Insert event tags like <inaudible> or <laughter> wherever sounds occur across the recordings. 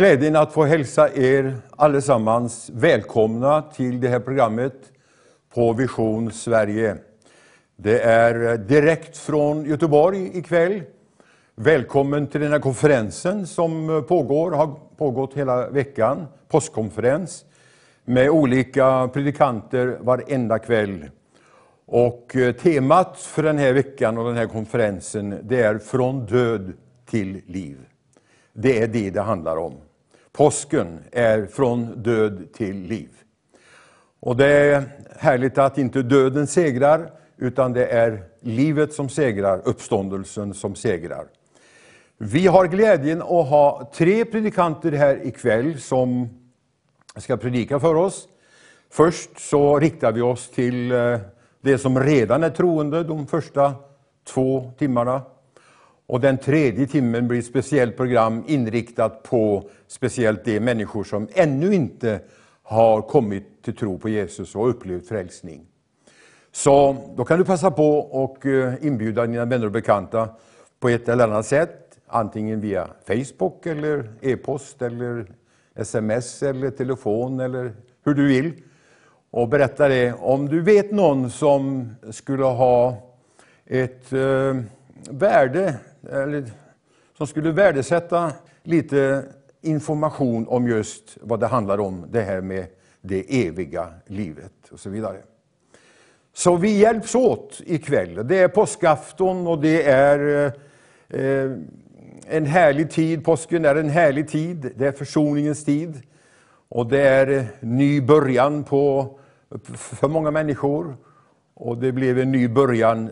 Glädjen att få hälsa er allesammans välkomna till det här programmet på Vision Sverige. Det är direkt från Göteborg ikväll. Välkommen till den här konferensen som pågår, har pågått hela veckan, påskkonferens med olika predikanter varenda kväll. Och eh, temat för den här veckan och den här konferensen det är Från död till liv. Det är det det handlar om. Påsken är från död till liv. Och det är härligt att inte döden segrar, utan det är livet som segrar, uppståndelsen som segrar. Vi har glädjen att ha tre predikanter här ikväll som ska predika för oss. Först så riktar vi oss till eh, det som redan är troende de första två timmarna. Och den tredje timmen blir ett speciellt program inriktat på speciellt de människor som ännu inte har kommit till tro på Jesus och upplevt frälsning. Så då kan du passa på och eh, inbjuda dina vänner och bekanta på ett eller annat sätt. Antingen via Facebook eller e-post eller sms eller telefon eller hur du vill. Och berätta det om du vet någon som skulle ha ett eh, värde eller som skulle värdesätta lite information om just vad det handlar om, det här med det eviga livet och så vidare. Så vi hjälps åt ikväll. Det är påskafton och det är eh, en härlig tid. Påsken är en härlig tid. Det är försoningens tid. Och det är eh, ny början på, för många människor. Och det blev en ny början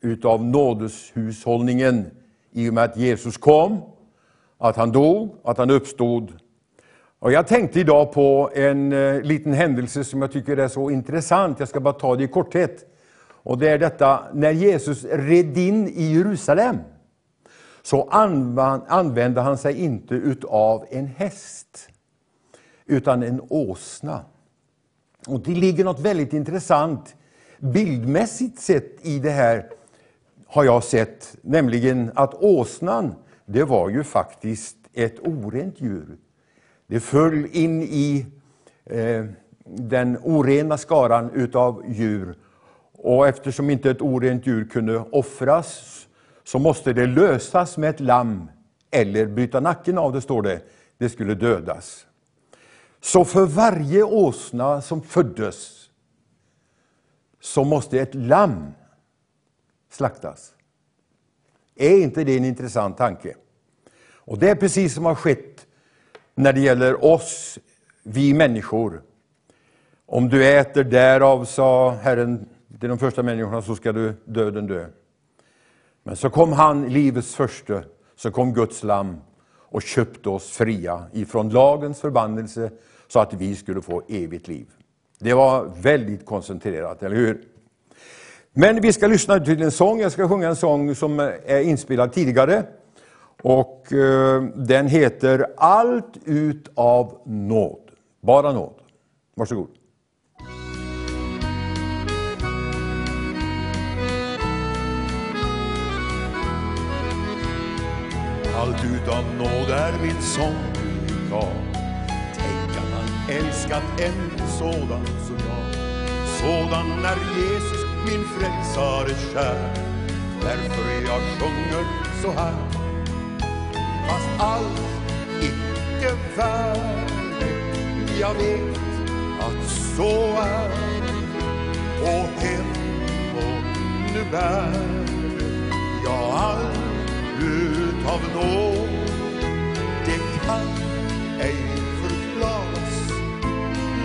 utav nådeshushållningen i och med att Jesus kom, att han dog, att han uppstod. Och jag tänkte idag på en eh, liten händelse som jag tycker är så intressant. Jag ska bara ta det i korthet. Och det är detta när Jesus red in i Jerusalem så använde han sig inte utav en häst utan en åsna. Och Det ligger något väldigt intressant bildmässigt sett i det här har jag sett, nämligen att åsnan, det var ju faktiskt ett orent djur. Det föll in i eh, den orena skaran utav djur. Och eftersom inte ett orent djur kunde offras så måste det lösas med ett lamm eller byta nacken av det, står det. Det skulle dödas. Så för varje åsna som föddes så måste ett lamm slaktas. Är inte det en intressant tanke? Och Det är precis som har skett när det gäller oss, vi människor. Om du äter därav, sa Herren till de första människorna, så ska du döden dö. Men så kom han, livets första, så kom Guds lam och köpte oss fria ifrån lagens förbannelse så att vi skulle få evigt liv. Det var väldigt koncentrerat, eller hur? Men vi ska lyssna till en sång. Jag ska sjunga en sång som eh, är inspelad tidigare. Och eh, Den heter Allt utav nåd. Bara nåd. Varsågod. Allt utav nåd är min sång idag. Tänk att han älskat en sådan som jag. Sådan är Jesus min frälsare kär. Därför jag sjunger så här. Fast allt icke värdigt, jag vet att så är. Och hem och nu bär jag allt utav nåd. Det kan ej förklaras,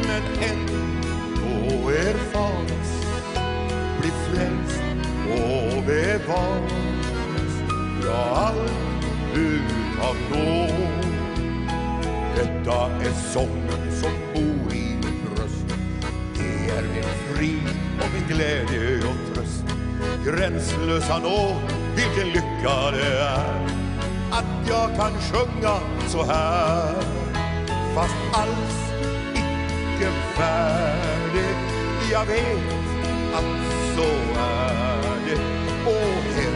men ändå erfaras bli och bevaras. Ja, allt utav nåd. Detta är sången som bor i min röst. Det är min frid och min glädje och tröst. Gränslösa nåd, vilken lycka det är att jag kan sjunga så här fast alls icke färdig Jag vet att så är det. Och hem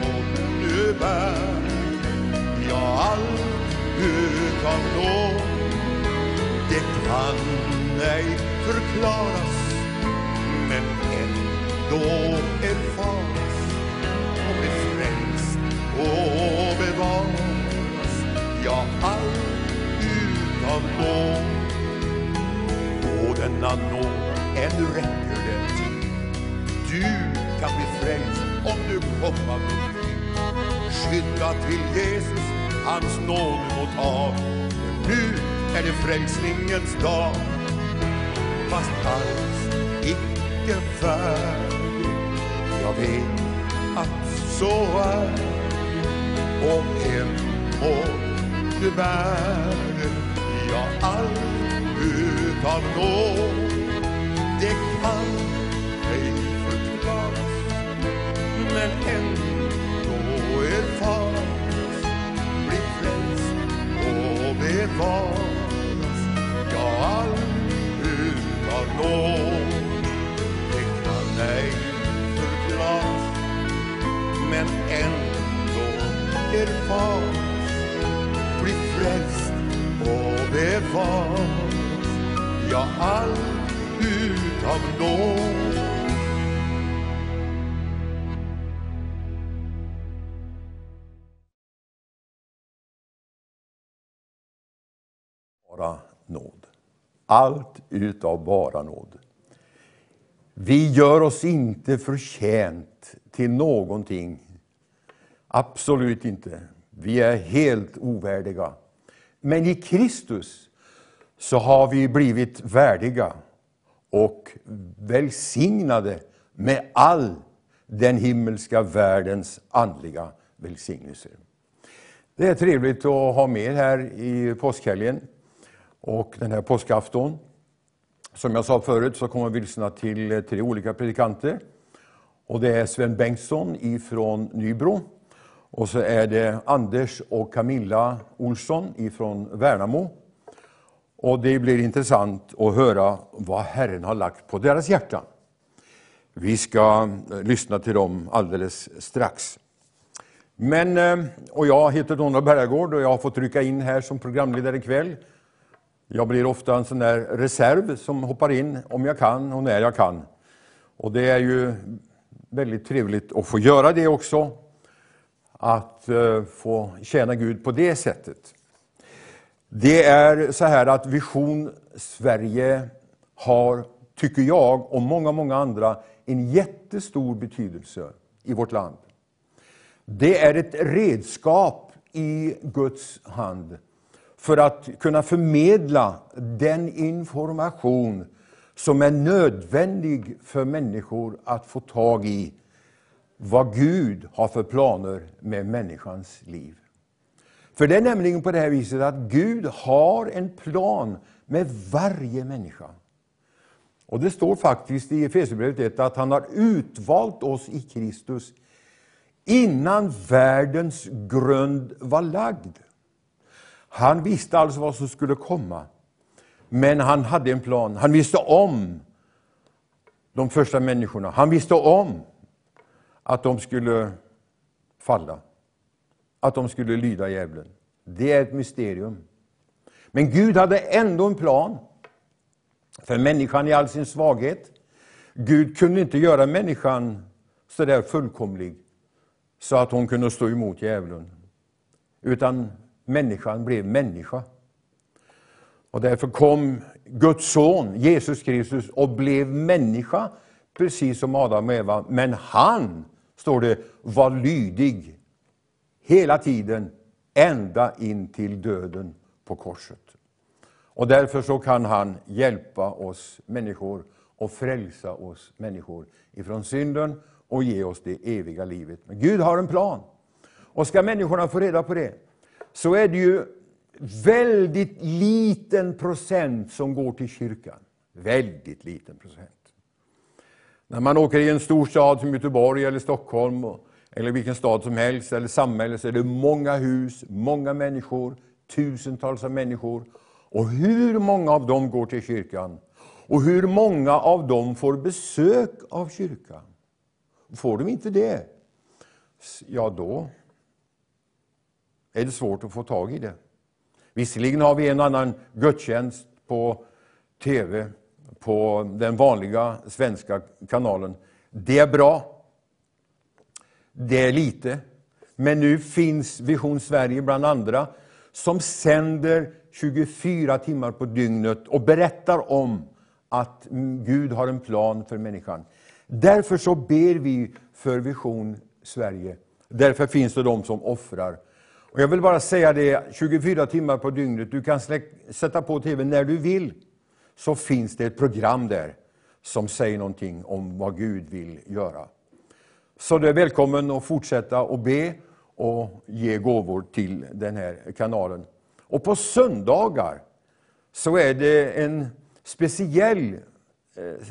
och nu bär jag allt utav lov Det kan ej förklaras, men ändå erfaras och bli frälst och bevaras. Ja, allt utav lov Och denna nåd, ännu räcker det. Du kan bli frälst om du komma upp Skynda till Jesus, hans nåd du må ta. För nu är det frälsningens dag. Fast alls icke färdig Jag vet att så är om en mån du bär Ja, allt utav nåd det kan men ändå erfaras blir frälst och bevaras. Ja, allt utav nåd det kan ej förklaras men ändå erfaras blir frälst och bevaras. Ja, allt utav nåd Allt utav bara nåd. Vi gör oss inte förtjänt till någonting. Absolut inte. Vi är helt ovärdiga. Men i Kristus så har vi blivit värdiga och välsignade med all den himmelska världens andliga välsignelser. Det är trevligt att ha med här i påskhelgen och den här påskafton. Som jag sa förut så kommer vi lyssna till eh, tre olika predikanter. Och det är Sven Bengtsson ifrån Nybro. Och så är det Anders och Camilla Olsson ifrån Värnamo. Och det blir intressant att höra vad Herren har lagt på deras hjärtan. Vi ska eh, lyssna till dem alldeles strax. Men, eh, och jag heter Donald Bergård och jag har fått rycka in här som programledare ikväll. Jag blir ofta en sån där reserv som hoppar in om jag kan och när jag kan. Och det är ju väldigt trevligt att få göra det också. Att eh, få tjäna Gud på det sättet. Det är så här att Vision Sverige har, tycker jag och många, många andra, en jättestor betydelse i vårt land. Det är ett redskap i Guds hand för att kunna förmedla den information som är nödvändig för människor att få tag i vad Gud har för planer med människans liv. För det är nämligen på det här viset att Gud har en plan med varje människa. Och det står faktiskt i Efesierbrevet 1 att han har utvalt oss i Kristus innan världens grund var lagd. Han visste alltså vad som skulle komma. Men han hade en plan. Han visste om de första människorna. Han visste om att de skulle falla. Att de skulle lyda djävulen. Det är ett mysterium. Men Gud hade ändå en plan för människan i all sin svaghet. Gud kunde inte göra människan så där fullkomlig så att hon kunde stå emot djävulen. Utan människan blev människa. Och därför kom Guds son, Jesus Kristus, och blev människa, precis som Adam och Eva. Men han, står det, var lydig hela tiden, ända in till döden på korset. Och därför så kan han hjälpa oss människor och frälsa oss människor ifrån synden och ge oss det eviga livet. Men Gud har en plan. Och ska människorna få reda på det, så är det ju väldigt liten procent som går till kyrkan. Väldigt liten procent. När man åker i en stor stad som Göteborg eller Stockholm eller vilken stad som helst eller samhälle så är det många hus, många människor, tusentals av människor. Och hur många av dem går till kyrkan? Och hur många av dem får besök av kyrkan? Får de inte det, ja då är det svårt att få tag i det. Visserligen har vi en annan gudstjänst på tv, på den vanliga svenska kanalen. Det är bra. Det är lite. Men nu finns Vision Sverige bland andra som sänder 24 timmar på dygnet och berättar om att Gud har en plan för människan. Därför så ber vi för Vision Sverige. Därför finns det de som offrar. Och jag vill bara säga det, 24 timmar på dygnet, du kan sätta på TV när du vill, så finns det ett program där som säger någonting om vad Gud vill göra. Så du är välkommen att fortsätta och be och ge gåvor till den här kanalen. Och på söndagar så är det en speciell eh,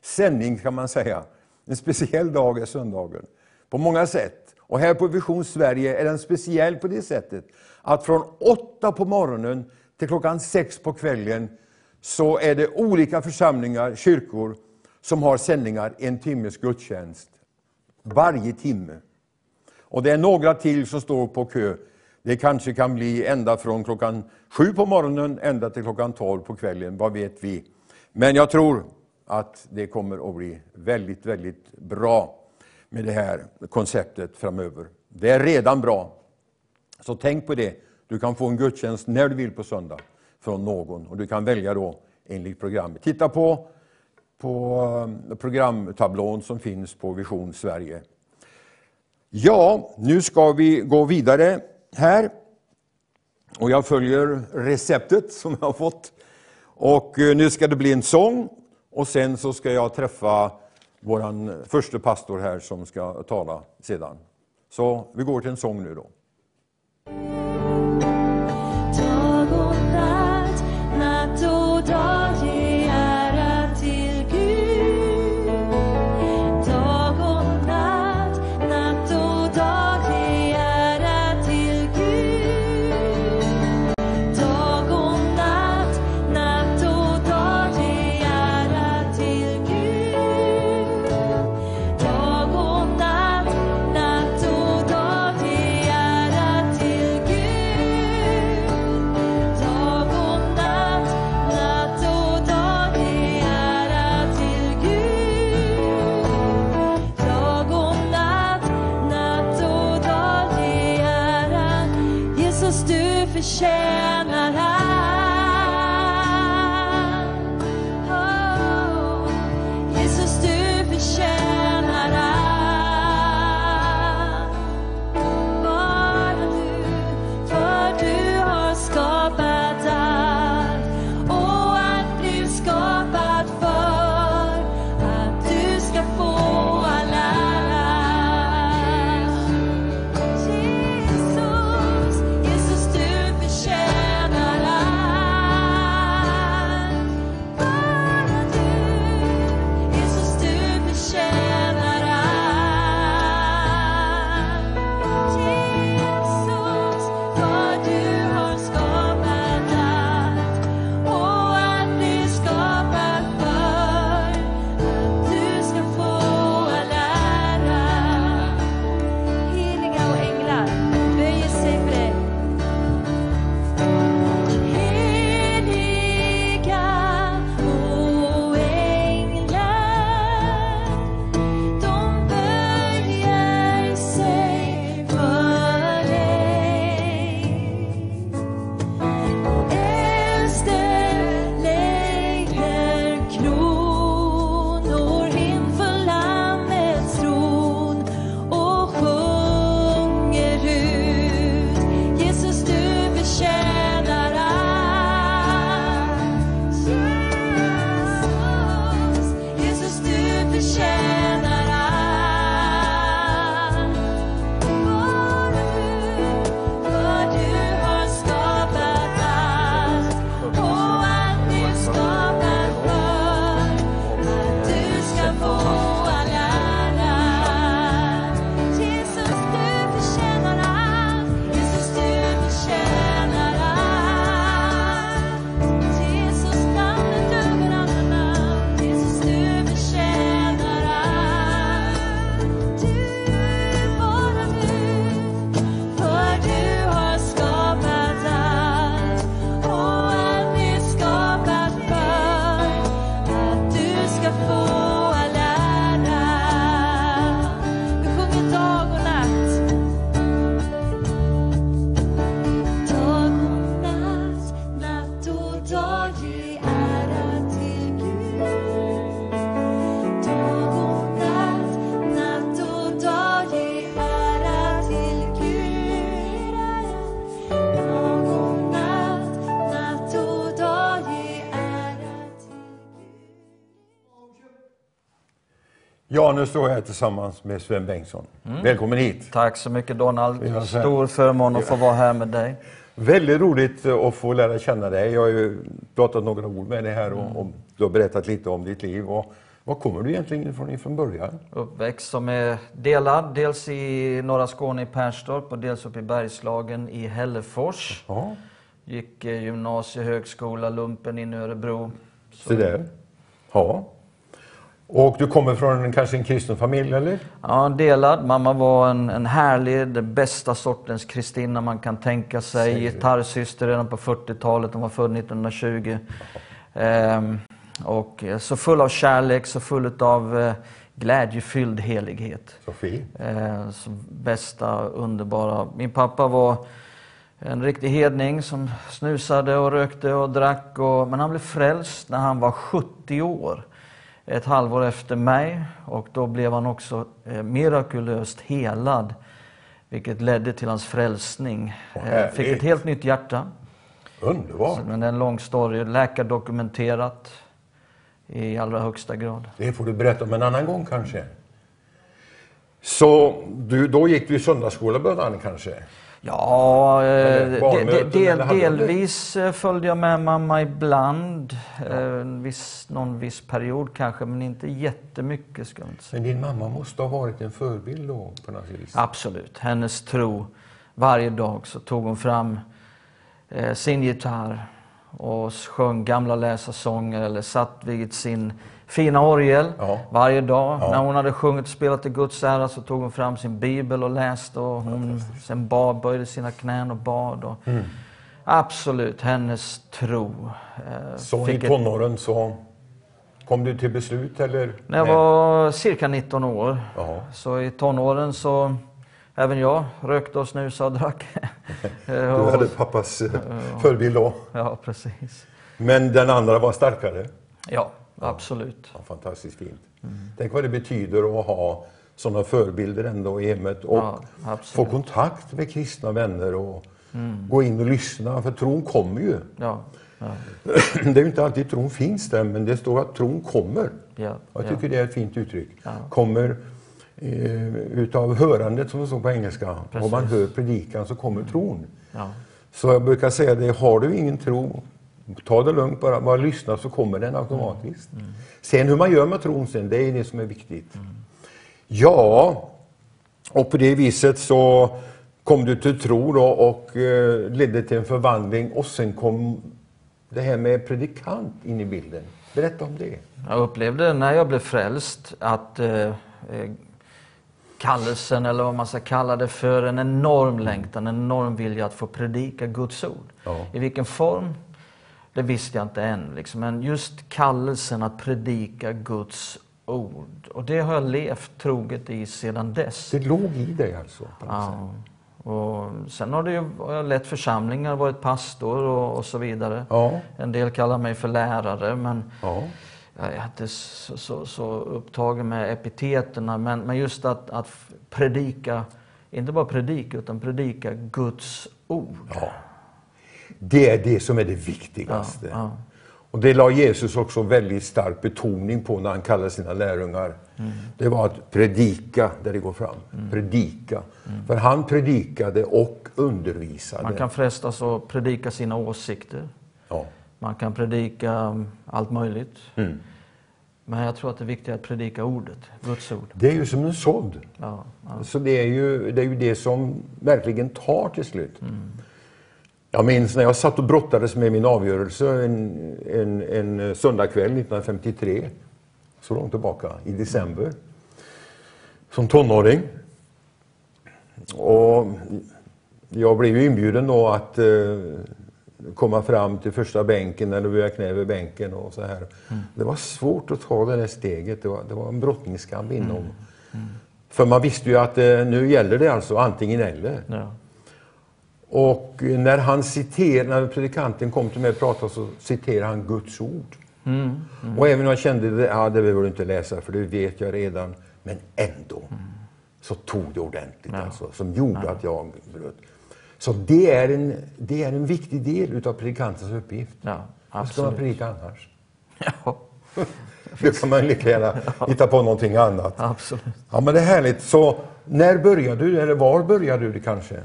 sändning kan man säga. En speciell dag är söndagen. På många sätt. Och här på Vision Sverige är den speciell på det sättet att från åtta på morgonen till klockan sex på kvällen så är det olika församlingar, kyrkor, som har sändningar en timmes gudstjänst varje timme. Och det är några till som står på kö. Det kanske kan bli ända från klockan sju på morgonen ända till klockan tolv på kvällen, vad vet vi. Men jag tror att det kommer att bli väldigt, väldigt bra med det här konceptet framöver. Det är redan bra. Så tänk på det. Du kan få en gudstjänst när du vill på söndag från någon och du kan välja då enligt programmet. Titta på, på eh, programtablån som finns på Vision Sverige. Ja, nu ska vi gå vidare här. Och jag följer receptet som jag har fått. Och eh, nu ska det bli en sång och sen så ska jag träffa vår första pastor här som ska tala sedan. Så vi går till en sång nu då. Ja, nu står jag här tillsammans med Sven Bengtsson. Välkommen hit. Tack så mycket Donald. Så. Stor förmån att få vara här med dig. Väldigt roligt att få lära känna dig. Jag har ju pratat några ord med dig här och, och du har berättat lite om ditt liv. Och var kommer du egentligen ifrån ifrån början? Uppväxt som är delad, dels i norra Skåne i Perstorp och dels uppe i Bergslagen i Hällefors. Ja, Gick eh, gymnasie, högskola, lumpen i Örebro. så där. Ja. Och du kommer från en, kanske en kristen familj, eller? Ja, delad. Mamma var en, en härlig, den bästa sortens kristina man kan tänka sig. Säg det. Gitarrsyster redan på 40-talet, hon var född 1920. Ehm, och eh, så full av kärlek, så full av eh, glädjefylld helighet. Sofie? Eh, så bästa, underbara. Min pappa var en riktig hedning som snusade och rökte och drack. Och, men han blev frälst när han var 70 år. Ett halvår efter mig. Och då blev han också eh, mirakulöst helad. Vilket ledde till hans frälsning. Vad Eh, fick ett helt nytt hjärta. Underbart! Men det är en lång story. Läkardokumenterat i allra högsta grad. Det får du berätta om en annan gång kanske. Så du, då gick du i söndagsskola bland annat kanske? Ja, eh, del, de det? delvis eh, följde jag med mamma ibland. Eh, en viss, någon viss period kanske, men inte jättemycket. Ska jag inte säga. Men din mamma måste ha varit en förebild då på något vis? Absolut. Hennes tro. Varje dag så tog hon fram sin gitarr och sjöng gamla läsarsånger eller satt vid sin fina orgel Ja. varje dag. Ja. När hon hade sjungit och spelat till Guds ära så tog hon fram sin bibel och läste och hon sen bad, böjde sina knän och bad. Och Mm. Absolut, hennes tro. eh, Så i fick ett- tonåren så kom du till beslut eller? när jag Nej. var cirka 19 år, Ja. så i tonåren så även jag rökte och snusade och drack. <laughs> Eh, Du hade pappas eh, förebild då. Ja, precis. Men den andra var starkare. Ja, absolut. Ja, fantastiskt fint. Mm. Tänk vad det betyder att ha sådana förebilder ändå i hemmet och Ja, få kontakt med kristna vänner och Mm. gå in och lyssna. För tron kommer ju. Ja, <clears throat> Det är ju inte alltid tron finns där, men det står att tron kommer. ja. Jag ja. tycker det är ett fint uttryck. Kommer eh, utav hörandet, som det står på engelska. Om Precis. man hör predikan så kommer tron. ja. Så jag brukar säga det, har du ingen tro, ta det lugnt bara, bara lyssna så kommer den automatiskt. Mm. Sen hur man gör med tron sen, det är det som är viktigt. Ja, och på det viset så kom du till tro då och eh, ledde till en förvandling och sen kom det här med predikant in i bilden. Berätta om det. Jag upplevde när jag blev frälst att eh, eh, kallelsen, eller vad man ska kalla det för, en enorm längtan, en enorm vilja att få predika Guds ord. Ja. I vilken form? Det visste jag inte än. Liksom. Men just kallelsen att predika Guds ord. Och det har jag levt troget i sedan dess. Det låg i dig alltså? På något sätt. Ja. Och sen har det ju, jag lett församlingar, varit pastor och, och så vidare. Ja. En del kallar mig för lärare, men Ja. jag är inte så, så, så upptagen med epiteterna. Men, men just att, att predika, inte bara predika, utan predika Guds ord. Ja. Det är det som är det viktigaste. Ja, ja. Och det la Jesus också väldigt stark betoning på när han kallade sina lärjungar. Mm. Det var att predika där det går fram. Predika. För han predikade och undervisade. Man kan frestas att predika sina åsikter. ja. Man kan predika um, allt möjligt. Mm. Men jag tror att det är viktigt att predika ordet, Guds ord. Det är ju som en sådd. Ja, ja. Så det är, ju, det är ju det som verkligen tar till slut. Mm. Jag minns när jag satt och brottades med min avgörelse en, en, en söndagkväll 1953. Så långt tillbaka, i december. Som tonåring. Och jag blev ju inbjuden då att eh, komma fram till första bänken eller böja knä vid bänken och så här. Det var svårt att ta det där steget. Det var, det var en brottningskamp inom. För man visste ju att eh, nu gäller det alltså antingen eller. Ja. Och när han citerar, när predikanten kom till mig och pratade så citerade han Guds ord. Mm. Och även om jag kände det, ja, det behöver du inte läsa för det vet jag redan. Men ändå så tog det ordentligt Ja. alltså, som gjorde att jag bröt. Så det är en, det är en viktig del utav predikantens uppgift. Ja, Vad ska man predika annars? Ja. <laughs> Då kan man lika gärna <laughs> hitta på någonting annat. Absolut. Ja, men det är härligt. Så när började du, eller var började du kanske?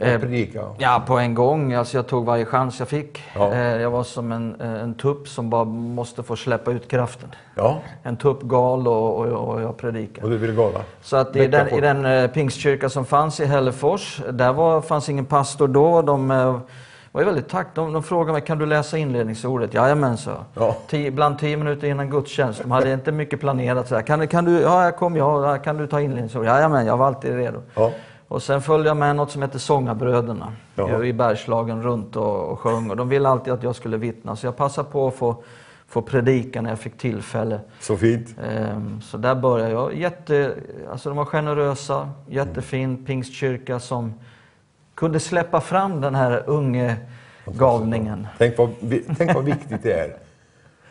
Att Eh, predika? Ja, på en gång. Alltså jag tog varje chans jag fick. Ja. Eh, Jag var som en, en tupp som bara måste få släppa ut kraften. Ja, En tupp gal och, och, och jag predikade. och du ville gala? Så att i den, i den eh, pingstkyrka som fanns i Hällefors, där var, fanns ingen pastor då. De eh, var väldigt tack. De, de frågade mig, kan du läsa inledningsordet? Jajamän, så. Ja. Tio, ibland tio minuter innan gudstjänst. De hade inte mycket planerat. Så här. Kan, du- kan du, ja, jag kom, ja, kan du ta inledningsordet? Jajamän, jag var alltid redo. Ja. Och sen följde jag med något som heter Sångarbröderna Jaha. i Bergslagen runt och, och sjöng. Och de ville alltid att jag skulle vittna, så jag passade på att få, få predika när jag fick tillfälle. Så fint. Ehm, Så där började jag. Jätte, alltså de var generösa, jättefin pingstkyrka som kunde släppa fram den här unge galningen. Tänk vad, tänk vad viktigt det är.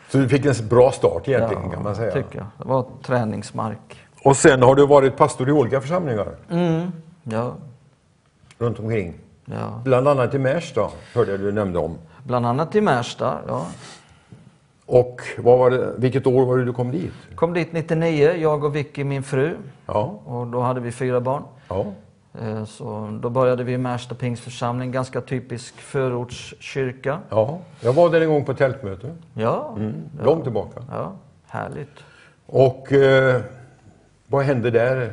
Så du fick en bra start egentligen kan man säga. tycker jag. Det var träningsmark. Och sen har du varit pastor i olika församlingar Mm, ja, runt omkring. ja. Bland annat i Märsta, hörde jag du nämnde om. Bland annat i Märsta. Ja. Och vad var det, vilket år var det du kom dit? Kom dit 99, jag och Vicky, min fru. Ja, Och då hade vi fyra barn. ja, Eh, Så då började vi i Märsta pingstförsamling, ganska typisk förortskyrka. ja. Jag var där en gång på tältmöte, Ja, mm. långt tillbaka. ja härligt. Och eh, vad hände där?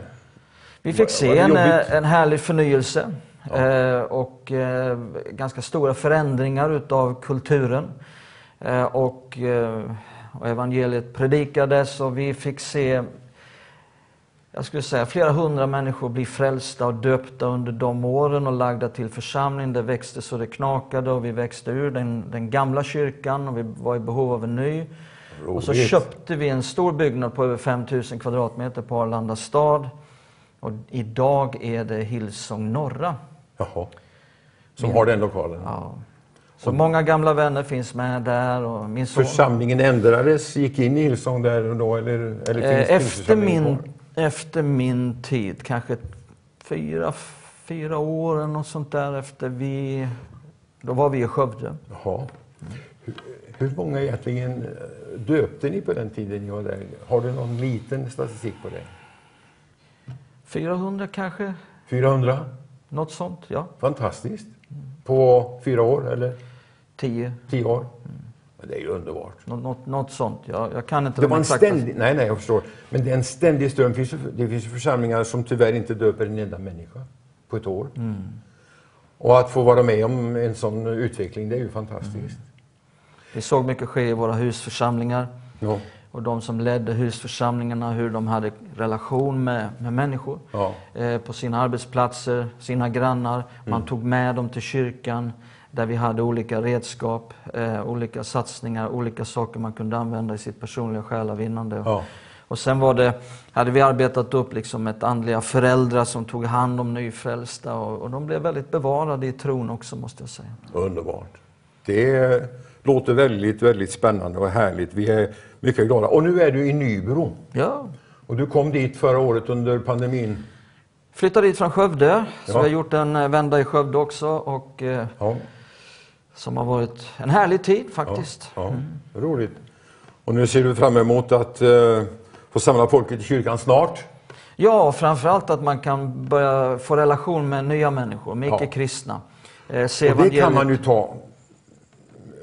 Vi fick se en, eh, en härlig förnyelse eh, och eh, ganska stora förändringar utav kulturen. Och, och evangeliet predikades och vi fick se jag skulle säga flera hundra människor bli frälsta och döpta under de åren och lagda till församling. Det växte så det knakade och vi växte ur den, den gamla kyrkan och vi var i behov av en ny. Och så Roligt. köpte vi en stor byggnad på över 5000 kvadratmeter på Arlanda stad. Och idag är det Hillsong Norra. Jaha. Som har den lokalen. Ja. Så många gamla vänner finns med där och min son. Församlingen ändrades, gick in i Hillsong där och då eller, eller finns Eh, Efter min, kvar? efter min tid, kanske fyra, fyra år eller något sånt där efter vi... Då var vi i Skövde. Jaha. Hur, hur många egentligen eh, döpte ni på den tiden ni var där? Har du någon liten statistik på det? 400 kanske? 400? Något sånt, ja. Fantastiskt. På fyra år eller 10. tio år? Men Det är ju underbart. Något, något, något sånt. Ja, jag kan inte Det de var en ständig, nej, nej, jag förstår. Men det är en ständig ström. Det finns, det finns församlingar som tyvärr inte döper en enda människa på ett år. Mm. Och att få vara med om en sån utveckling, det är ju fantastiskt. Vi såg mycket ske i våra husförsamlingar. Ja. Och de som ledde husförsamlingarna, hur de hade relation med, med människor. Ja. Eh, på sina arbetsplatser, sina grannar. Man Mm. tog med dem till kyrkan. Där vi hade olika redskap, eh, olika satsningar, olika saker man kunde använda i sitt personliga själavinnande. Ja. Och sen var det, hade vi arbetat upp liksom ett andliga föräldrar som tog hand om nyfrälsta. Och, och de blev väldigt bevarade i tron också måste jag säga. Underbart. Det låter väldigt, väldigt spännande och härligt. Vi är mycket glada. Och nu är du i Nybro. Ja, Och du kom dit förra året under pandemin. Flyttade dit från Skövde, så Ja. vi har gjort en eh, vända i Skövde också. Och, eh, Ja, som har varit en härlig tid faktiskt. ja, roligt. Och nu ser du fram emot att eh, få samla folket i kyrkan snart. Ja, framförallt att man kan börja få relation med nya människor, med Ja. icke-kristna. Eh, se Och det kan man ju ta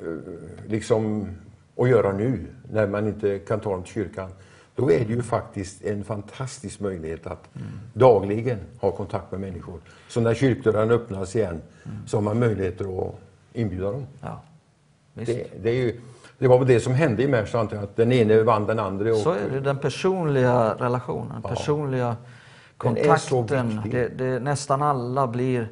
eh, liksom och göra nu när man inte kan ta dem till kyrkan. Då är det ju faktiskt en fantastisk möjlighet att dagligen ha kontakt med människor. Så när kyrkdörren öppnas igen så har man möjligheter att inbjuda dem. Ja, visst. Det, det, är ju, det var väl det som hände i Märsta, att den ene vann den andra. Och, Så är det, den personliga relationen, personliga är så kontakten. Det, det, nästan alla blir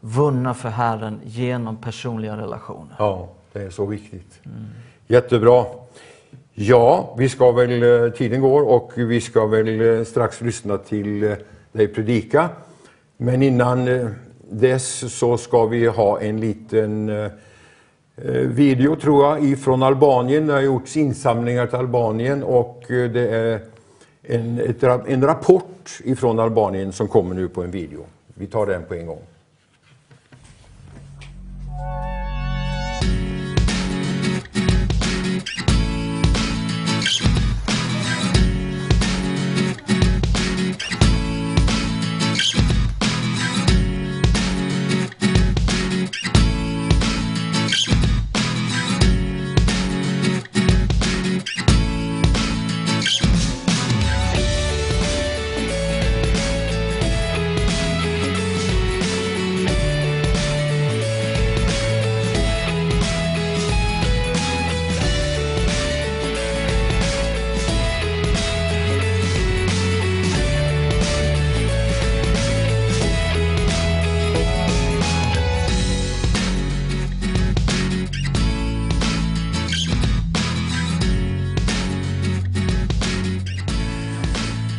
vunna för Herren genom personliga relationer. Ja, det är så viktigt. Jättebra. Ja, vi ska väl, eh, tiden går och vi ska väl eh, strax lyssna till eh, dig predika. Men innan dess så ska vi ha en liten video tror jag ifrån Albanien. Det har gjorts insamlingar till Albanien och det är en, ett, en rapport ifrån Albanien som kommer nu på en video. Vi tar den på en gång.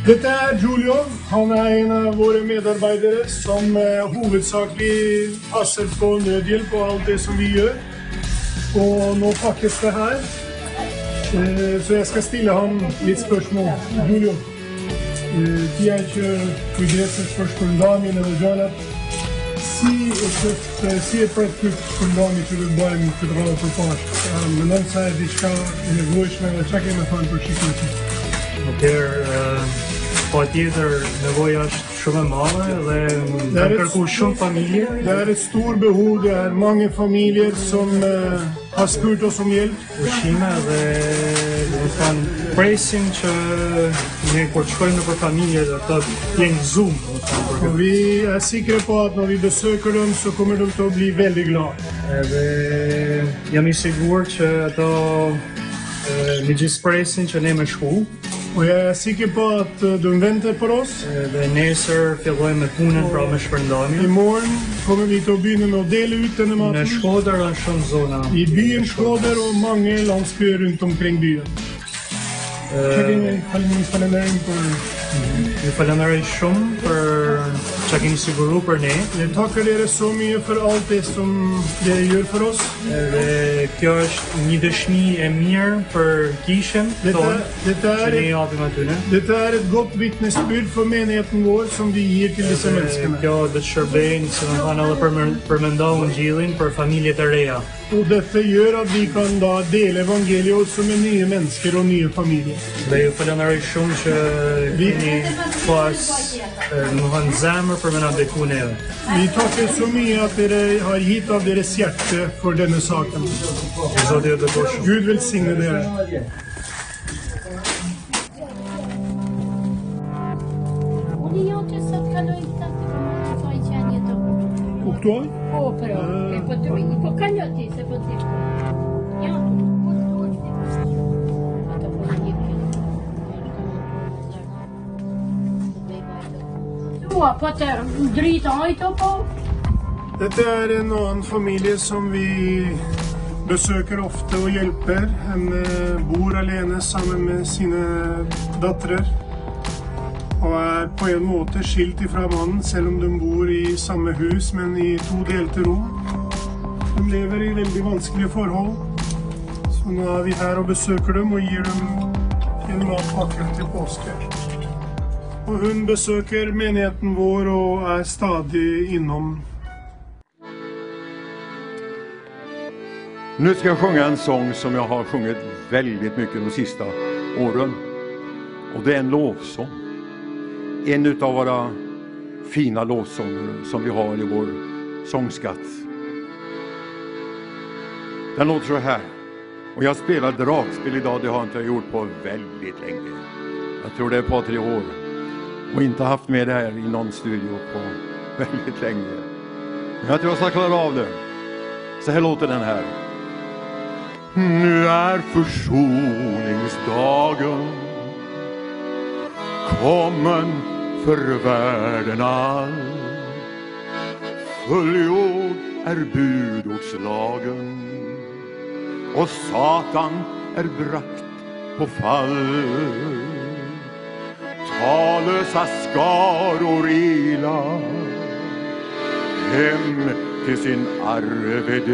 Dette er Julio. Han er en av våre medarbeidere som huvudsakligen hovedsakelig passer på nødhjelp og alt det som vi gjør. Og nå pakkes det her. Eh, så jeg skal stille ham litt spørsmål. Julio, eh, dieci cuidese sfășcundami în regiunea Si është eh, si e për të shpërndani që do të bëjmë këtë rrallë për pashë. Mendon se është diçka e nevojshme dhe çka kemi thënë për shikuesit. Atëherë, pa tjetër nevoja është shumë e madhe dhe kanë är kërku ett- shumë familje. Det är ett stort behov. Det är många familjer som eh, har spurt oss om hjälp. ushqime dhe do të thonë presin që ne kur shkojmë nëpër familje dhe të jenë zoom, të për vi är säkra på att när vi besöker dem så kommer de att bli väldigt glada. Edhe jam i sigurt që ato me gjithë presin që ne me shku Oja, po, si ke pat dëmvend të poros? Dhe nesër fillojmë me punën, pra me shpërndamin. I morën, komme vi të binë në odele ytë në matë? Në shkoder është shumë zona. I binë shkoder o mangel anë spyrën të më krengë bia. Kërimi, halimin, falemderim për... Ju falenderoj shumë për çka keni siguruar për ne. Ne takerere so mye për alt det som det gjør for oss. Edhe kjo është një dëshmi e mirë për kishën tonë. Dette er et, dette er et godt vitnesbyrd for menigheten vår som vi gir til disse menneskene. Kjo do të shërbejnë, si më thanë edhe për përmendon gjillin për familjet e reja. Og dette gjør at vi kan da dele evangeliet også med nye mennesker og nye familier. Det er jo for den er som pas më hënë zemër për me na deku neve. I take sumia dere har hit av deres hjerte for denne saken. Zotë e dëkoshë. Gud velsigne dere. Kuptuaj? Po, po, po kaloj, po kaloj ti. Tua, po të drita. Detta är en annan familj som vi besöker ofta och hjälper. Han eh, bor alene samman med sina döttrar och är på en måte skilt ifrån mannen, även om de bor i samma hus, men i två delte rum. De lever i väldigt vanskliga förhållanden. Så nu är vi här och besöker dem och ger dem en matpakke till påsken. Och hon besöker menigheten vår och är stadig inom. Nu ska jag sjunga en sång som jag har sjungit väldigt mycket de sista åren. Och det är en lovsång. En utav våra fina lovsånger som vi har i vår sångskatt. Den låter så här. Och jag spelar dragspel idag, det har inte jag gjort på väldigt länge. Jag tror det är ett par, tre år. Och inte haft med det här i någon studio på väldigt länge. Men jag tror jag ska klara av det. Så här låter den här. Nu är försoningsdagen kommen för världen all. Fullgjord är budordslagen och Satan är bragt på fall. Talösa skaror ila hem till sin arvedel.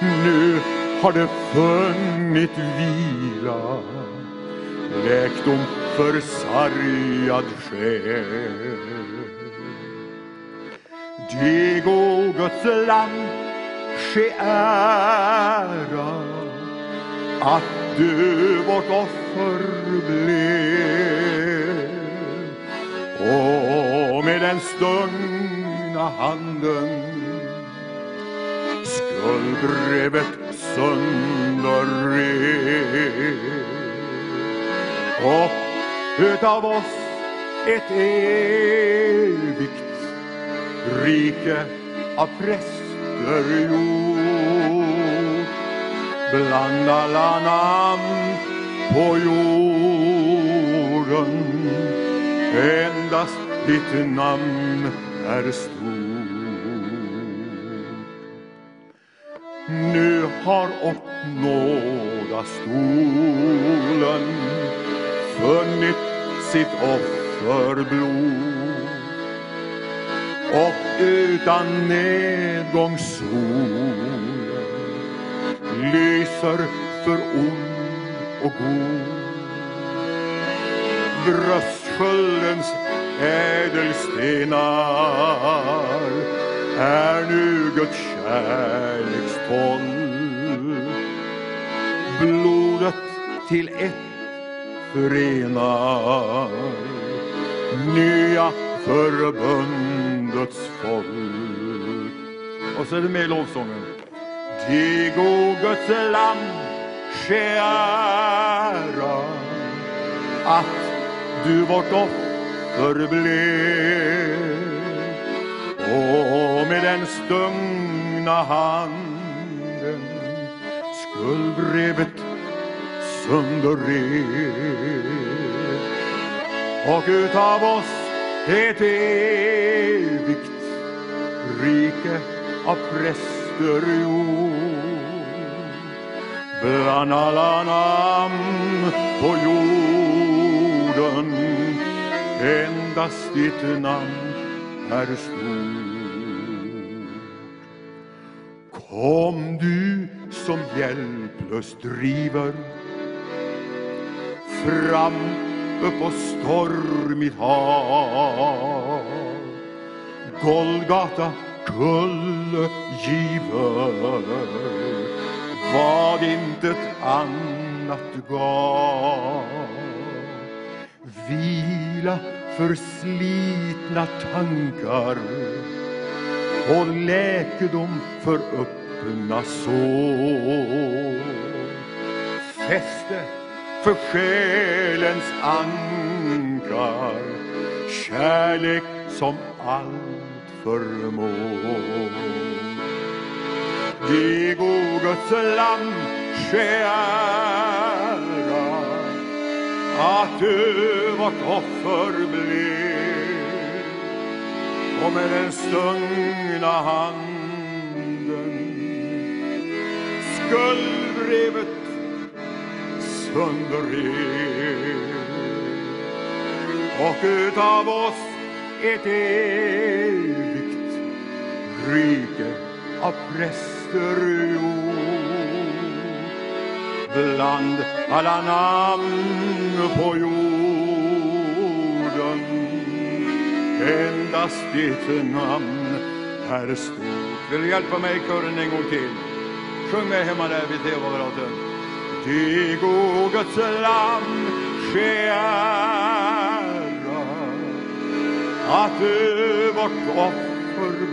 Nu har det funnit vila, läkdom för sargad själ. Diego Guds land, ske ära att du vårt offer blev. Och med den stungna handen skuldbrevet sönderrev och utav oss ett evigt rike av präster gjort bland alla namn på jorden. Endast ditt namn är stort. Nu har åt nådastolen funnit sitt offerblod. Och utan nedgångssol lyser för ond och god. Bröstsköldens ädelstenar är nu Guds kärlekstolk Blodet till ett förenar nya förbundets folk. Och så är det med i lovsången. Dig, o Guds lam, ske ära att du vårt offer blev. Och med den stungna handen skuldbrevet sönderrev och utav oss ett evigt rike av präst präster bland alla namn på jorden endast ditt namn är stort. Kom du som hjälplöst driver fram upp på stormigt hav. Golgata kulle giver vad intet annat gav. Vila för slitna tankar och läkedom för öppna sår. Fäste för själens ankar kärlek som allt förmår. Dig, o Guds land ske ära att du vårt offer blev och med den stungna handen skuldbrevet sönderrev och utav oss ett evigt rike av präster gjort bland alla namn på jorden endast ditt namn är stort. Vill du hjälpa mig i kören en gång till? Sjung med hemma där vid tv-apparaten. Dig, o Guds Lamm ske ära att du vårt offer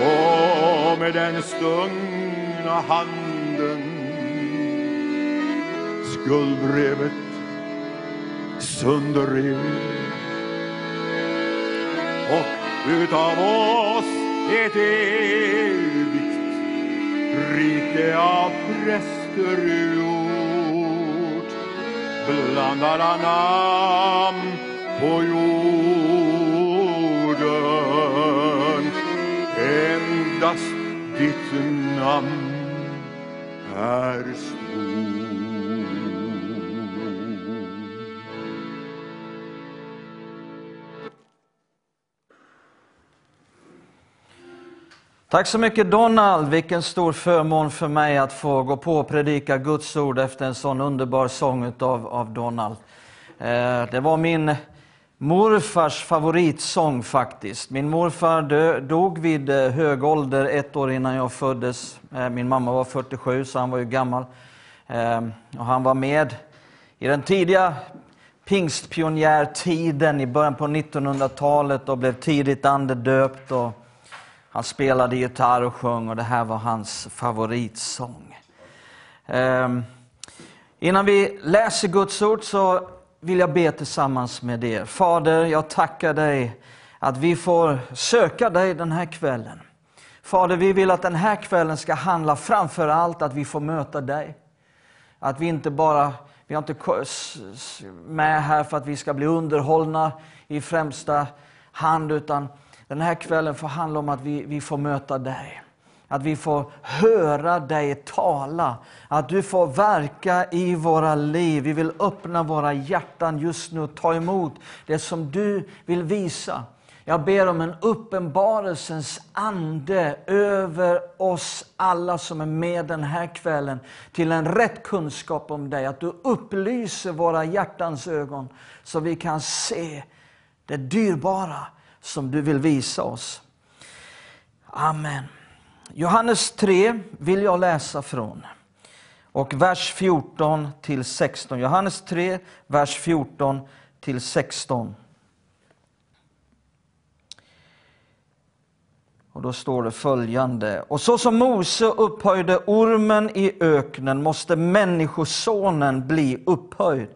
och med den stungna handen skuldbrevet sönderrev och utav oss ett evigt rike av präster gjort. Bland alla namn på jorden endast ditt namn är. Tack så mycket Donald. Vilken stor förmån för mig att få gå på och predika Guds ord efter en sån underbar sång av, av Donald. Eh, det var min morfars favoritsång faktiskt. Min morfar dö, dog vid eh, hög ålder, ett år innan jag föddes. Eh, min mamma var 47, så han var ju gammal. Ehm, och han var med i den tidiga pingstpionjärtiden i början på 1900-talet och blev tidigt andedöpt. Och han spelade gitarr och sjöng och det här var hans favoritsång. Ehm, innan vi läser Guds ord så vill jag be tillsammans med er. Fader, jag tackar dig att vi får söka dig den här kvällen. Fader, vi vill att den här kvällen ska handla framför allt att vi får möta dig. Att vi inte bara, vi har inte med här för att vi ska bli underhållna i främsta hand, utan den här kvällen får handla om att vi, vi får möta dig att vi får höra dig tala, att du får verka i våra liv. Vi vill öppna våra hjärtan just nu och ta emot det som du vill visa. Jag ber om en uppenbarelsens ande över oss alla som är med den här kvällen till en rätt kunskap om dig. Att du upplyser våra hjärtans ögon så vi kan se det dyrbara som du vill visa oss. Amen. Johannes 3 vill jag läsa från. Och vers 14 till 16. Johannes 3, vers 14 till 16. Och då står det följande. Och så som Mose upphöjde ormen i öknen måste Människosonen bli upphöjd.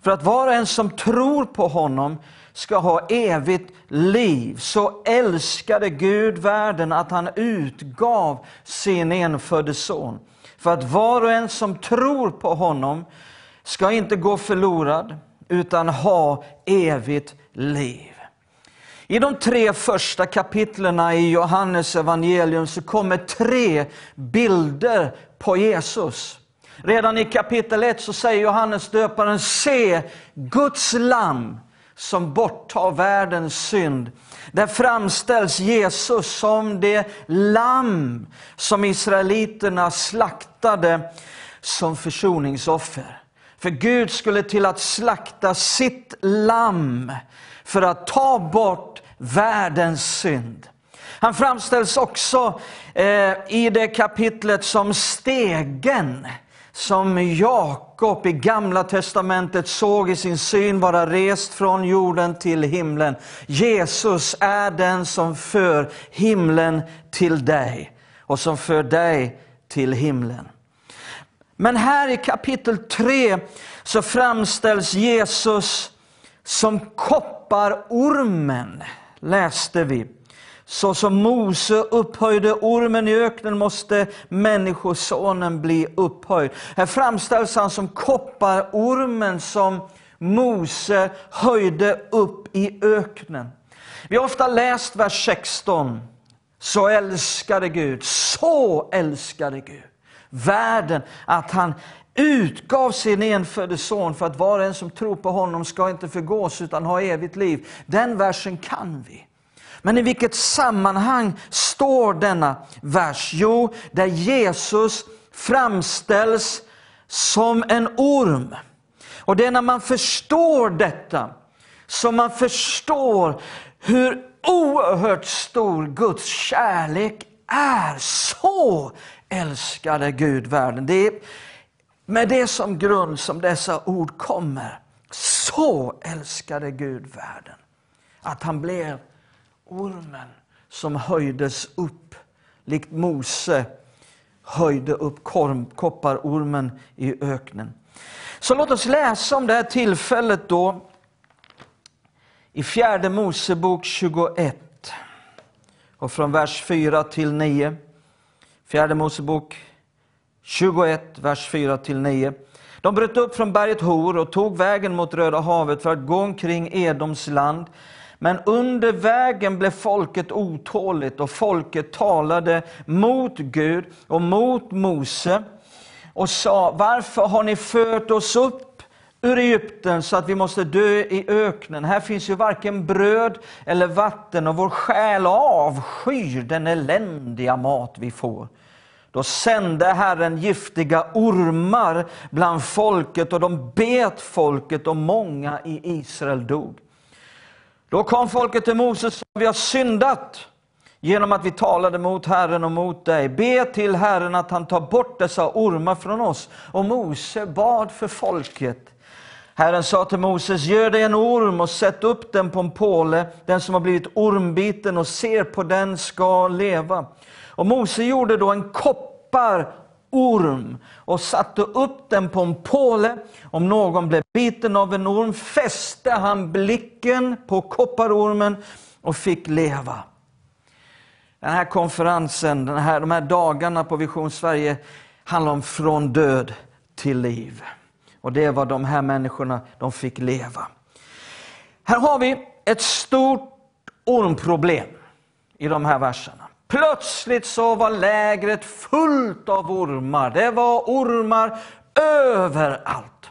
För att var och en som tror på honom ska ha evigt liv. Så älskade Gud världen att han utgav sin enfödde son. För att var och en som tror på honom ska inte gå förlorad utan ha evigt liv. I de tre första kapitlerna i Johannes evangelium så kommer tre bilder på Jesus. Redan i kapitel 1 så säger Johannes döparen, se Guds lamm som borttar världens synd. Där framställs Jesus som det lamm som israeliterna slaktade som försoningsoffer. För Gud skulle till att slakta sitt lamm för att ta bort världens synd. Han framställs också eh, i det kapitlet som stegen som Jakob i Gamla testamentet såg i sin syn vara rest från jorden till himlen. Jesus är den som för himlen till dig och som för dig till himlen. Men här i kapitel 3 så framställs Jesus som kopparormen, läste vi. Så som Mose upphöjde ormen i öknen måste Människosonen bli upphöjd. Här framställs han som kopparormen som Mose höjde upp i öknen. Vi har ofta läst vers 16. Så älskade Gud, så älskade Gud världen att han utgav sin enfödde son för att var och en som tror på honom ska inte förgås utan ha evigt liv. Den versen kan vi. Men i vilket sammanhang står denna vers? Jo, där Jesus framställs som en orm. Och det är när man förstår detta som man förstår hur oerhört stor Guds kärlek är. Så älskade Gud världen. Det är med det som grund som dessa ord kommer. Så älskade Gud världen att han blev ormen som höjdes upp, likt Mose höjde upp kopparormen i öknen. Så låt oss läsa om det här tillfället då i fjärde Mosebok 21 och från vers 4 till 9. Fjärde Mosebok 21, vers 4 till 9. De bröt upp från berget Hor och tog vägen mot Röda havet för att gå omkring Edoms land. Men under vägen blev folket otåligt och folket talade mot Gud och mot Mose och sa, varför har ni fört oss upp ur Egypten så att vi måste dö i öknen? Här finns ju varken bröd eller vatten och vår själ avskyr den eländiga mat vi får. Då sände Herren giftiga ormar bland folket och de bet folket och många i Israel dog. Då kom folket till Moses och sa, vi har syndat genom att vi talade mot Herren och mot dig. Be till Herren att han tar bort dessa ormar från oss. Och Mose bad för folket. Herren sa till Moses, gör dig en orm och sätt upp den på en påle. Den som har blivit ormbiten och ser på den ska leva. Och Mose gjorde då en koppar orm och satte upp den på en påle. Om någon blev biten av en orm fäste han blicken på kopparormen och fick leva. Den här konferensen, den här, de här dagarna på Vision Sverige handlar om från död till liv. Och det var de här människorna de fick leva. Här har vi ett stort ormproblem i de här verserna. Plötsligt så var lägret fullt av ormar. Det var ormar överallt.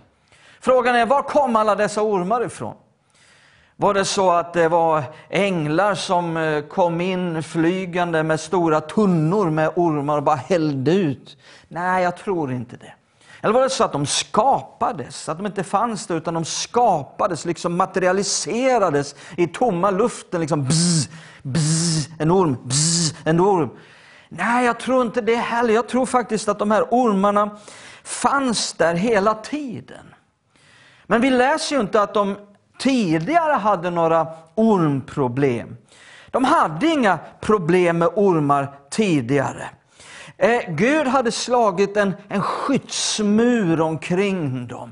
Frågan är, var kom alla dessa ormar ifrån? Var det så att det var änglar som eh, kom in flygande med stora tunnor med ormar och bara hällde ut? Nej, jag tror inte det. Eller var det så att de skapades, att de inte fanns där utan de skapades, liksom materialiserades i tomma luften, liksom bzz, bzz, en orm, bzz, en orm. Nej, jag tror inte det heller. Jag tror faktiskt att de här ormarna fanns där hela tiden. Men vi läser ju inte att de tidigare hade några ormproblem. De hade inga problem med ormar tidigare. Eh, Gud hade slagit en, en skyddsmur omkring dem.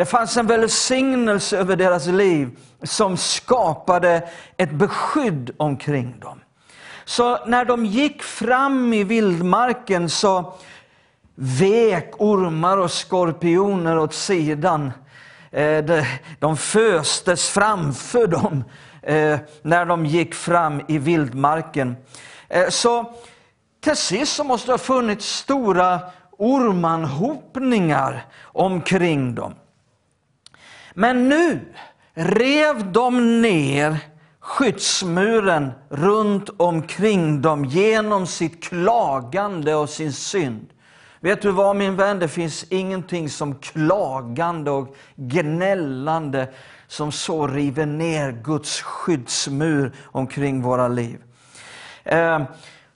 Det fanns en välsignelse över deras liv som skapade ett beskydd omkring dem. Så när de gick fram i vildmarken så vek ormar och skorpioner åt sidan. Eh, de föstes framför dem eh, när de gick fram i vildmarken. Eh, så till sist så måste det ha funnits stora ormanhopningar omkring dem. Men nu rev de ner skyddsmuren runt omkring dem genom sitt klagande och sin synd. Vet du vad min vän, det finns ingenting som klagande och gnällande som så river ner Guds skyddsmur omkring våra liv. Eh,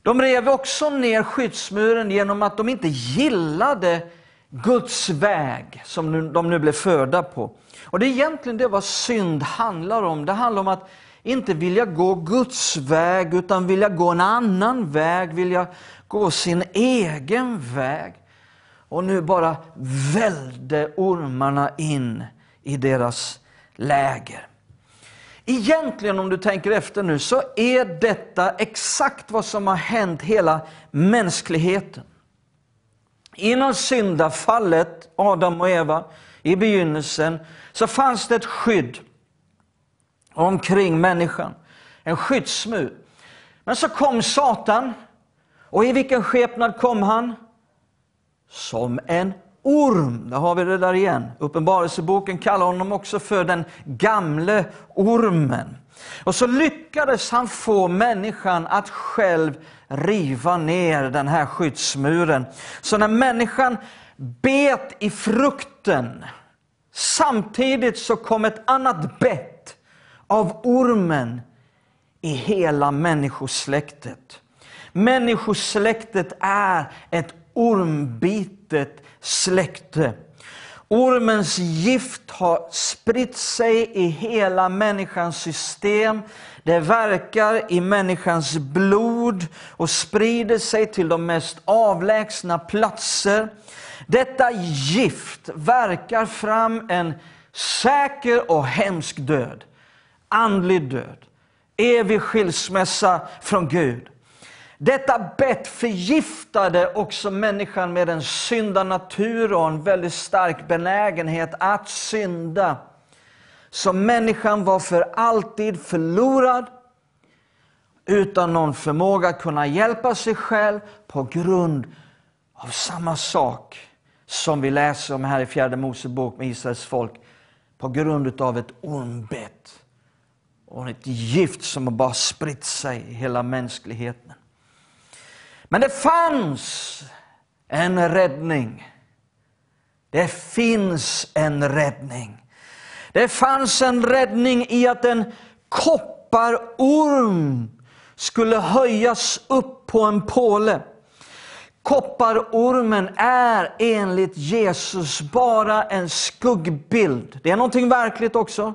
de rev också ner skyddsmuren genom att de inte gillade Guds väg som de nu blev förda på. Och det är egentligen det vad synd handlar om. Det handlar om att inte vilja gå Guds väg utan vilja gå en annan väg, vilja gå sin egen väg. Och nu bara välde ormarna in i deras läger. Egentligen om du tänker efter nu så är detta exakt vad som har hänt hela mänskligheten. Innan syndafallet, Adam och Eva, i begynnelsen, så fanns det ett skydd omkring människan. En skyddsmur. Men så kom Satan. Och i vilken skepnad kom han? Som en orm. Där har vi det där igen. Uppenbarelseboken kallar honom också för den gamle ormen. Och så lyckades han få människan att själv riva ner den här skyddsmuren. Så när människan bet i frukten, samtidigt så kom ett annat bett av ormen i hela människosläktet. Människosläktet är ett ormbitet släkte. Ormens gift har spritt sig i hela människans system. Det verkar i människans blod och sprider sig till de mest avlägsna platser. Detta gift verkar fram en säker och hemsk död. Andlig död. Evig skilsmässa från Gud. Detta bett förgiftade också människan med en syndanatur och en väldigt stark benägenhet att synda. Så människan var för alltid förlorad utan någon förmåga att kunna hjälpa sig själv på grund av samma sak som vi läser om här i fjärde Mosebok med Israels folk. På grund av ett ormbett och ett gift som har bara spritt sig i hela mänskligheten. Men det fanns en räddning. Det finns en räddning. Det fanns en räddning i att en kopparorm skulle höjas upp på en påle. Kopparormen är enligt Jesus bara en skuggbild. Det är någonting verkligt också.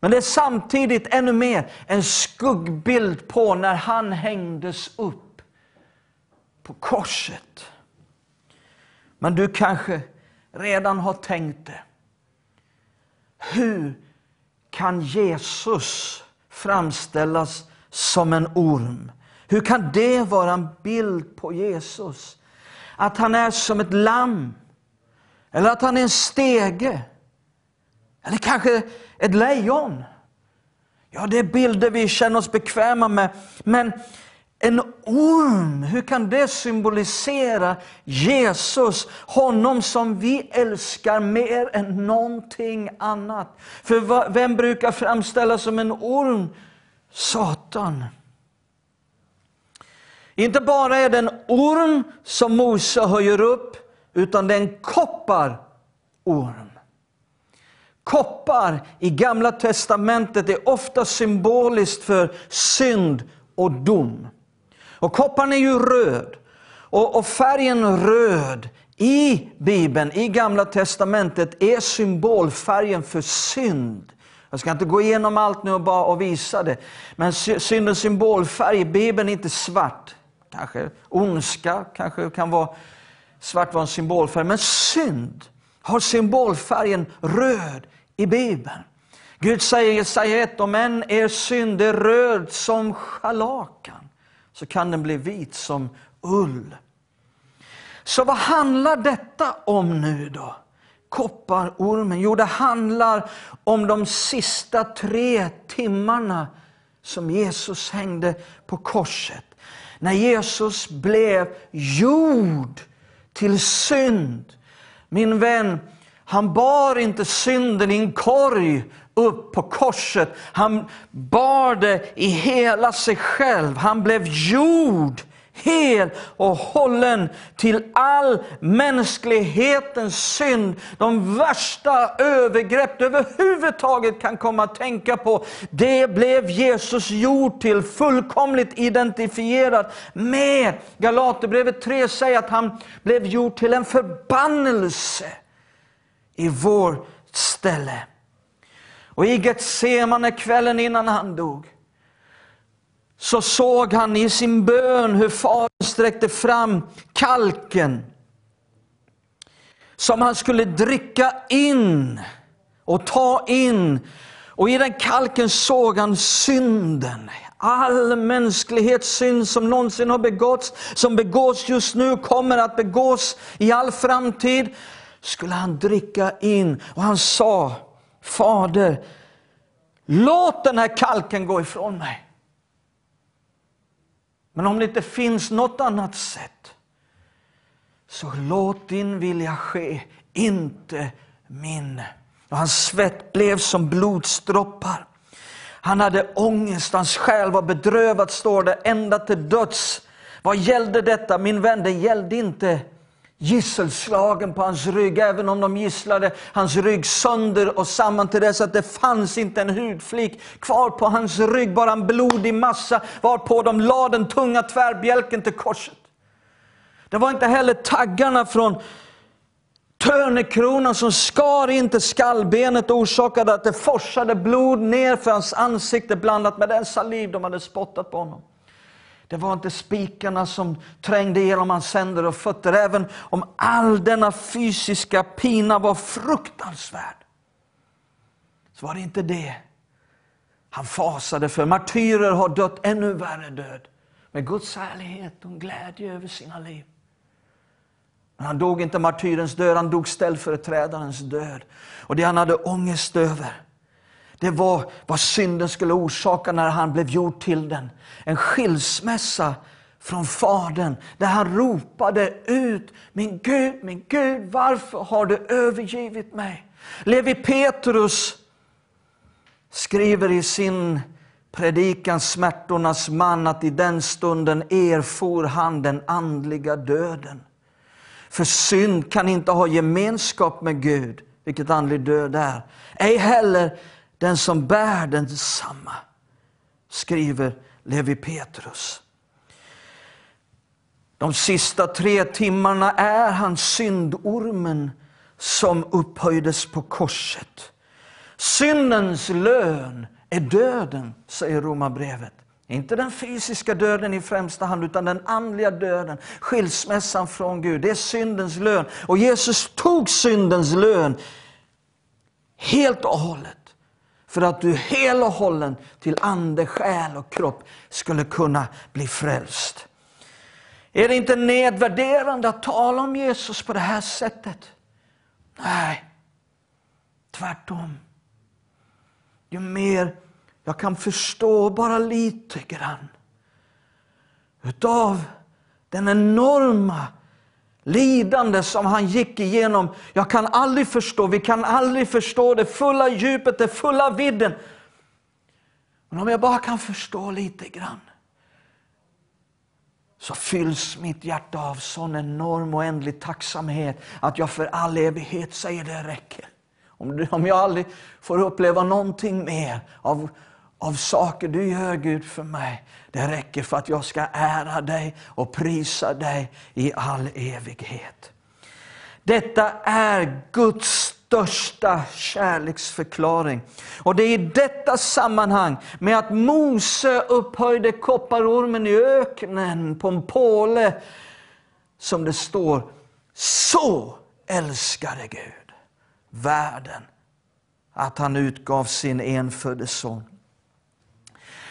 Men det är samtidigt ännu mer en skuggbild på när han hängdes upp på korset. Men du kanske redan har tänkt det. Hur kan Jesus framställas som en orm? Hur kan det vara en bild på Jesus? Att han är som ett lamm? Eller att han är en stege? Eller kanske ett lejon? Ja, det är bilder vi känner oss bekväma med. Men en orm, hur kan det symbolisera Jesus? Honom som vi älskar mer än någonting annat. För vem brukar framställas som en orm? Satan. Inte bara är det en orm som Mose höjer upp, utan det är en kopparorm. Koppar i Gamla Testamentet är ofta symboliskt för synd och dom. Och kopparn är ju röd. Och, och färgen röd i Bibeln, i Gamla Testamentet, är symbolfärgen för synd. Jag ska inte gå igenom allt nu och bara och visa det. Men syndens symbolfärg i Bibeln är inte svart. Kanske ondska, kanske kan vara svart var en symbolfärg. Men synd har symbolfärgen röd i Bibeln. Gud säger i Jesaja 1, om än er synd är röd som scharlakan så kan den bli vit som ull. Så vad handlar detta om nu då? Kopparormen? Jo, det handlar om de sista tre timmarna som Jesus hängde på korset. När Jesus blev gjord till synd. Min vän, han bar inte synden i en korg upp på korset. Han bar det i hela sig själv. Han blev gjord hel och hållen till all mänsklighetens synd. De värsta övergrepp du överhuvudtaget kan komma att tänka på. Det blev Jesus gjord till, fullkomligt identifierad med. Galaterbrevet 3 säger att han blev gjord till en förbannelse i vår ställe. Och i Getsemane kvällen innan han dog så såg han i sin bön hur Fadern sträckte fram kalken som han skulle dricka in och ta in. Och i den kalken såg han synden. All mänsklighets synd som någonsin har begåtts, som begås just nu, kommer att begås i all framtid, skulle han dricka in. Och han sa, Fader, låt den här kalken gå ifrån mig. Men om det inte finns något annat sätt, så låt din vilja ske, inte min. Och hans svett blev som blodsdroppar. Han hade ångest, hans själ var bedrövad, står det, ända till döds. Vad gällde detta? Min vän, det gällde inte gisselslagen på hans rygg, även om de gisslade hans rygg sönder och samman till dess att det fanns inte en hudflik kvar på hans rygg, bara en blodig massa, varpå de lade den tunga tvärbjälken till korset. Det var inte heller taggarna från törnekronan som skar in till skallbenet och orsakade att det forsade blod ner för hans ansikte blandat med den saliv de hade spottat på honom. Det var inte spikarna som trängde igenom hans händer och fötter, även om all denna fysiska pina var fruktansvärd. Så var det inte det han fasade för. Martyrer har dött ännu värre död. Med Guds härlighet och glädje över sina liv. Men han dog inte martyrens död, han dog ställföreträdarens död. Och det han hade ångest över, det var vad synden skulle orsaka när han blev gjord till den. En skilsmässa från Fadern, där han ropade ut, min Gud, min Gud, varför har du övergivit mig? Levi Petrus skriver i sin predikan Smärtornas man att i den stunden erfor han den andliga döden. För synd kan inte ha gemenskap med Gud, vilket andlig död är. Ej heller den som bär densamma, skriver Levi Petrus. De sista tre timmarna är han syndormen som upphöjdes på korset. Syndens lön är döden, säger Romarbrevet. Inte den fysiska döden i främsta hand, utan den andliga döden. Skilsmässan från Gud, det är syndens lön. Och Jesus tog syndens lön helt och hållet. För att du hel och hållen till ande, själ och kropp skulle kunna bli frälst. Är det inte nedvärderande att tala om Jesus på det här sättet? Nej, tvärtom. Ju mer jag kan förstå bara lite grann utav den enorma lidande som han gick igenom. Jag kan aldrig förstå, vi kan aldrig förstå det fulla djupet, det fulla vidden. Men om jag bara kan förstå lite grann så fylls mitt hjärta av sån enorm och oändlig tacksamhet att jag för all evighet säger det räcker. Om, om jag aldrig får uppleva någonting mer av, av saker du gör Gud för mig, det räcker för att jag ska ära dig och prisa dig i all evighet. Detta är Guds största kärleksförklaring. Och det är i detta sammanhang med att Mose upphöjde kopparormen i öknen på en påle som det står Så älskade Gud världen att han utgav sin enfödde son.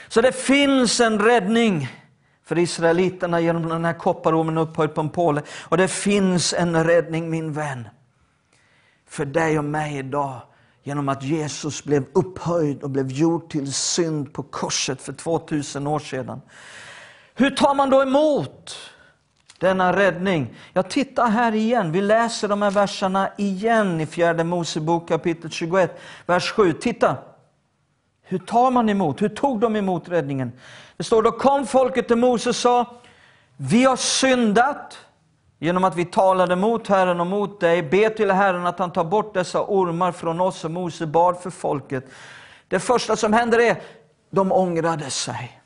Så det finns en räddning för israeliterna genom den här kopparormen upphöjd på en påle. Och det finns en räddning min vän för dig och mig idag genom att Jesus blev upphöjd och blev gjord till synd på korset för 2000 år sedan. Hur tar man då emot denna räddning? Jag tittar här igen. Vi läser de här verserna igen i fjärde Mosebok kapitel 21, vers 7. Titta! Hur tar man emot? Hur tog de emot räddningen? Det står då kom folket till Mose och sa, vi har syndat genom att vi talade mot Herren och mot dig. Be till Herren att han tar bort dessa ormar från oss och Mose bad för folket. Det första som händer är, de ångrade sig.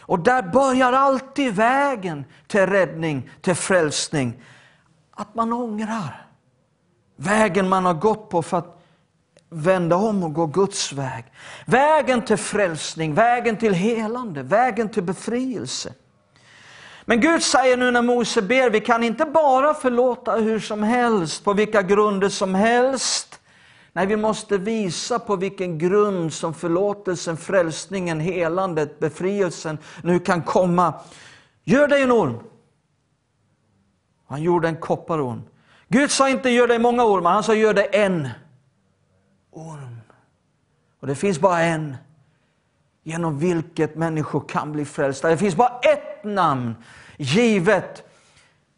Och där börjar alltid vägen till räddning, till frälsning. Att man ångrar. Vägen man har gått på för att vända om och gå Guds väg. Vägen till frälsning, vägen till helande, vägen till befrielse. Men Gud säger nu när Mose ber, vi kan inte bara förlåta hur som helst, på vilka grunder som helst. Nej, vi måste visa på vilken grund som förlåtelsen, frälsningen, helandet, befrielsen nu kan komma. Gör dig en orm. Han gjorde en kopparorm. Gud sa inte gör dig många ormar, han sa gör dig en orm. Och det finns bara en genom vilket människor kan bli frälsta. Det finns bara ett namn givet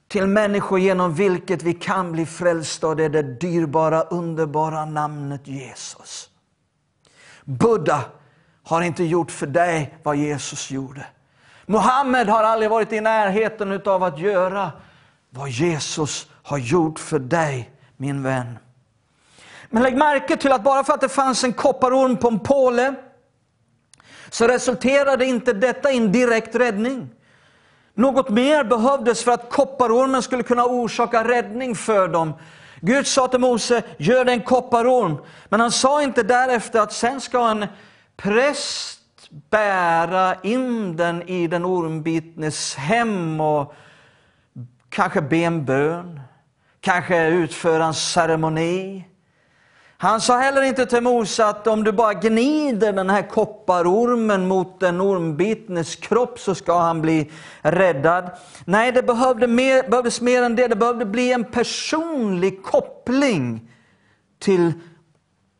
till människor genom vilket vi kan bli frälsta och det är det dyrbara, underbara namnet Jesus. Buddha har inte gjort för dig vad Jesus gjorde. Muhammed har aldrig varit i närheten av att göra vad Jesus har gjort för dig, min vän. Men lägg märke till att bara för att det fanns en kopparorm på en påle så resulterade inte detta i en direkt räddning. Något mer behövdes för att kopparormen skulle kunna orsaka räddning för dem. Gud sa till Mose, gör en kopparorm. Men han sa inte därefter att sen ska en präst bära in den i den ormbitnes hem och kanske be en bön, kanske utföra en ceremoni. Han sa heller inte till Mose att om du bara gnider den här kopparormen mot den ormbitnes kropp så ska han bli räddad. Nej, det behövde mer, behövdes mer än det. Det behövde bli en personlig koppling till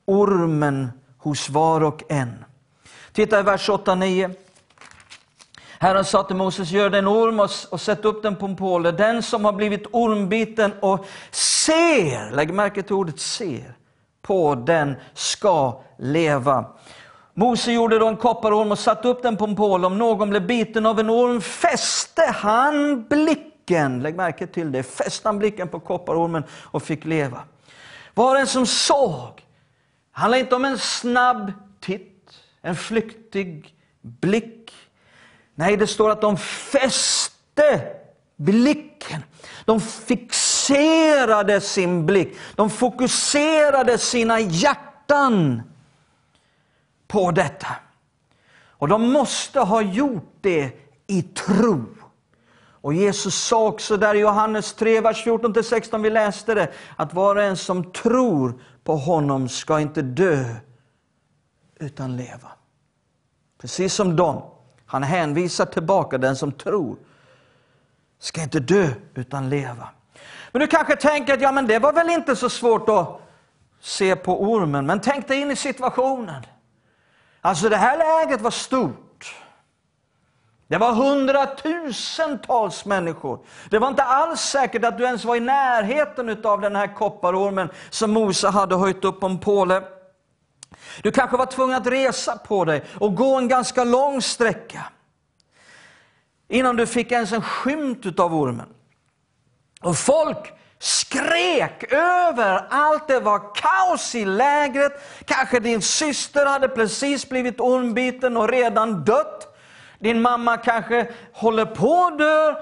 ormen hos var och en. Titta i vers 8-9. Herren sa till Moses, gör en orm och, och sätt upp den på en påle. Den som har blivit ormbiten och ser, lägg märke till ordet ser, på den ska leva. Mose gjorde då en kopparorm och satte upp den på en påle. Om någon blev biten av en orm fäste han blicken, lägg märke till det, fäste han blicken på kopparormen och fick leva. Var en som såg, handlar inte om en snabb titt, en flyktig blick. Nej, det står att de fäste blicken. De fixerade sin blick. De fokuserade sina hjärtan på detta. Och de måste ha gjort det i tro. Och Jesus sa också där i Johannes 3, vers 14-16, vi läste det, att var och en som tror på honom ska inte dö, utan leva. Precis som de. Han hänvisar tillbaka den som tror ska inte dö utan leva. Men du kanske tänker att ja, men det var väl inte så svårt att se på ormen. Men tänk dig in i situationen. Alltså det här läget var stort. Det var hundratusentals människor. Det var inte alls säkert att du ens var i närheten av den här kopparormen som Mose hade höjt upp en påle. Du kanske var tvungen att resa på dig och gå en ganska lång sträcka innan du fick ens en skymt av ormen. Och folk skrek över allt. Det var kaos i lägret. Kanske din syster hade precis blivit ormbiten och redan dött. Din mamma kanske håller på att dö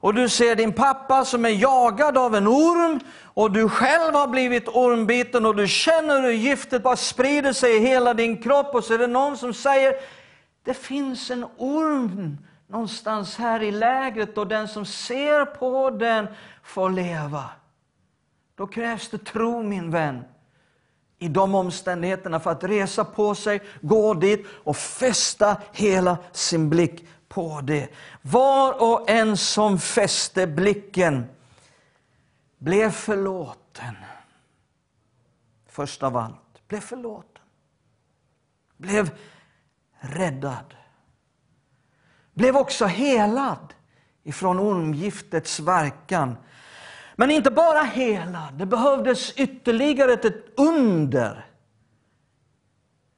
och du ser din pappa som är jagad av en orm och du själv har blivit ormbiten och du känner hur giftet bara sprider sig i hela din kropp och så är det någon som säger det finns en orm någonstans här i lägret och den som ser på den får leva. Då krävs det tro min vän i de omständigheterna för att resa på sig, gå dit och fästa hela sin blick på det. Var och en som fäste blicken blev förlåten. Först av allt, blev förlåten. Blev räddad. Blev också helad ifrån ormgiftets verkan. Men inte bara helad, det behövdes ytterligare ett under.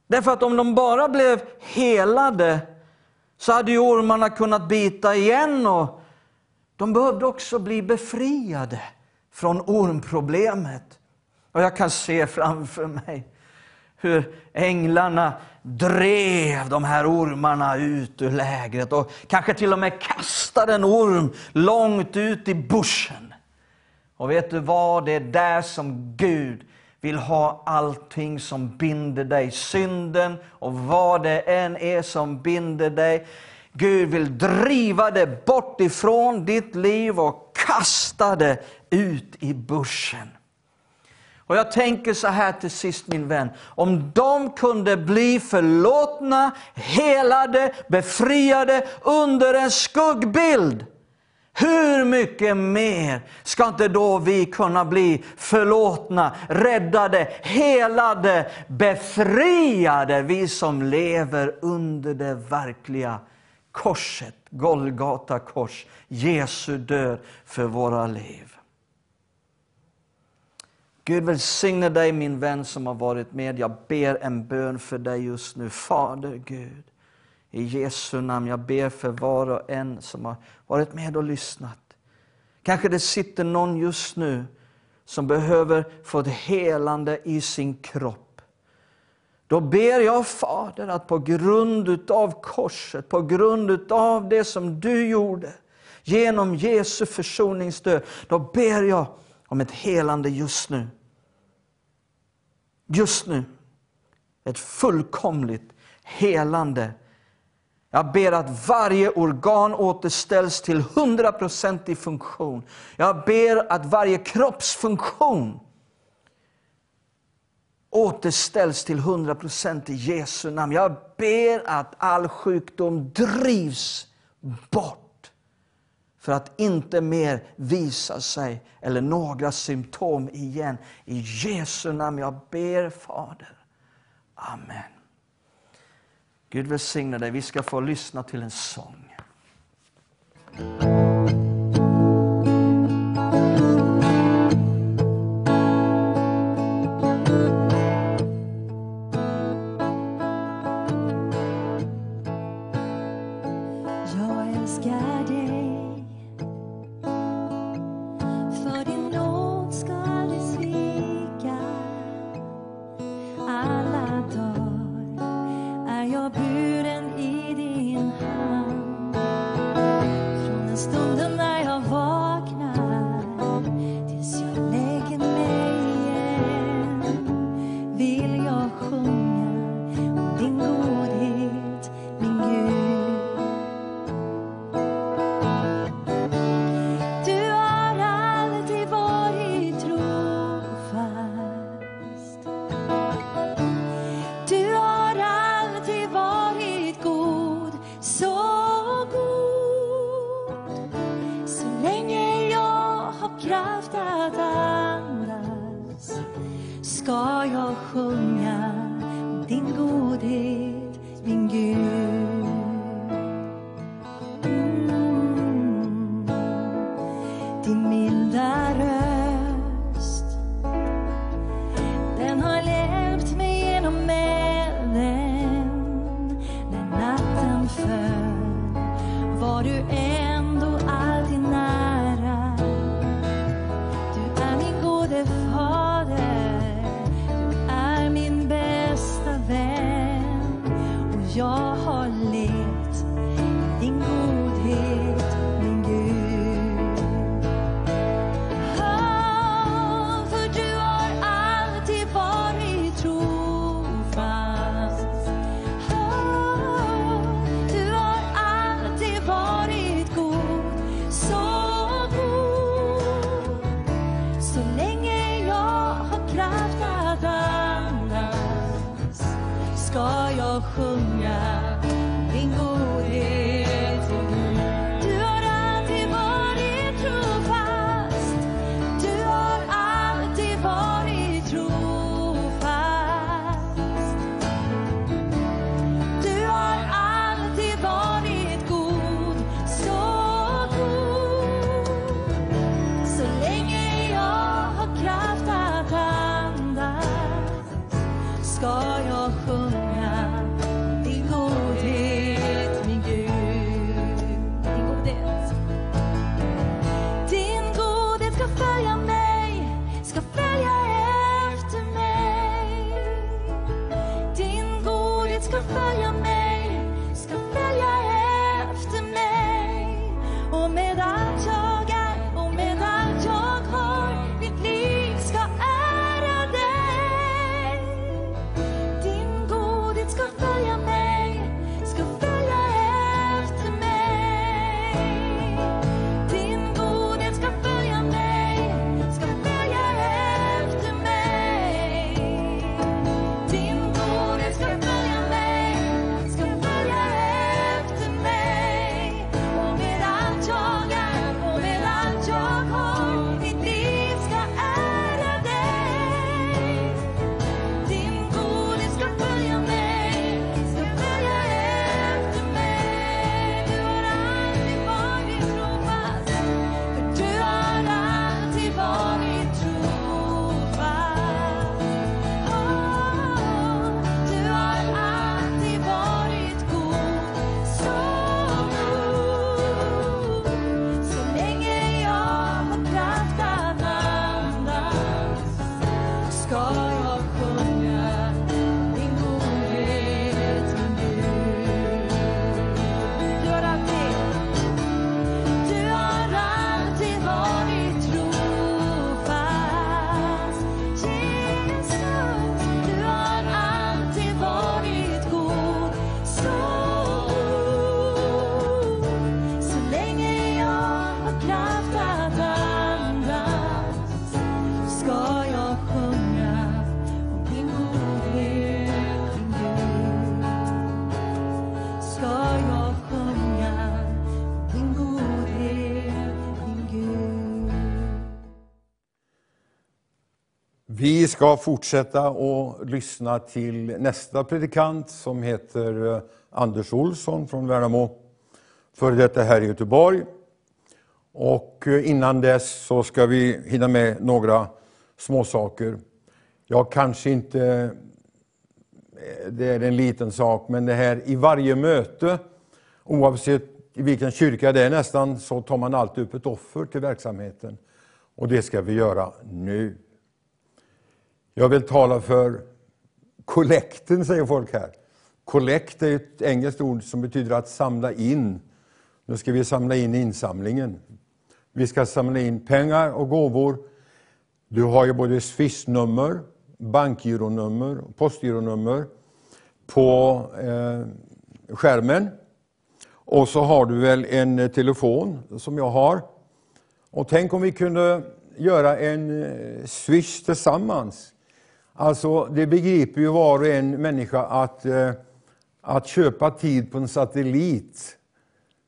Därför att om de bara blev helade så hade ju ormarna kunnat bita igen och de behövde också bli befriade från ormproblemet. Och jag kan se framför mig hur änglarna drev de här ormarna ut ur lägret och kanske till och med kastade en orm långt ut i bushen. Och vet du vad? Det är där som Gud vill ha allting som binder dig. Synden och vad det än är som binder dig. Gud vill driva det bort ifrån ditt liv och kasta det ut i bushen. Och jag tänker så här till sist min vän. Om de kunde bli förlåtna, helade, befriade under en skuggbild. Hur mycket mer ska inte då vi kunna bli förlåtna, räddade, helade, befriade, vi som lever under det verkliga korset, Golgata kors, Jesu död för våra liv. Gud välsigne dig min vän som har varit med. Jag ber en bön för dig just nu. Fader Gud, i Jesu namn, jag ber för var och en som har varit med och lyssnat. Kanske det sitter någon just nu som behöver få ett helande i sin kropp. Då ber jag Fader att på grund av korset, på grund av det som du gjorde genom Jesu försoningsdöd, då ber jag om ett helande just nu. Just nu. Ett fullkomligt helande. Jag ber att varje organ återställs till 100% i funktion. Jag ber att varje kroppsfunktion återställs till 100% i Jesu namn. Jag ber att all sjukdom drivs bort för att inte mer visa sig eller några symptom igen. I Jesu namn jag ber Fader. Amen. Gud välsigne dig. Vi ska få lyssna till en sång. Vi ska fortsätta och lyssna till nästa predikant som heter eh, Anders Olsson från Värnamo, före detta här i Göteborg. Och eh, innan dess så ska vi hinna med några småsaker. Jag kanske inte, eh, det är en liten sak, men det här i varje möte, oavsett i vilken kyrka det är nästan, så tar man alltid upp ett offer till verksamheten. Och det ska vi göra nu. Jag vill tala för kollekten, säger folk här. Kollekt är ett engelskt ord som betyder att samla in. Nu ska vi samla in insamlingen. Vi ska samla in pengar och gåvor. Du har ju både swishnummer, bankgironummer och postgironummer på eh, skärmen. Och så har du väl en eh, telefon som jag har. Och tänk om vi kunde göra en eh, swish tillsammans. Alltså, det begriper ju var och en människa att, eh, att köpa tid på en satellit,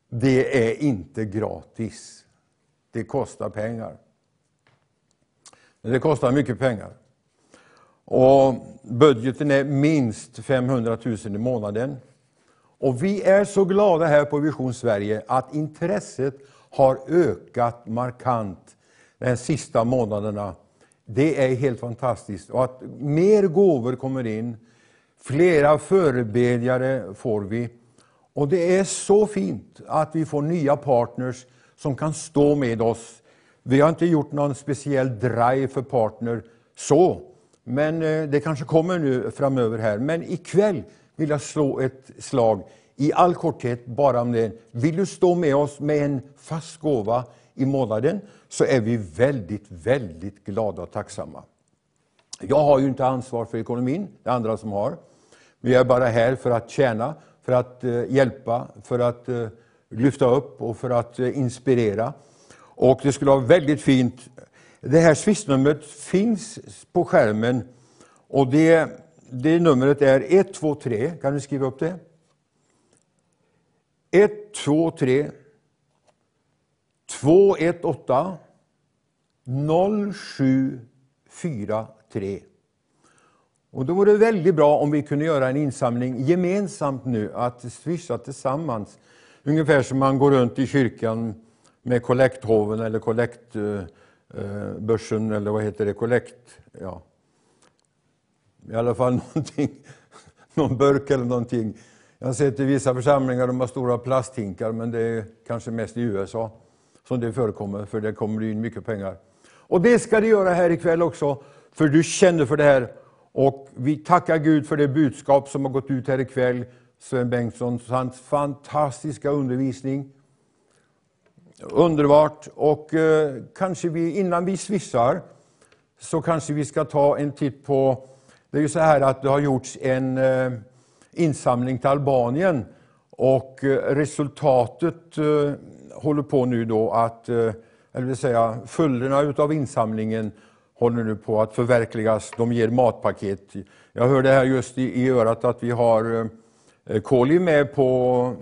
det är inte gratis. Det kostar pengar. Det kostar mycket pengar. Och budgeten är minst 500 000 i månaden. Och vi är så glada här på Vision Sverige att intresset har ökat markant de sista månaderna. Det är helt fantastiskt. Och att mer gåvor kommer in, flera förebedjare får vi. Och det är så fint att vi får nya partners som kan stå med oss. Vi har inte gjort någon speciell drive för partner så, men eh, det kanske kommer nu framöver här. Men ikväll vilja slå ett slag i all korthet bara om det. Vill du stå med oss med en fast gåva i månaden så är vi väldigt, väldigt glada och tacksamma. Jag har ju inte ansvar för ekonomin, det är andra som har. Vi är bara här för att tjäna, för att eh, hjälpa, för att eh, lyfta upp och för att eh, inspirera. Och det skulle vara väldigt fint. Det här swishnumret finns på skärmen och det, det numret är 123. Kan du skriva upp det? 123 218 0743. Och då vore det väldigt bra om vi kunde göra en insamling gemensamt nu, att swisha tillsammans. Ungefär som man går runt i kyrkan med kollekthoven eller kollektbörsen eh, eh, eller vad heter det, kollekt, ja. I alla fall <laughs> någonting, någon burk eller någonting. Jag har sett i vissa församlingar de har stora plasthinkar, men det är kanske mest i USA som det förekommer, för det kommer in mycket pengar. Och det ska det göra här ikväll också, för du känner för det här. Och vi tackar Gud för det budskap som har gått ut här ikväll. Sven Bengtssons hans fantastiska undervisning. Underbart. Och eh, kanske vi, innan vi swishar, så kanske vi ska ta en titt på... Det är ju så här att det har gjorts en eh, insamling till Albanien. Och eh, resultatet eh, håller på nu då att, eh, eller vill säga följderna utav insamlingen håller nu på att förverkligas. De ger matpaket. Jag hörde här just i, i örat att vi har eh, Koli med på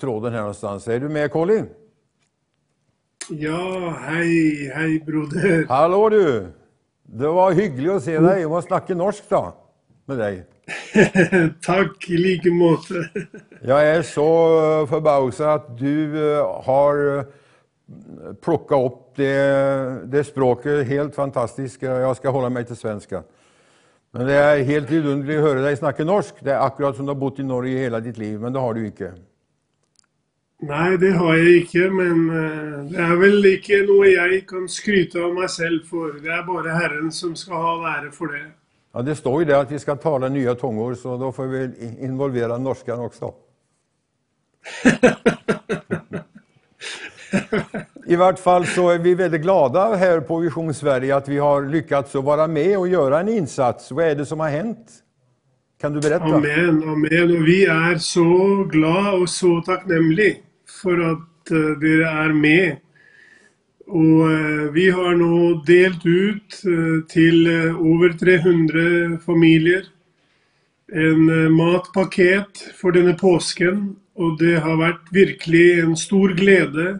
tråden här någonstans. Är du med Koli? Ja, hej, hej broder. Hallå du! Det var hyggligt att se dig. Jag måste snacka norsk då, med dig. <laughs> Tack i like måte. <laughs> Jag är så förbausad att du eh, har eh, plockat upp det, det språket helt fantastiskt. Jag ska hålla mig till svenska. Men det är helt vidunderligt att höra dig snacka norsk. Det är akkurat som du har bott i Norge hela ditt liv, men det har du inte. Nei, det har jeg ikke, men eh, det er vel ikke noe jeg kan skryte av meg selv for. Det er bare Herren som skal ha ære for det. Ja, det står ju det att vi ska tala nya tungor, så då får vi involvera norskan också. I vart fall så är vi väldigt glada här på Vision Sverige att vi har lyckats att vara med och göra en insats. Vad är det som har hänt? Kan du berätta? Amen, amen. Och vi är så glada och så tacknämliga för att eh, är med och eh, vi har nu delt ut eh, till över eh, 300 familjer en matpaket för denna påsken. och det har varit verkligen en stor glädje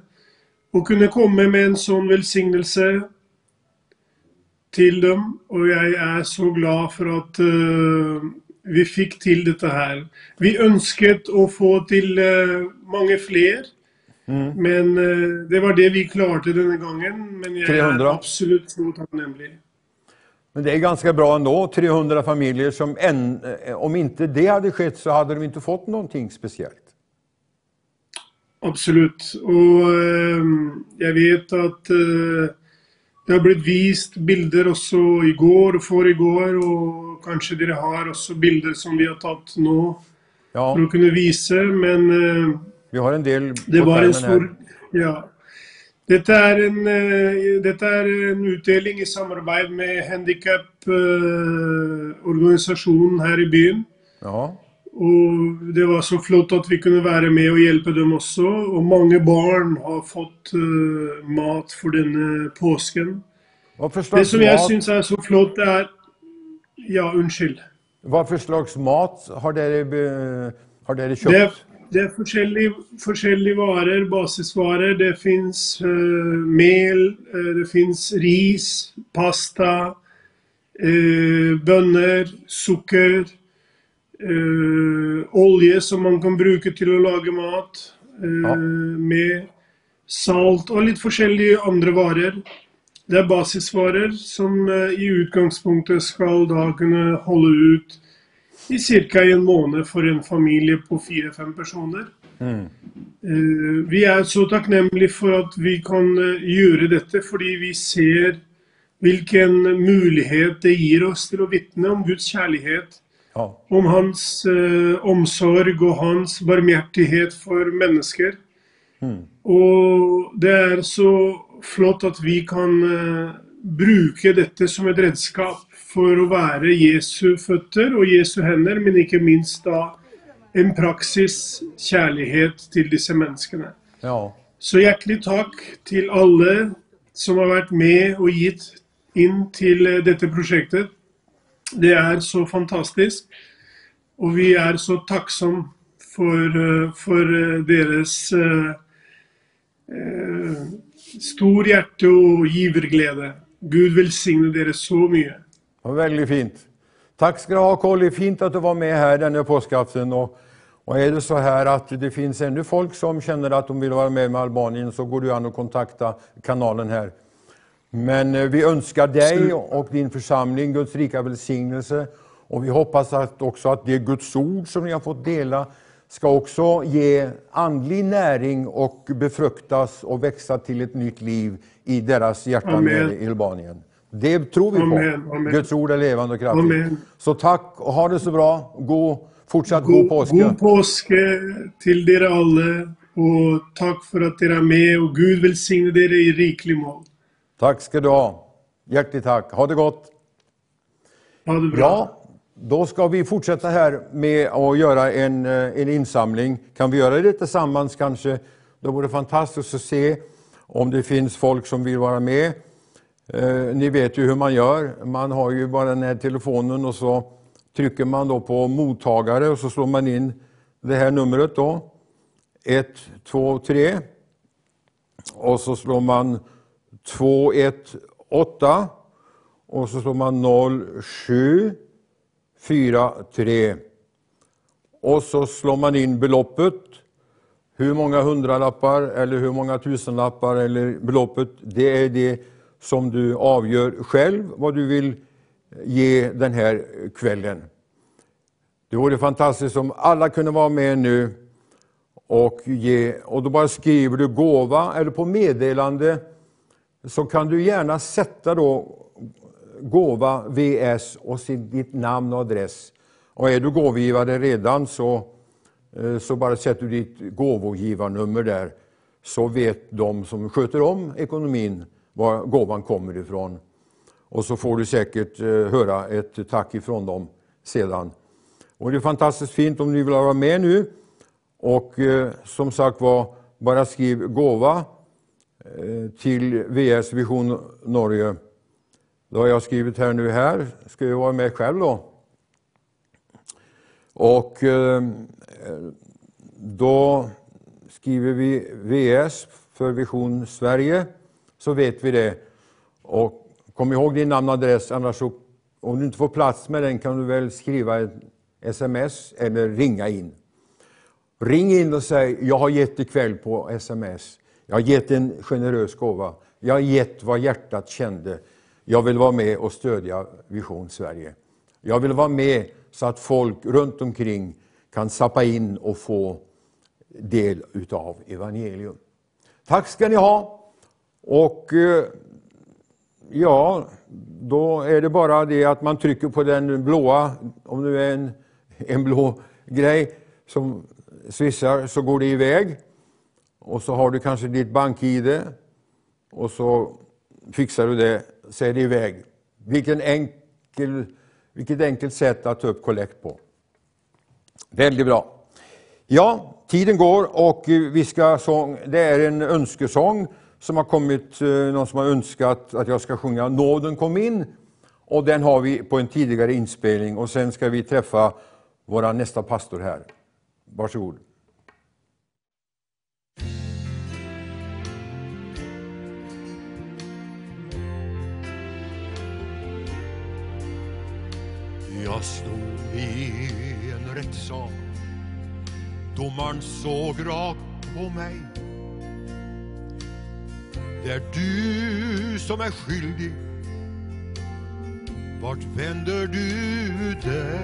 att kunna komma med en sån välsignelse till dem. och jag är så glad för att vi fick till detta här. Vi önskade att få till många fler flere. Men eh, det var det vi klarte denne gangen. Men jeg 300. er absolutt så takknemlig. Men det är ganska bra ändå, 300 familjer som än, eh, om inte det hade skett så hade de inte fått någonting speciellt. Absolutt. Og eh, jeg vet at eh, det har blitt vist bilder også i går og forrige og kanskje dere har også bilder som vi har tatt nå Ja, for å kunne vise, men eh, vi har en del det var en stor Ja. Dette er en, eh, dette er en utdeling i samarbeid med handikap-organisasjonen her i byen. Ja, Og det var så flott at vi kunne være med og hjelpe dem også. Og mange barn har fått eh, mat for denne påsken. för Det som jeg mat, syns er så flott, er Ja, unnskyld. vad för slags mat har be- har köpt? Det det er forskjellige, forskjellige varer, basisvarer. Det fins mel, eh, det fins ris, pasta, eh, bønner, sukker. olje som man kan bruke til å lage mat. Ja. Med salt og litt forskjellige andre varer. Det er basisvarer som i utgangspunktet skal da kunne holde ut i ca. en måned for en familie på fire-fem personer. Eh, Vi er så takknemlige for at vi kan eh, gjøre dette, fordi vi ser hvilken mulighet det gir oss til å vitne om Guds kjærlighet Ja. om hans eh, omsorg og hans barmhjertighet for mennesker. Og det er så flott at vi kan eh, bruke dette som et redskap for å være Jesu føtter og Jesu hender, men ikke minst da en praksis kjærlighet til disse menneskene. Ja. Så hjertelig takk til alle som har vært med og gitt inn til eh, dette prosjektet. Det er så fantastisk. Og vi er så takksom for, eh, for eh, deres eh, eh, stor hjerte og giverglede. Gud velsigne dere så mye. Var väldigt fint. Tack ska du ha Colly, fint att du var med här denna påskafton. Och, och är det så här att det finns ännu folk som känner att de vill vara med med Albanien så går du an att kontakta kanalen här. Men eh, vi önskar dig och din församling Guds rika välsignelse och vi hoppas att också att det Guds ord som ni har fått dela ska också ge andlig näring och befruktas och växa till ett nytt liv i deras hjärtan i Albanien. Det tror vi på. amen. Guds ord är levande och kraftigt. Amen. Så tack och ha det så bra. God, fortsatt god, God, påske. god påske til dere alle. Og takk for at dere er med, og Gud velsigne dere i rikelig mål. Tack ska du ha. Hjärtligt tack. Ha det gott. Ha det bra. Ja, då ska vi fortsätta här med att göra en, eh, en insamling. Kan vi göra det tillsammans kanske? Det vore fantastiskt att se om det finns folk som vill vara med. Eh, ni vet ju hur man gör. Man har ju bara den här telefonen och så trycker man då på mottagare och så slår man in det här numret då. 1, 2, 3. Och så slår man 2, 1, 8. och så slår man 0, 7, 4, 3. Och så slår man in beloppet. Hur många hundralappar eller hur många tusenlappar eller beloppet, det är det som du avgör själv vad du vill eh, ge den här kvällen. Det vore fantastiskt om alla kunde vara med nu och ge, och då bara skriver du gåva eller på meddelande så kan du gärna sätta då gåva VS och ditt namn och adress. Och är du gåvogivare redan så, eh, så bara sätter du ditt gåvogivarnummer där så vet de som sköter om ekonomin var gåvan kommer ifrån. Och så får du säkert eh, höra ett tack ifrån dem sedan. Och det är fantastiskt fint om ni vill vara med nu. Och eh, som sagt var, bara skriv gåva eh, till VS Vision Norge. Då har jag skrivit här nu här, ska jag vara med själv då. Och eh, då skriver vi VS för Vision Sverige, så vet vi det. Och kom ihåg din namn och adress, annars så, om du inte får plats med den kan du väl skriva ett sms eller ringa in. Ring in och säg, jag har gett ikväll på sms. Jag har gett en generös gåva. Jag har gett vad hjärtat kände. Jag vill vara med och stödja Vision Sverige. Jag vill vara med så att folk runt omkring kan sappa in och få del utav evangelium. Tack ska ni ha. Och eh, ja, då är det bara det att man trycker på den blåa, om det är en, <laughs> en blå grej som svissar så går det iväg. Och så har du kanske ditt bank-id och så fixar du det, så är det iväg. Vilken enkel, vilket enkelt sätt att ta upp kollekt på. Väldigt bra. Ja, tiden går och eh, vi ska sång, det är en önskesång som har kommit, eh, någon som har önskat att jag ska sjunga Nåden kom in. Och den har vi på en tidigare inspelning och sen ska vi träffa vår nästa pastor här. Varsågod. Jag stod i en rättssal Domaren såg rakt på mig Det är du som är skyldig Vart vänder du dig?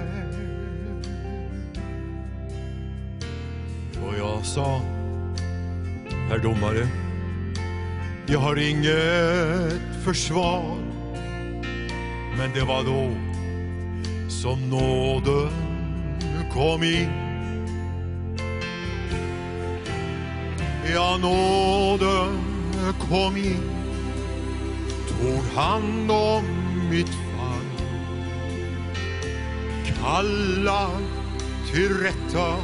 Och jag sa Herr domare Jag har inget försvar Men det var då som nåden kom in. Ja, nåden kom in, tog hand om mitt fall. Kallad till rätta,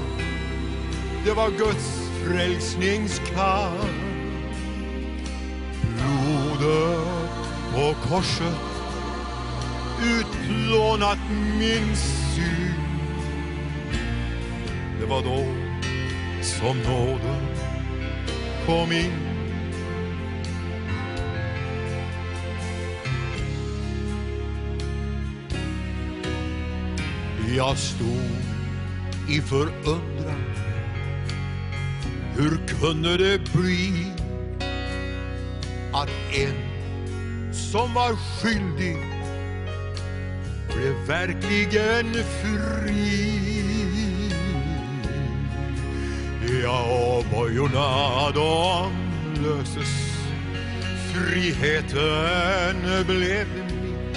det var Guds frälsningskall. Blodet på korset utplånat min synd. Det var då som nåden kom in. Jag stod i förundran. Hur kunde det bli att en som var skyldig blev verkligen fri. Ja, bojorna de löses, friheten blev min.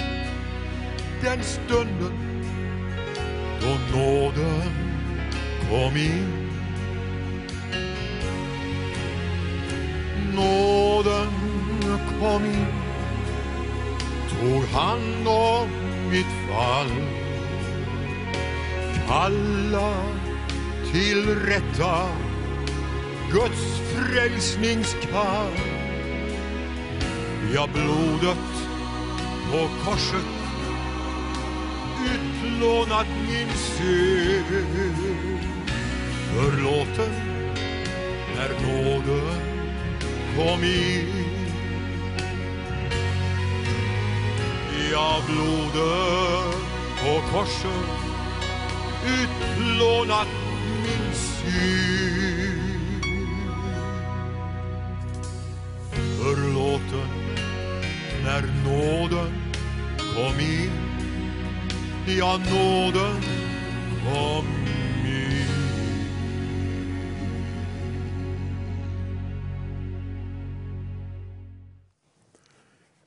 Den stunden då nåden kom in. Nåden kom in, tog hand om mitt fall. Kalla till rätta Guds frälsningskall. Ja, blodet på korset utplånat min synd. Förlåten när nåden kom in. Ja, blodet på korset utplånat min synd. Förlåten när nåden kom in. Ja, nåden kom in.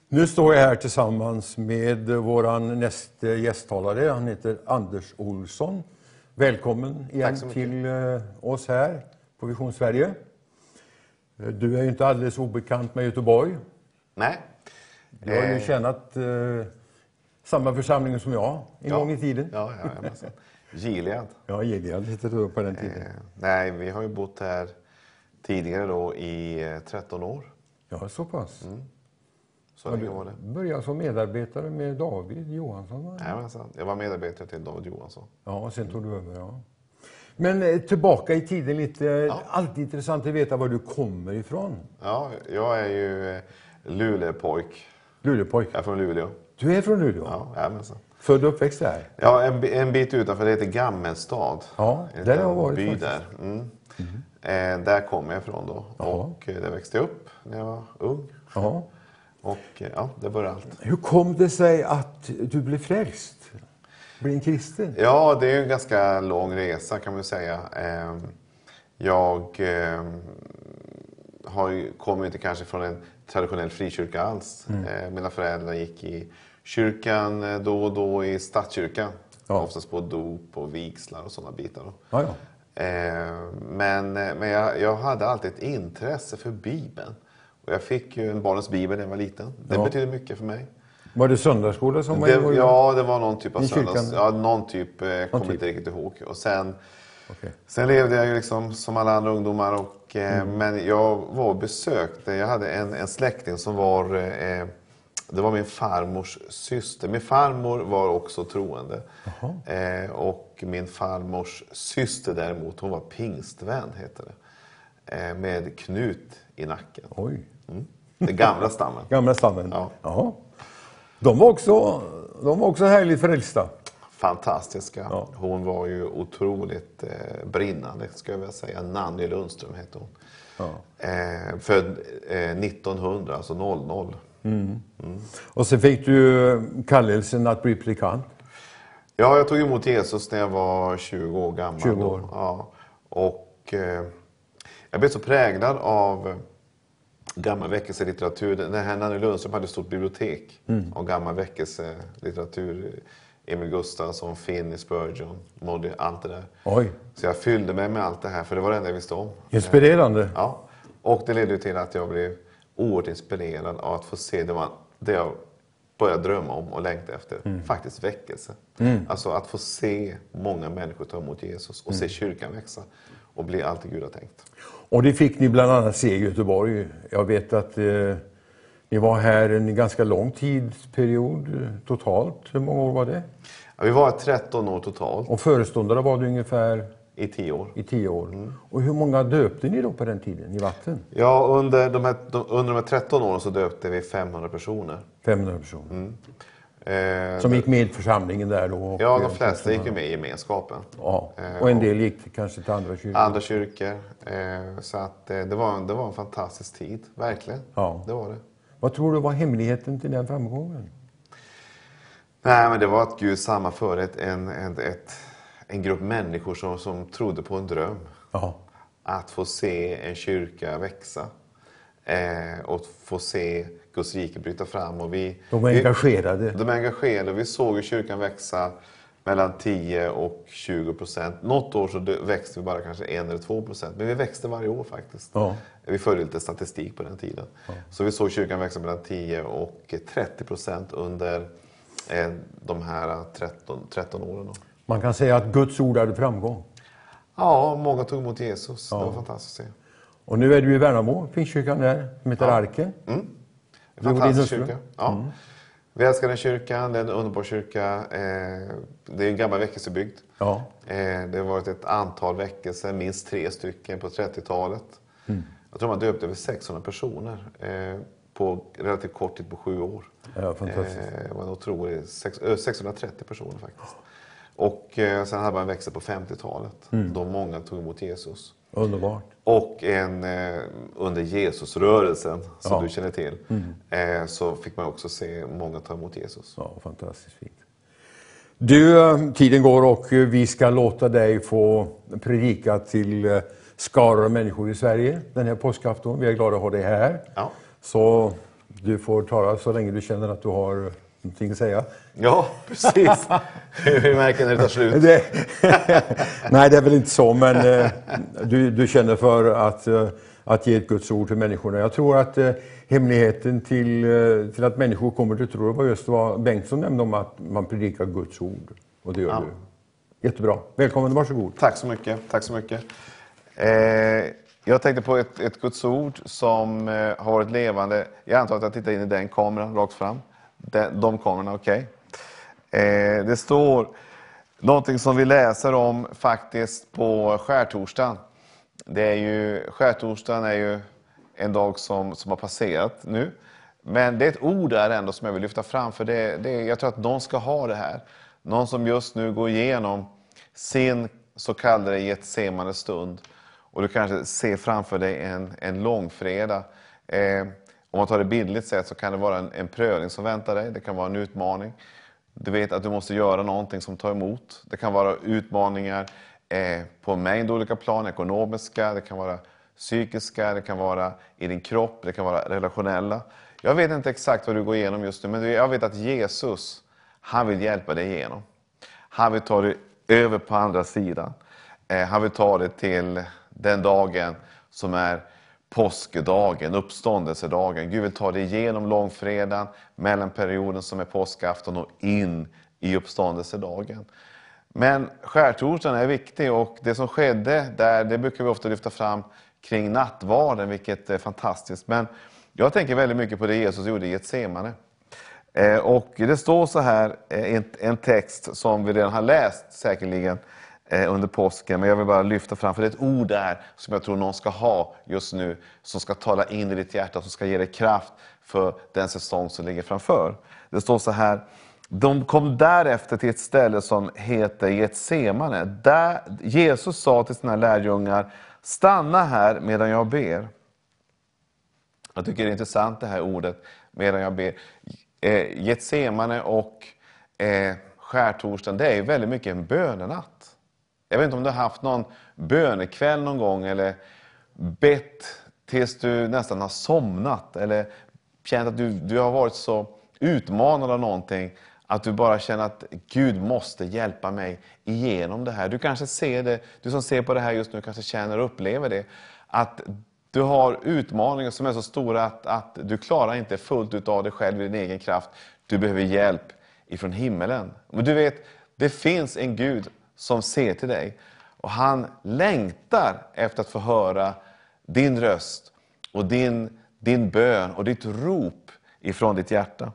Nu står jag här tillsammans med våran nästa gästtalare. Han heter Anders Olsson. Välkommen igen till eh, oss här på Vision Sverige. Eh, Du är ju inte alldeles obekant med Göteborg. Nej. Du har ju Eh, tjänat samma församling som jag en ja. gång i tiden. Ja, ja. Gilead. <laughs> Ja, Gilead hette det på den tiden. Eh, nej, vi har ju bott här tidigare då i eh, 13 år. Ja, så pass. Så Ja, länge var det. du började som medarbetare med David Johansson. va? Jajamensan. Jag var medarbetare till David Johansson. Ja, och sen tog du över. Ja. Men eh, tillbaka i tiden lite. Alltid intressant att veta var du kommer ifrån. Ja, jag är ju eh, Luleåpojk. Luleåpojk. Jag är från Luleå. Du är från Luleå? Ja, jajamensan. Född och uppväxt där? Ja, en, en bit utanför, det heter Gammelstad. Ja, där har jag varit by faktiskt. där. Mm. Eh, där kommer jag ifrån då. Jaha. Och eh, där växte jag upp när jag var ung. Ja. Och eh, ja, det började allt. Hur kom det sig att du blev frälst? Blev en kristen? Ja, det är ju en ganska lång resa kan man säga. Ehm, Jag ehm, har ju- kommer inte kanske från en traditionell frikyrka alls. Eh, Mina föräldrar gick i kyrkan eh, då och då i statskyrkan. Ja. Oftast på dop och vigslar och sådana bitar. Ja, ja. Eh, Men, men jag, jag hade alltid ett intresse för Bibeln. Och jag fick ju en barnens bibel när jag var liten. Det Ja. betyder mycket för mig. Var det söndagsskola som var Det, involverad? ja, det var någon typ av I kyrkan? söndags... Ja, någon typ. Jag kommer typ. inte riktigt ihåg. Och sen, Okej. sen levde jag ju liksom som alla andra ungdomar. Och, eh, Mm. Men jag var och besökte, jag hade en, en släkting som var... Eh, det var min farmors syster. Min farmor var också troende. Eh, och min farmors syster däremot, hon var pingstvän heter det. Eh, med Knut i nacken. Oj. Den gamla stammen. <laughs> Gamla stammen? Ja. Jaha. De var också, de var också härligt frälsta. Fantastiska. Ja. Hon var ju otroligt eh, brinnande, ska jag vilja säga. Nanny Lundström hette hon. Ja. Eh, född eh, 1900, alltså 00. Och sen fick du kallelsen att bli predikant. Ja, jag tog emot Jesus när jag var 20 år gammal. 20 då. år. Ja. Och eh, jag blev så präglad av gammal väckelselitteratur. Den här Nanny Lundström hade ett stort bibliotek Mm. av gammal väckelselitteratur Emil Gustafsson, Finney Spurgeon, Moddy, allt det där. Oj, Så jag fyllde mig med allt det här, för det var det enda jag visste om. inspirerande. Ja, och det ledde till att jag blev oerhört inspirerad av att få se det, man, det jag började drömma om och längta efter. Faktiskt väckelse. Alltså att få se många människor ta emot Jesus och se kyrkan växa och bli allt det Gud har tänkt. Och det fick ni bland annat se i Göteborg. Jag vet att eh, ni var här en ganska lång tidsperiod totalt. Hur många år var det? Ja, vi var 13 år totalt, Och föreståndare var det ungefär i 10 år. i tio år. Och hur många döpte ni då på den tiden i vatten? Ja, under de, här, de, under de här 13 åren så döpte vi 500 personer. 500 personer. Eh, Som gick med i församlingen där då? Ja, de flesta gick ju med i gemenskapen. Ja. Eh, Och en del gick kanske till andra kyrkor? Andra kyrkor. Eh, så att, eh, det, var, det var en fantastisk tid, verkligen. Ja. Det var det. Vad tror du var hemligheten till den framgången? Nej, men det var att Gud sammanförde ett, en, en, ett, en grupp människor som, som trodde på en dröm. Ja. Att få se en kyrka växa. Eh, och få se Guds rike bryta fram. Och vi, De var vi, engagerade. De är engagerade. Vi såg kyrkan växa mellan 10 och 20 procent. Något år så växte vi bara kanske 1 eller 2 procent. Men vi växte varje år faktiskt. Ja. Vi följde lite statistik på den tiden. Så vi såg kyrkan växa mellan 10 och 30 procent under eh, de här 13, 13 åren. Då. Man kan säga att Guds ord hade framgång. Ja, många tog emot Jesus. Det var fantastiskt att se. Och nu är du i Värnamo, Pingstkyrkan där, som heter Arken. En Du och din fantastisk kyrka. Ja. Vi älskar den kyrkan, det är en underbar kyrka. Eh, det är en gammal väckelsebygd. Ja. Eh, det har varit ett antal väckelser, minst tre stycken på 30-talet. Mm. Jag tror man döpte över 600 personer eh, på relativt kort tid, på sju år. Ja, fantastiskt. Det var en otrolig, sex, ö, 630 personer faktiskt. Och sen hade man en växel på 50-talet, Mm. då många tog emot Jesus. Underbart. Och en, eh, under Jesusrörelsen, som Ja. Mm. du känner till, eh, så fick man också se många ta emot Jesus. Ja, fantastiskt fint. Du, eh, tiden går och vi ska låta dig få predika till eh, skaror av människor i Sverige den här påskafton. Vi är glada att ha dig här. Ja. Så du får tala så länge du känner att du har någonting att säga. Ja, precis. Vi märker när det tar slut. Det, <laughs> nej, det är väl inte så, men eh, du, du känner för att, eh, att ge ett Guds ord till människorna. Jag tror att eh, hemligheten till, till att människor kommer till tro var just vad Bengtsson nämnde om att man predikar Guds ord. Och det gör Ja. du. Jättebra. Välkommen, varsågod. Tack så mycket. Tack så mycket. Jag tänkte på ett, ett Guds ord som har varit levande. Jag antar att jag tittar in i den kameran rakt fram. De, de kamerorna, okej. Eh, det står någonting som vi läser om faktiskt på skärtorsdagen. Det är ju, skärtorsdagen är ju en dag som, som har passerat nu. Men det är ett ord där ändå som jag vill lyfta fram, för det, det, jag tror att någon ska ha det här. Någon som just nu går igenom sin så kallade Getsemane stund. Och du kanske ser framför dig en, en långfredag. Eh, om man tar det bildligt sett så kan det vara en, en prövning som väntar dig. Det kan vara en utmaning. Du vet att du måste göra någonting som tar emot. Det kan vara utmaningar eh, på en mängd olika plan. Ekonomiska, det kan vara psykiska, det kan vara i din kropp, det kan vara relationella. Jag vet inte exakt vad du går igenom just nu, men jag vet att Jesus, han vill hjälpa dig igenom. Han vill ta dig över på andra sidan. Eh, han vill ta dig till den dagen som är påskdagen, uppståndelsedagen. Gud vill ta dig igenom långfredagen, mellanperioden som är påskafton och in i uppståndelsedagen. Men skärtorsdagen är viktig och det som skedde där, det brukar vi ofta lyfta fram kring nattvarden, vilket är fantastiskt. Men jag tänker väldigt mycket på det Jesus gjorde i Getsemane. Eh, och det står så här, eh, i en, text som vi redan har läst säkerligen Eh, under påsken, men jag vill bara lyfta fram, för det är ett ord där som jag tror någon ska ha just nu, som ska tala in i ditt hjärta, som ska ge dig kraft för den säsong som ligger framför. Det står så här, de kom därefter till ett ställe som heter Getsemane. Där Jesus sa till sina lärjungar, stanna här medan jag ber. Jag tycker det är intressant det här ordet, medan jag ber. Eh, Getsemane och eh, skärtorsdagen, det är ju väldigt mycket en bönenatt. Jag vet inte om du har haft någon bönekväll någon gång eller bett tills du nästan har somnat eller känt att du, du har varit så utmanad av någonting Att du bara känner att Gud måste hjälpa mig igenom det här. Du kanske ser det, du som ser på det här just nu kanske känner och upplever det. Att du har utmaningar som är så stora att, att du klarar inte fullt ut av dig själv i din egen kraft. Du behöver hjälp ifrån himmelen. Men du vet, det finns en Gud som ser till dig. Och han längtar efter att få höra din röst och din, din bön och ditt rop ifrån ditt hjärta.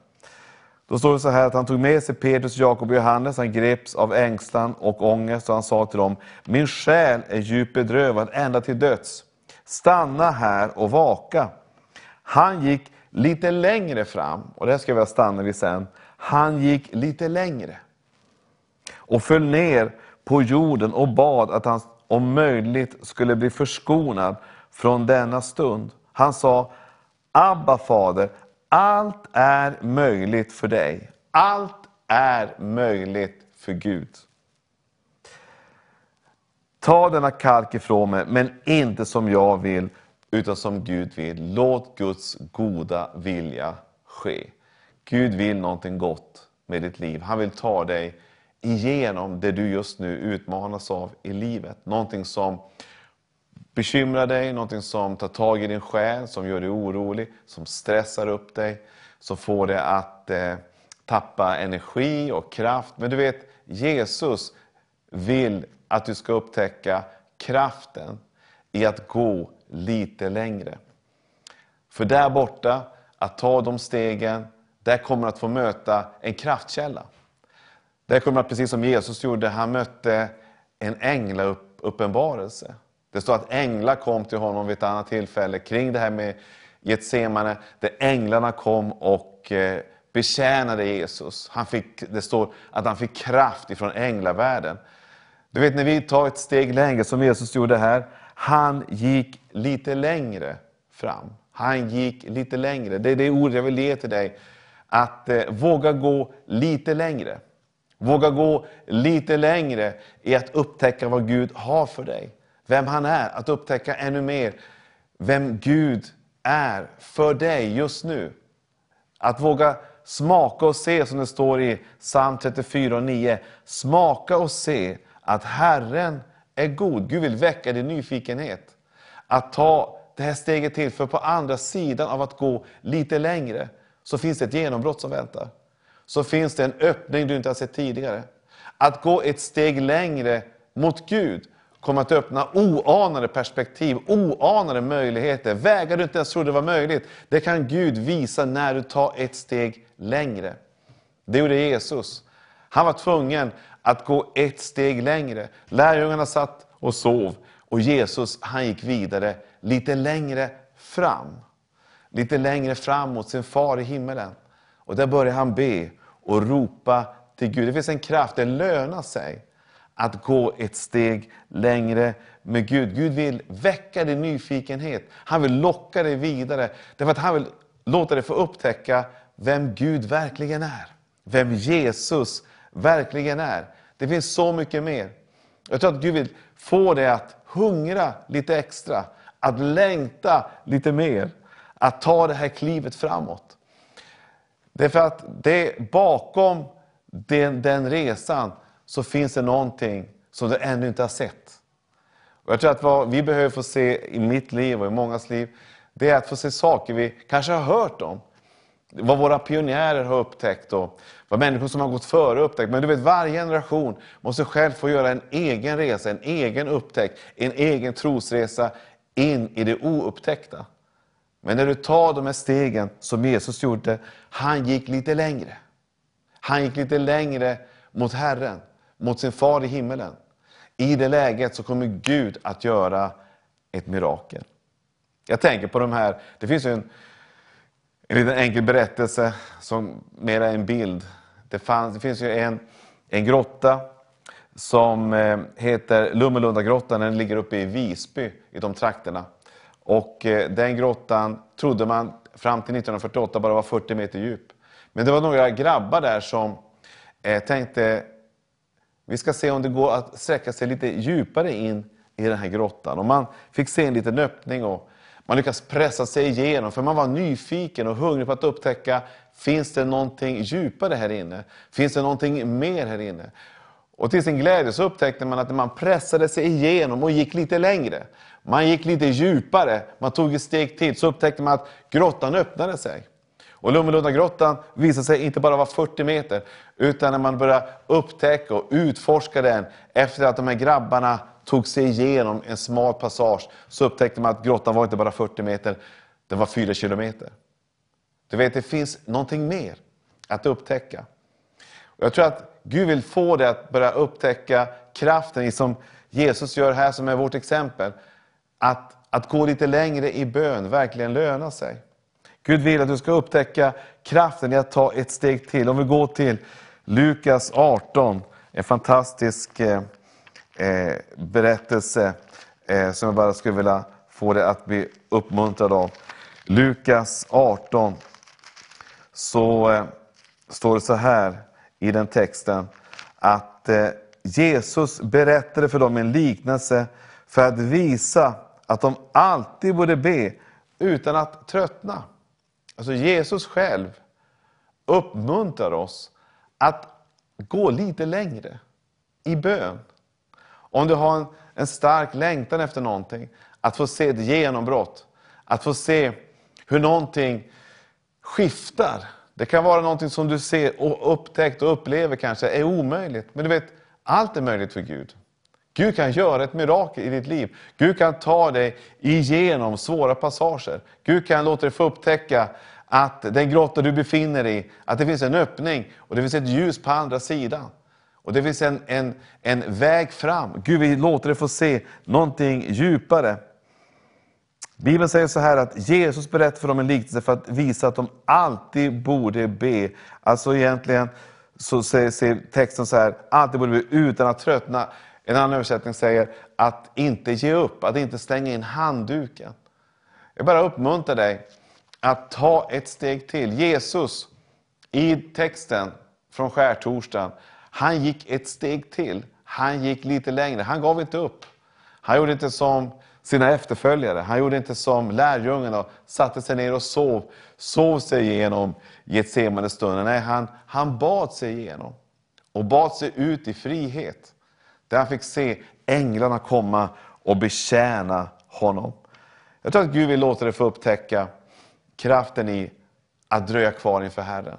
Då står det så här att han tog med sig Petrus, Jakob och Johannes. Han greps av ängslan och ångest och han sa till dem, min själ är djupt bedrövad ända till döds. Stanna här och vaka. Han gick lite längre fram, och det här ska vi stanna vid sen. Han gick lite längre och föll ner på jorden och bad att han om möjligt skulle bli förskonad från denna stund. Han sa, Abba fader, allt är möjligt för dig. Allt är möjligt för Gud. Ta denna kalk ifrån mig, men inte som jag vill, utan som Gud vill. Låt Guds goda vilja ske. Gud vill någonting gott med ditt liv. Han vill ta dig igenom det du just nu utmanas av i livet. Någonting som bekymrar dig, någonting som tar tag i din själ, som gör dig orolig, som stressar upp dig, som får dig att eh, tappa energi och kraft. Men du vet, Jesus vill att du ska upptäcka kraften i att gå lite längre. För där borta, att ta de stegen, där kommer du att få möta en kraftkälla. Där kommer att, precis som Jesus gjorde, han mötte en änglauppenbarelse. Det står att änglar kom till honom vid ett annat tillfälle kring det här med Getsemane, där änglarna kom och eh, betjänade Jesus. Han fick, det står att han fick kraft ifrån änglavärlden. Du vet när vi tar ett steg längre, som Jesus gjorde här, han gick lite längre fram. Han gick lite längre. Det är det ord jag vill ge till dig. Att eh, våga gå lite längre. Våga gå lite längre i att upptäcka vad Gud har för dig. Vem han är. Att upptäcka ännu mer vem Gud är för dig just nu. Att våga smaka och se, som det står i psalm 34 och 9. Smaka och se att Herren är god. Gud vill väcka din nyfikenhet. Att ta det här steget till, för på andra sidan av att gå lite längre, så finns det ett genombrott som väntar. Så finns det en öppning du inte har sett tidigare. Att gå ett steg längre mot Gud kommer att öppna oanade perspektiv, oanade möjligheter. Vägar du inte ens trodde var möjligt. Det kan Gud visa när du tar ett steg längre. Det gjorde Jesus. Han var tvungen att gå ett steg längre. Lärjungarna satt och sov och Jesus han gick vidare lite längre fram. Lite längre fram mot sin far i himmelen. Och där började han be och ropa till Gud. Det finns en kraft, det lönar sig att gå ett steg längre med Gud. Gud vill väcka din nyfikenhet. Han vill locka dig vidare. Därför att han vill låta dig få upptäcka vem Gud verkligen är. Vem Jesus verkligen är. Det finns så mycket mer. Jag tror att Gud vill få dig att hungra lite extra. Att längta lite mer. Att ta det här klivet framåt. Därför att det, bakom den, den resan så finns det någonting som du ännu inte har sett. Och jag tror att vad vi behöver få se i mitt liv och i mångas liv, det är att få se saker vi kanske har hört om. Vad våra pionjärer har upptäckt och vad människor som har gått före har upptäckt. Men du vet, varje generation måste själv få göra en egen resa, en egen upptäckt, en egen trosresa in i det oupptäckta. Men när du tar de här stegen som Jesus gjorde, han gick lite längre. Han gick lite längre mot Herren, mot sin far i himmelen. I det läget så kommer Gud att göra ett mirakel. Jag tänker på de här, det finns ju en, en liten enkel berättelse som mera en bild. Det, fanns, det finns ju en, en grotta som eh, heter Lummelundagrottan. Den ligger uppe i Visby, i de trakterna. Och eh, den grottan trodde man fram till 1948 bara var 40 meter djup. Men det var några grabbar där som eh, tänkte vi ska se om det går att sträcka sig lite djupare in i den här grottan. Och man fick se en liten öppning och Man lyckades pressa sig igenom, för man var nyfiken och hungrig på att upptäcka, finns det någonting djupare här inne? Finns det någonting mer här inne? Och till sin glädje så upptäckte man att när man pressade sig igenom och gick lite längre, man gick lite djupare, man tog ett steg till, så upptäckte man att grottan öppnade sig. Och Lummelundagrottan visade sig inte bara vara 40 meter, utan när man började upptäcka och utforska den, efter att de här grabbarna tog sig igenom en smal passage, så upptäckte man att grottan var inte bara 40 meter, den var 4 kilometer. Du vet, det finns någonting mer att upptäcka. Och jag tror att Gud vill få dig att börja upptäcka kraften i som Jesus gör här, som är vårt exempel. Att, att gå lite längre i bön verkligen lönar sig. Gud vill att du ska upptäcka kraften i att ta ett steg till. Om vi går till Lukas 18, en fantastisk eh, eh, berättelse eh, som jag bara skulle vilja få dig att bli uppmuntrad av. Lukas 18, så eh, står det så här i den texten att eh, Jesus berättade för dem en liknelse för att visa att de alltid borde be utan att tröttna. Alltså Jesus själv uppmuntrar oss att gå lite längre i bön. Om du har en, en stark längtan efter någonting, att få se ett genombrott, att få se hur någonting skiftar. Det kan vara någonting som du ser och upptäckt och upplever kanske är omöjligt. Men du vet, allt är möjligt för Gud. Gud kan göra ett mirakel i ditt liv. Gud kan ta dig igenom svåra passager. Gud kan låta dig få upptäcka att den grotta du befinner dig i, att det finns en öppning och det finns ett ljus på andra sidan. Och det finns en, en, en väg fram. Gud vill låta dig få se någonting djupare. Bibeln säger så här att Jesus berättade för dem en liknelse för att visa att de alltid borde be. Alltså egentligen så säger texten så här, alltid borde be utan att tröttna. En annan översättning säger att inte ge upp, att inte stänga in handduken. Jag bara uppmuntrar dig att ta ett steg till. Jesus, i texten från skärtorsdagen, han gick ett steg till. Han gick lite längre. Han gav inte upp. Han gjorde inte som sina efterföljare. Han gjorde inte som lärjungarna satte sig ner och sov, sov sig igenom Getsemane stunden. Nej, han, han bad sig igenom och bad sig ut i frihet. Där han fick se änglarna komma och betjäna honom. Jag tror att Gud vill låta dig få upptäcka kraften i att dröja kvar inför Herren.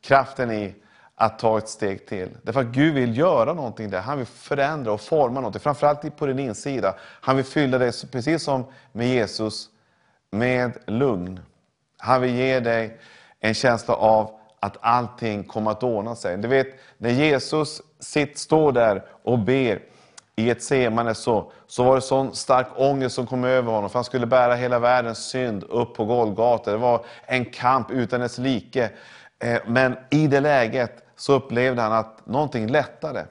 Kraften i att ta ett steg till. Därför att Gud vill göra någonting där. Han vill förändra och forma någonting. Framförallt på din insida. Han vill fylla dig, precis som med Jesus, med lugn. Han vill ge dig en känsla av att allting kommer att ordna sig. Du vet, när Jesus sitt, står där och ber i ett semane så, så var det sån stark ångest som kom över honom. För han skulle bära hela världens synd upp på Golgata. Det var en kamp utan dess like. Eh, men i det läget så upplevde han att någonting lättade.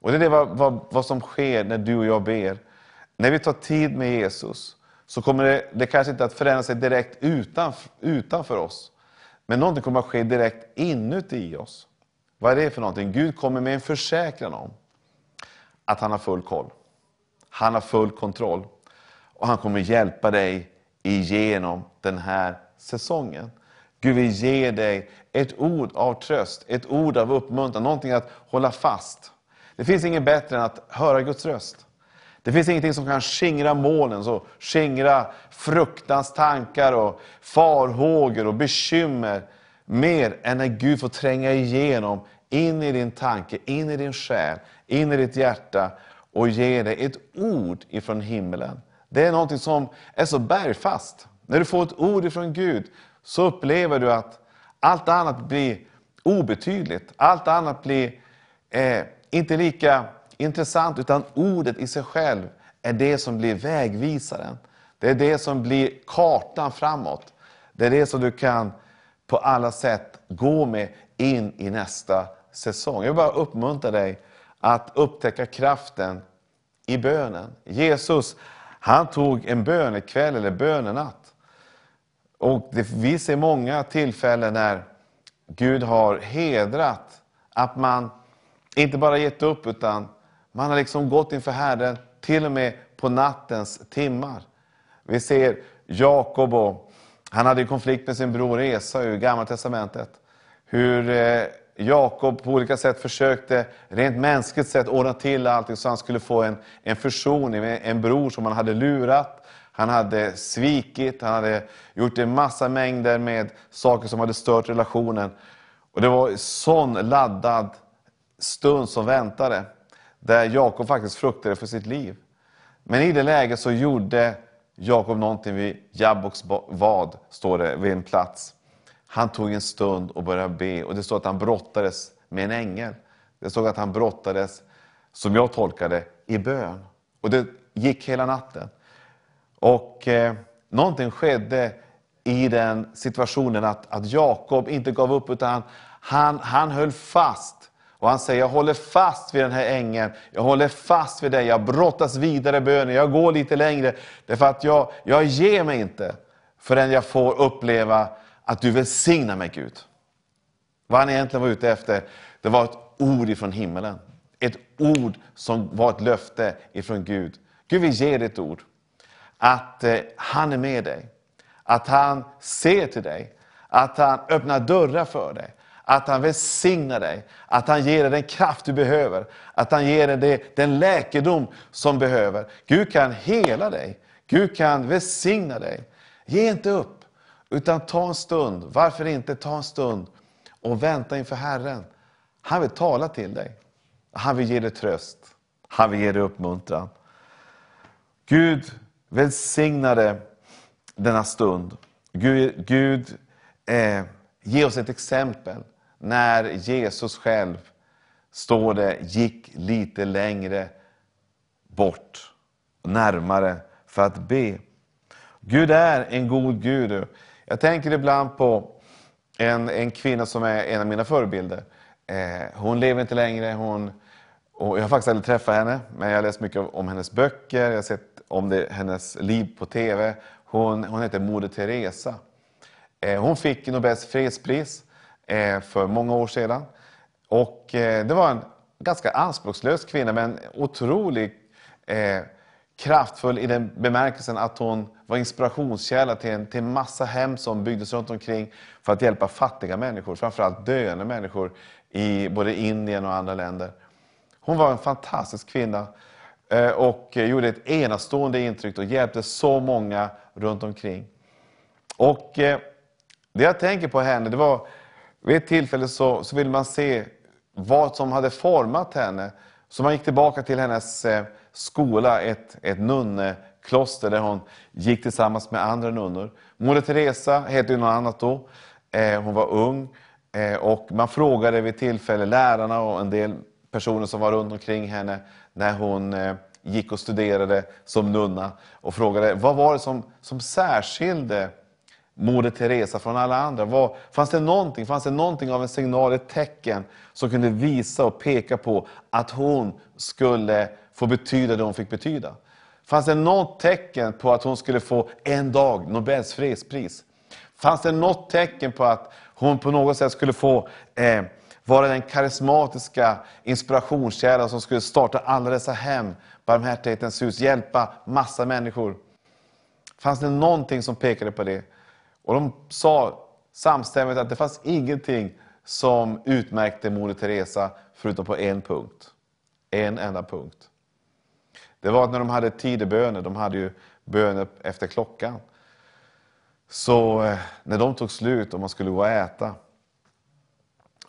Och det är det vad, vad, vad som sker när du och jag ber. När vi tar tid med Jesus så kommer det, det kanske inte att förändra sig direkt utan, utanför oss. Men någonting kommer att ske direkt inuti oss. Vad är det för någonting? Gud kommer med en försäkran om att han har full koll. Han har full kontroll. Och han kommer hjälpa dig igenom den här säsongen. Gud vill ge dig ett ord av tröst, ett ord av uppmuntran, någonting att hålla fast. Det finns inget bättre än att höra Guds röst. Det finns ingenting som kan skingra molnen, så skingra fruktans tankar och farhågor och bekymmer mer än när Gud får tränga igenom in i din tanke, in i din själ, in i ditt hjärta och ge dig ett ord ifrån himlen. Det är någonting som är så bergfast. När du får ett ord ifrån Gud så upplever du att allt annat blir obetydligt. Allt annat blir eh, inte lika intressant, utan ordet i sig själv är det som blir vägvisaren. Det är det som blir kartan framåt. Det är det som du kan på alla sätt gå med in i nästa säsong. Jag vill bara uppmuntra dig att upptäcka kraften i bönen. Jesus, han tog en bönekväll eller bönenatt. Och det, vi ser många tillfällen när Gud har hedrat att man inte bara gett upp utan man har liksom gått inför Herren till och med på nattens timmar. Vi ser Jakob och han hade en konflikt med sin bror Esau i Gamla Testamentet. Hur eh, Jakob på olika sätt försökte, rent mänskligt sett, ordna till allting så han skulle få en, en försoning med en bror som han hade lurat. Han hade svikit, han hade gjort en massa mängder med saker som hade stört relationen. Och det var en sån laddad stund som väntade, där Jakob faktiskt fruktade för sitt liv. Men i det läget så gjorde Jakob någonting vid Jabboks vad, står det, vid en plats. Han tog en stund och började be och det står att han brottades med en ängel. Det stod att han brottades, som jag tolkade i bön. Och det gick hela natten. Och eh, någonting skedde i den situationen att, att Jakob inte gav upp utan han, han höll fast. Och han säger, jag håller fast vid den här ängeln. Jag håller fast vid dig. Jag brottas vidare i bönen. Jag går lite längre. Därför att jag, jag ger mig inte förrän jag får uppleva att du välsignar mig Gud. Vad han egentligen var ute efter, det var ett ord ifrån himmelen. Ett ord som var ett löfte ifrån Gud. Gud vill ge dig ett ord. Att eh, han är med dig. Att han ser till dig. Att han öppnar dörrar för dig. Att han välsignar dig. Att han ger dig den kraft du behöver. Att han ger dig den läkedom som behöver. Gud kan hela dig. Gud kan välsigna dig. Ge inte upp. Utan ta en stund. Varför inte ta en stund och vänta inför Herren. Han vill tala till dig. Han vill ge dig tröst. Han vill ge dig uppmuntran. Gud välsignade denna stund. Gud, Gud eh, ge oss ett exempel när Jesus själv, står det, gick lite längre bort, närmare, för att be. Gud är en god Gud. Jag tänker ibland på en, en kvinna som är en av mina förebilder. Eh, hon lever inte längre. Hon, och jag har faktiskt aldrig träffat henne, men jag har läst mycket om hennes böcker, jag har sett om det, hennes liv på TV. Hon, hon heter Moder Teresa. Eh, hon fick Nobels fredspris Eh, för många år sedan. Och eh, det var en ganska anspråkslös kvinna, men otroligt eh, kraftfull i den bemärkelsen att hon var inspirationskälla till en, till massa hem som byggdes runt omkring för att hjälpa fattiga människor, framförallt döende människor i både Indien och andra länder. Hon var en fantastisk kvinna eh, och gjorde ett enastående intryck och hjälpte så många runt omkring. Och eh, det jag tänker på henne, det var vid ett tillfälle så, så ville man se vad som hade format henne. Så man gick tillbaka till hennes eh, skola, ett, ett nunnekloster där hon gick tillsammans med andra nunnor. Moder Teresa hette ju något annat då. Eh, hon var ung. Eh, och man frågade vid tillfälle lärarna och en del personer som var runt omkring henne när hon gick och studerade som nunna och frågade vad var det som, som särskilde Moder Teresa från alla andra? Var, fanns, det någonting, fanns det någonting av en signal, ett tecken som kunde visa och peka på att hon skulle få betyda det hon fick betyda? Fanns det något tecken på att hon skulle få en dag Nobels fredspris? Fanns det något tecken på att hon på något sätt skulle få eh, vara den karismatiska inspirationskälla som skulle starta alla dessa hem, Barmhärtighetens hus, hjälpa massa människor? Fanns det någonting som pekade på det? Och de sa samstämmigt att det fanns ingenting som utmärkte Moder Teresa förutom på en punkt. En enda punkt. Det var att när de hade tideböner, de hade ju böner efter klockan. Så eh, när de tog slut och man skulle gå och äta,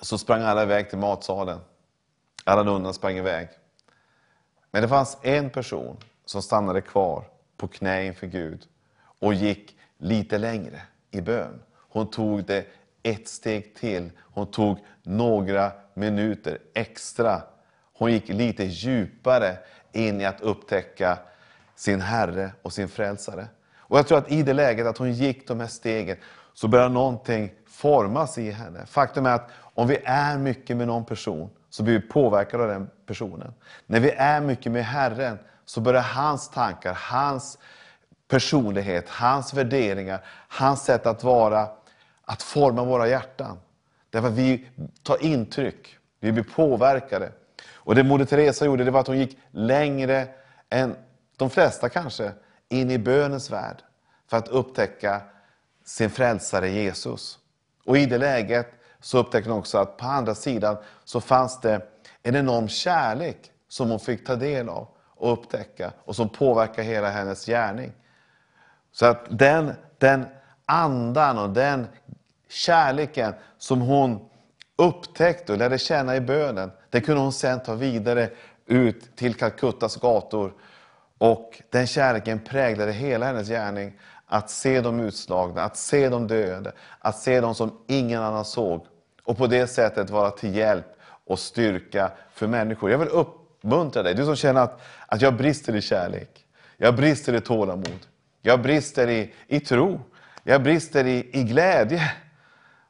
så sprang alla iväg till matsalen. Alla nunnorna sprang iväg. Men det fanns en person som stannade kvar på knä inför Gud och gick lite längre i bön. Hon tog det ett steg till. Hon tog några minuter extra. Hon gick lite djupare in i att upptäcka sin Herre och sin Frälsare. Och Jag tror att i det läget att hon gick de här stegen så börjar någonting formas i henne. Faktum är att om vi är mycket med någon person så blir vi påverkade av den personen. När vi är mycket med Herren så börjar hans tankar, hans personlighet, hans värderingar, hans sätt att vara, att forma våra hjärtan. Därför att vi tar intryck, vi blir påverkade. Och det Moder Teresa gjorde, det var att hon gick längre än de flesta kanske, in i bönens värld. för att upptäcka sin frälsare Jesus. Och i det läget så upptäckte hon också att på andra sidan så fanns det en enorm kärlek som hon fick ta del av och upptäcka och som påverkar hela hennes gärning. Så att den, den andan och den kärleken som hon upptäckte och lärde känna i bönen, det kunde hon sedan ta vidare ut till Calcuttas gator. Och den kärleken präglade hela hennes gärning. Att se de utslagna, att se de döende, att se dem som ingen annan såg. Och på det sättet vara till hjälp och styrka för människor. Jag vill uppmuntra dig, du som känner att, att jag brister i kärlek. Jag brister i tålamod. Jag brister i, i tro. Jag brister i, i glädje.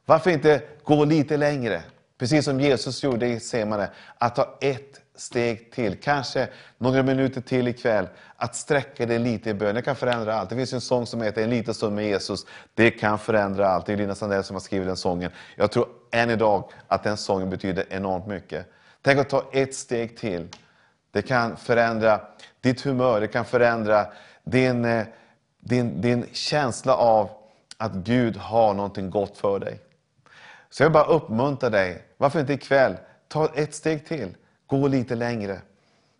Varför inte gå lite längre? Precis som Jesus gjorde i Semane, att ta ett steg till, kanske några minuter till ikväll, att sträcka dig lite i bön. Det kan förändra allt. Det finns en sång som heter En liten stund med Jesus. Det kan förändra allt. Det är Lina Sandell som har skrivit den sången. Jag tror än idag att den sången betyder enormt mycket. Tänk att ta ett steg till. Det kan förändra ditt humör, det kan förändra din, eh, din, din känsla av att Gud har någonting gott för dig. Så jag vill bara uppmuntra dig, varför inte ikväll, ta ett steg till, gå lite längre.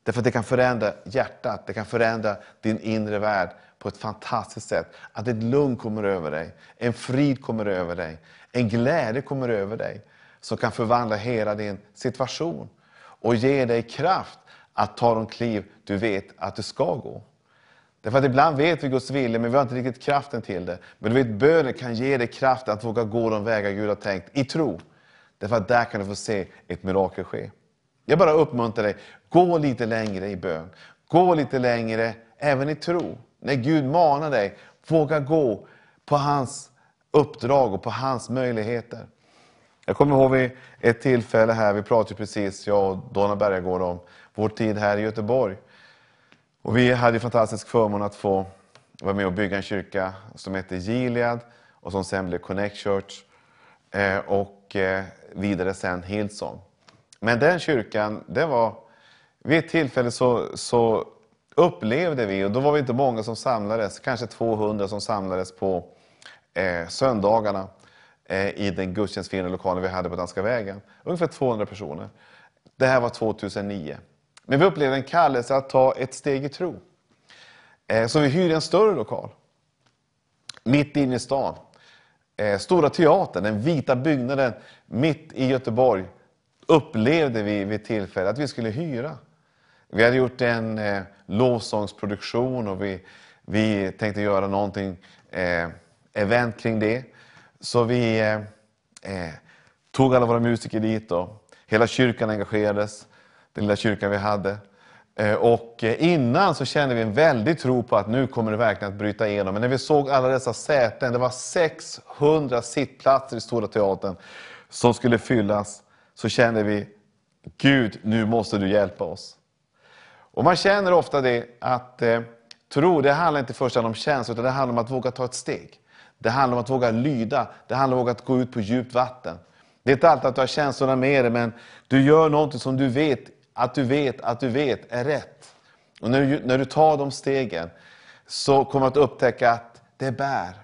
Därför att det kan förändra hjärtat, det kan förändra din inre värld på ett fantastiskt sätt. Att ett lugn kommer över dig, en frid kommer över dig, en glädje kommer över dig. Som kan förvandla hela din situation och ge dig kraft att ta de kliv du vet att du ska gå. Därför att ibland vet vi Guds vilja, men vi har inte riktigt kraften till det. Men du vet, bönen kan ge dig kraft att våga gå de vägar Gud har tänkt, i tro. Därför att där kan du få se ett mirakel ske. Jag bara uppmuntrar dig, gå lite längre i bön. Gå lite längre även i tro. När Gud manar dig, våga gå på hans uppdrag och på hans möjligheter. Jag kommer ihåg vid ett tillfälle här, vi pratade precis, jag och Donna Bergagård om vår tid här i Göteborg. Och vi hade ju fantastisk förmån att få vara med och bygga en kyrka som heter Gilead och som sen blev Connect Church eh, och eh, vidare sen Hillsong. Men den kyrkan, det var, vid ett tillfälle så, så upplevde vi, och då var vi inte många som samlades, kanske 200 som samlades på eh, söndagarna eh, i den gudstjänstfirande lokalen vi hade på Danska vägen. Ungefär 200 personer. Det här var 2009. Men vi upplevde en kallelse att ta ett steg i tro. Eh, Så vi hyrde en större lokal. Mitt inne i stan. Eh, Stora Teatern, den vita byggnaden mitt i Göteborg, upplevde vi vid tillfället att vi skulle hyra. Vi hade gjort en eh, lovsångsproduktion och vi, vi tänkte göra någonting, eh, event kring det. Så vi eh, eh tog alla våra musiker dit och hela kyrkan engagerades den lilla kyrkan vi hade. Eh, och eh, innan så kände vi en väldig tro på att nu kommer det verkligen att bryta igenom. Men när vi såg alla dessa säten, det var 600 sittplatser i Stora Teatern som skulle fyllas, så kände vi, Gud, nu måste du hjälpa oss. Och man känner ofta det att eh, tro, det handlar inte i första hand om känslor, utan det handlar om att våga ta ett steg. Det handlar om att våga lyda, det handlar om att våga gå ut på djupt vatten. Det är inte alltid att du har känslorna med dig, men du gör någonting som du vet att du vet att du vet är rätt. Och när du, när du tar de stegen så kommer du att upptäcka att det bär.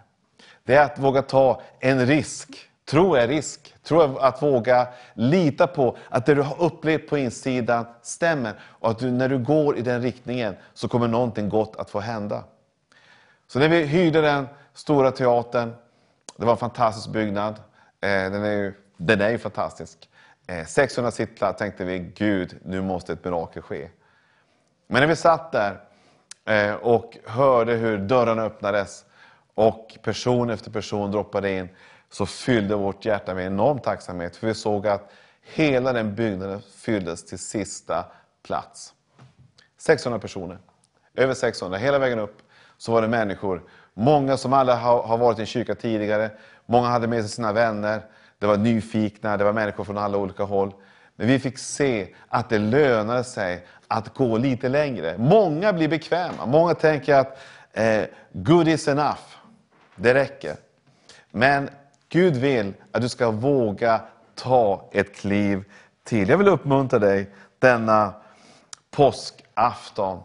Det är att våga ta en risk. Tro är risk. Tro är att våga lita på att det du har upplevt på insidan stämmer. Och att du, när du går i den riktningen så kommer någonting gott att få hända. Så när vi hyrde den stora teatern, det var en fantastisk byggnad. Eh, den är ju, den är ju fantastisk. Eh, 600 sittplatser tänkte vi, Gud, nu måste ett mirakel ske. Men när vi satt där eh, och hörde hur dörrarna öppnades och person efter person droppade in, så fyllde vårt hjärta med enorm tacksamhet. För vi såg att hela den byggnaden fylldes till sista plats. 600 personer, över 600, hela vägen upp så var det människor. Många som aldrig har varit i en kyrka tidigare, många hade med sig sina vänner det var nyfikna, det var människor från alla olika håll. Men vi fick se att det lönade sig att gå lite längre. Många blir bekväma. Många tänker att eh, good is enough. Det räcker. Men Gud vill att du ska våga ta ett kliv till. Jag vill uppmuntra dig denna påskafton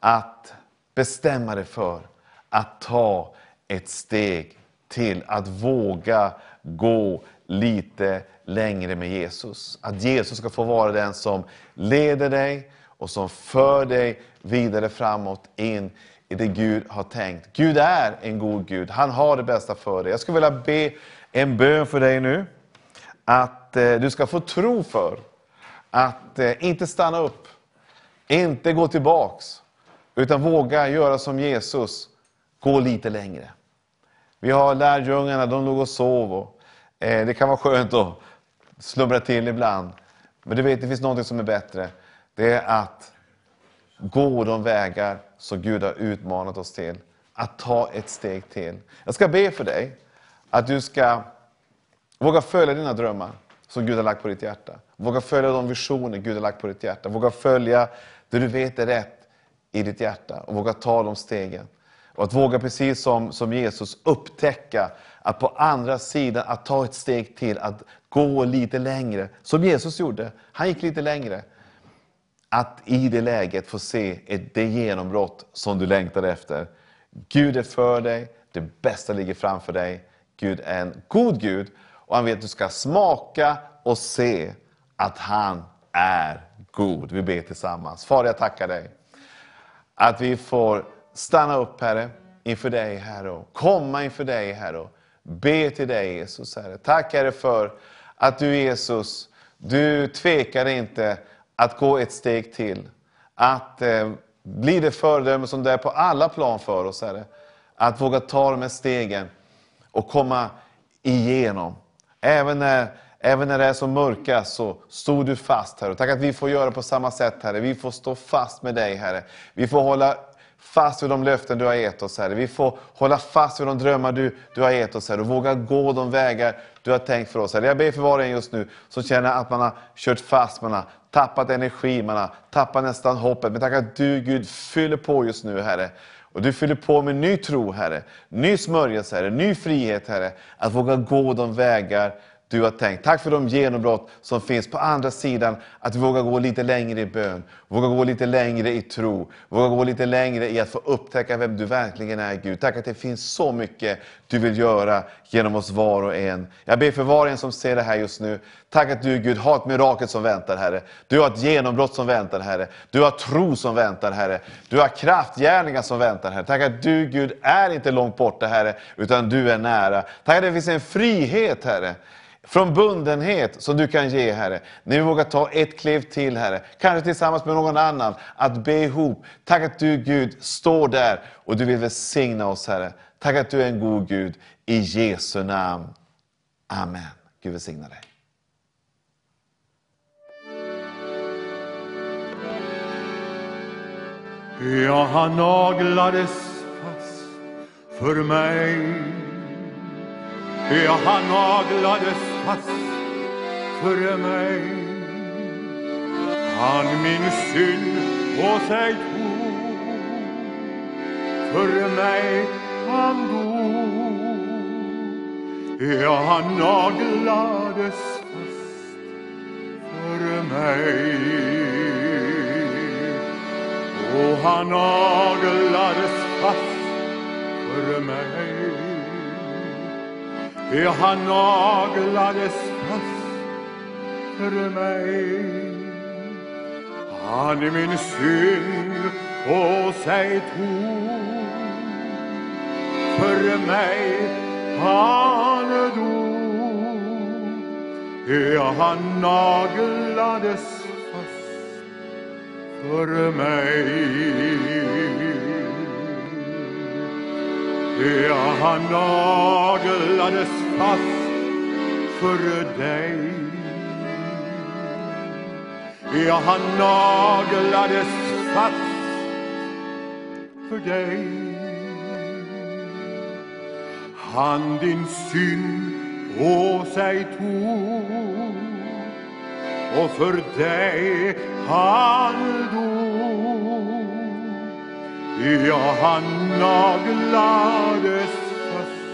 att bestämma dig för att ta ett steg till att våga gå lite längre med Jesus. Att Jesus ska få vara den som leder dig och som för dig vidare framåt in i det Gud har tänkt. Gud är en god Gud. Han har det bästa för dig. Jag skulle vilja be en bön för dig nu. Att eh, du ska få tro för att eh, inte stanna upp, inte gå tillbaks, utan våga göra som Jesus, gå lite längre. Vi har lärjungarna, de låg och sov. Och, eh, det kan vara skönt att slumra till ibland. Men du vet, det finns något som är bättre. Det är att gå de vägar som Gud har utmanat oss till. Att ta ett steg till. Jag ska be för dig att du ska våga följa dina drömmar som Gud har lagt på ditt hjärta. Våga följa de visioner Gud har lagt på ditt hjärta. Våga följa det du vet är rätt i ditt hjärta och våga ta de stegen. Och att våga, precis som, som Jesus, upptäcka att på andra sidan, att ta ett steg till, att gå lite längre. Som Jesus gjorde. Han gick lite längre. Att i det läget få se ett, det genombrott som du längtar efter. Gud är för dig, det bästa ligger framför dig. Gud är en god Gud och han vet att du ska smaka och se att han är god. Vi ber tillsammans. Far, jag tackar dig. Att vi får stanna upp, Herre, inför dig, Herre, och komma inför dig, Herre, och be till dig, Jesus, Herre. Tack, Herre, för att du, Jesus, du tvekar inte att gå ett steg till. Att eh, bli det föredöme som du är på alla plan för oss, Herre. Att våga ta de här stegen och komma igenom. Även när, även när det är som mörkast så stod du fast, Herre. Tack att vi får göra på samma sätt, Herre. Vi får stå fast med dig, Herre. Vi får hålla fast vid de löften du har gett oss, Herre. Vi får hålla fast vid de drömmar du, du har gett oss, Herre. Och våga gå de vägar du har tänkt för oss, Herre. Jag ber för var och en just nu som känner att man har kört fast, man har tappat energi, man har tappat nästan hoppet. Men tack att du, Gud, fyller på just nu, Herre. Och du fyller på med ny tro, Herre. Ny smörjelse, Herre. Ny frihet, Herre. Att våga gå de vägar du har tänkt. Tack för de genombrott som finns på andra sidan. Att våga gå lite längre i bön, våga gå lite längre i tro, våga gå lite längre i att få upptäcka vem du verkligen är Gud. Tack att det finns så mycket du vill göra genom oss var och en. Jag ber för var och en som ser det här just nu. Tack att du Gud har ett mirakel som väntar Herre. Du har ett genombrott som väntar Herre. Du har tro som väntar Herre. Du har kraftgärningar som väntar Herre. Tack att du Gud är inte långt borta Herre, utan du är nära. Tack att det finns en frihet Herre från bundenhet som du kan ge, Herre. När vi vågar ta ett kliv till, Herre. Kanske tillsammans med någon annan. Att be ihop. Tack att du, Gud, står där och du vill välsigna oss, Herre. Tack att du är en god Gud. I Jesu namn. Amen. Gud välsigna dig. Ja, han naglades fast för mig. Ja, han naglades fast för mig. Han min synd på sig tog. För mig han dog. Ja, han naglades fast för mig. Och han naglades fast för mig. Ja, han naglades fast för mig. Han min synd på sig tog. För mig han dog. Ja, han naglades fast för mig. Ja, han naglades fast för dig. Ja, han naglades fast för dig. Han din synd på sig tog och för dig han dog. Ja, han naglades fast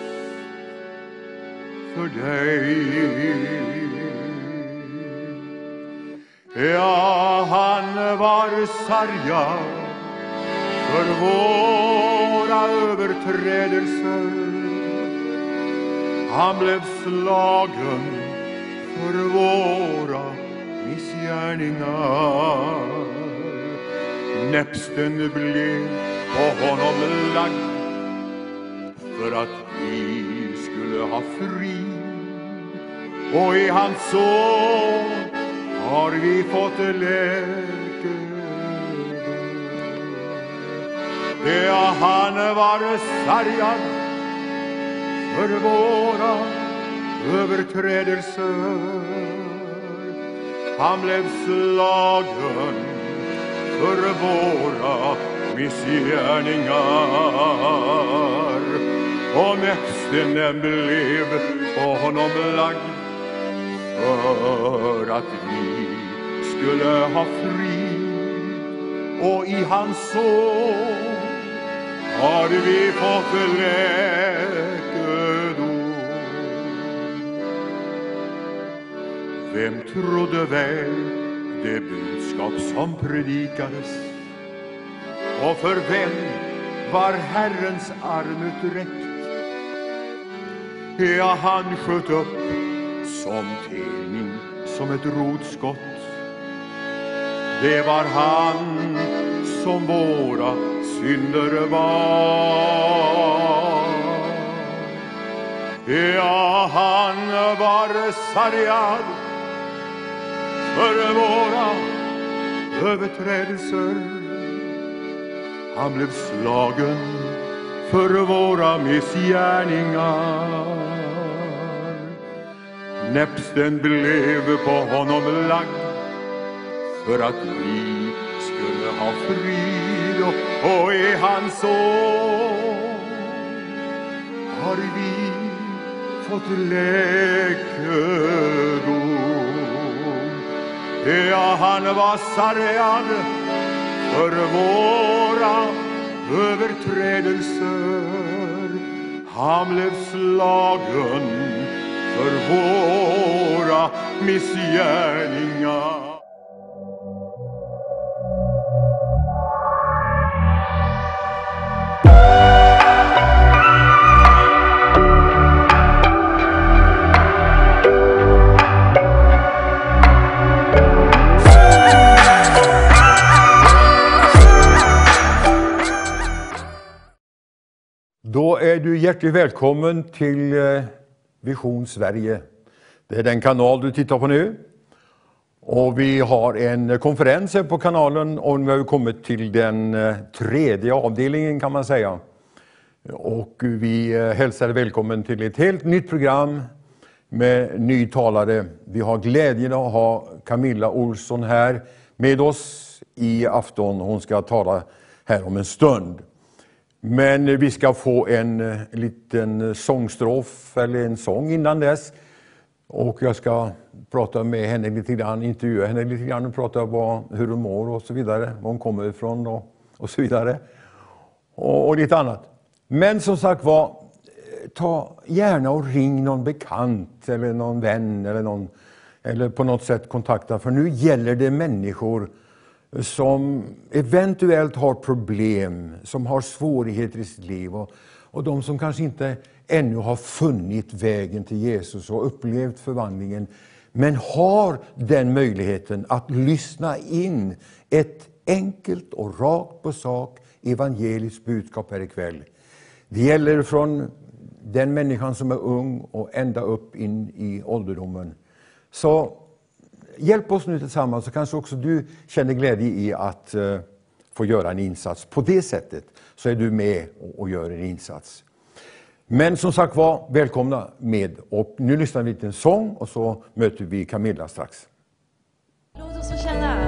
för dig. Ja, han var sargad för våra våra överträdelser. Han blev slagen för våra missgärningar. Näpsten blev på honom lagd för att vi skulle ha frid. Och i hans sår har vi fått läkedom. Ja, han var sargad för våra överträdelser. Han blev slagen för våra missgärningar. Och näpsten den blev på honom lagd för att vi skulle ha frid. Och i hans sår har vi fått läkedom. Vem trodde väl det budskap som predikades? Och för vem var Herrens arm uträckt? Ja, han sköt upp som telning, som ett rotskott. Det var han som våra synder var. Ja, han var sargad för våra överträdelser. Han blev slagen för våra missgärningar. Näpsten blev på honom lagd för att vi skulle ha frid och, i hans sår har vi fått läkedom. Ja, han var sargad för våra överträdelser. Han blev slagen för våra missgärningar. Då är du hjärtligt välkommen till eh, Vision Sverige. Det är den kanal du tittar på nu. Och vi har en konferens här på kanalen och nu har vi kommit till den eh, tredje avdelningen kan man säga. Och vi eh, hälsar dig välkommen till ett helt nytt program med ny talare. Vi har glädjen att ha Camilla Olsson här med oss i afton. Hon ska tala här om en stund. Men vi ska få en eh, liten eh, sångstrof eller en sång innan dess. Och jag ska prata med henne lite grann, intervjua henne lite grann och prata om hur hon mår och så vidare, var hon kommer ifrån och, och så vidare. Och, och lite annat. Men som sagt var, eh, ta gärna och ring någon bekant eller någon vän eller, någon, eller på något sätt kontakta, för nu gäller det människor som eventuellt har problem, som har svårigheter i sitt liv och, och de som kanske inte ännu har funnit vägen till Jesus och upplevt förvandlingen, men har den möjligheten att lyssna in ett enkelt och rakt på sak evangeliskt budskap här ikväll. Det gäller från den människan som är ung och ända upp in i ålderdomen. Så hjälp oss nu tillsammans så kanske också du känner glädje i att eh, få göra en insats. På det sättet så är du med och, och gör en insats. Men som sagt var, välkomna med. Och nu lyssnar vi till en sång och så möter vi Camilla strax. Låt oss få känna.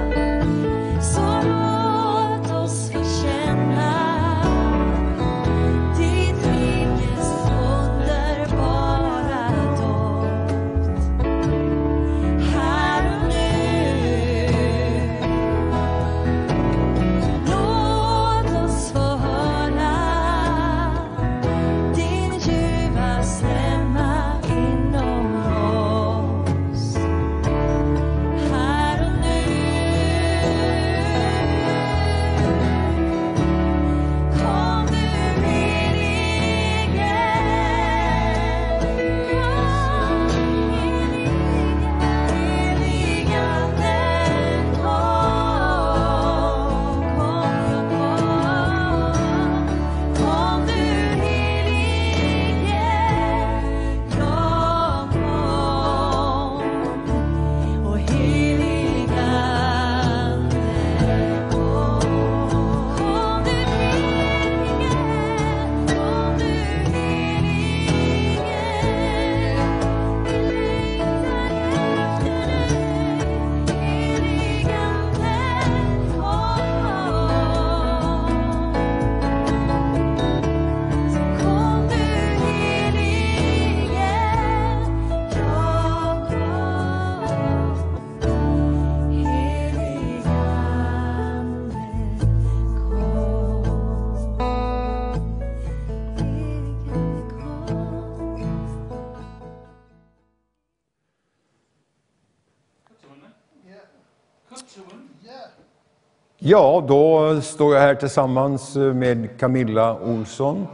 Ja, då står jag här tillsammans med Camilla Olsson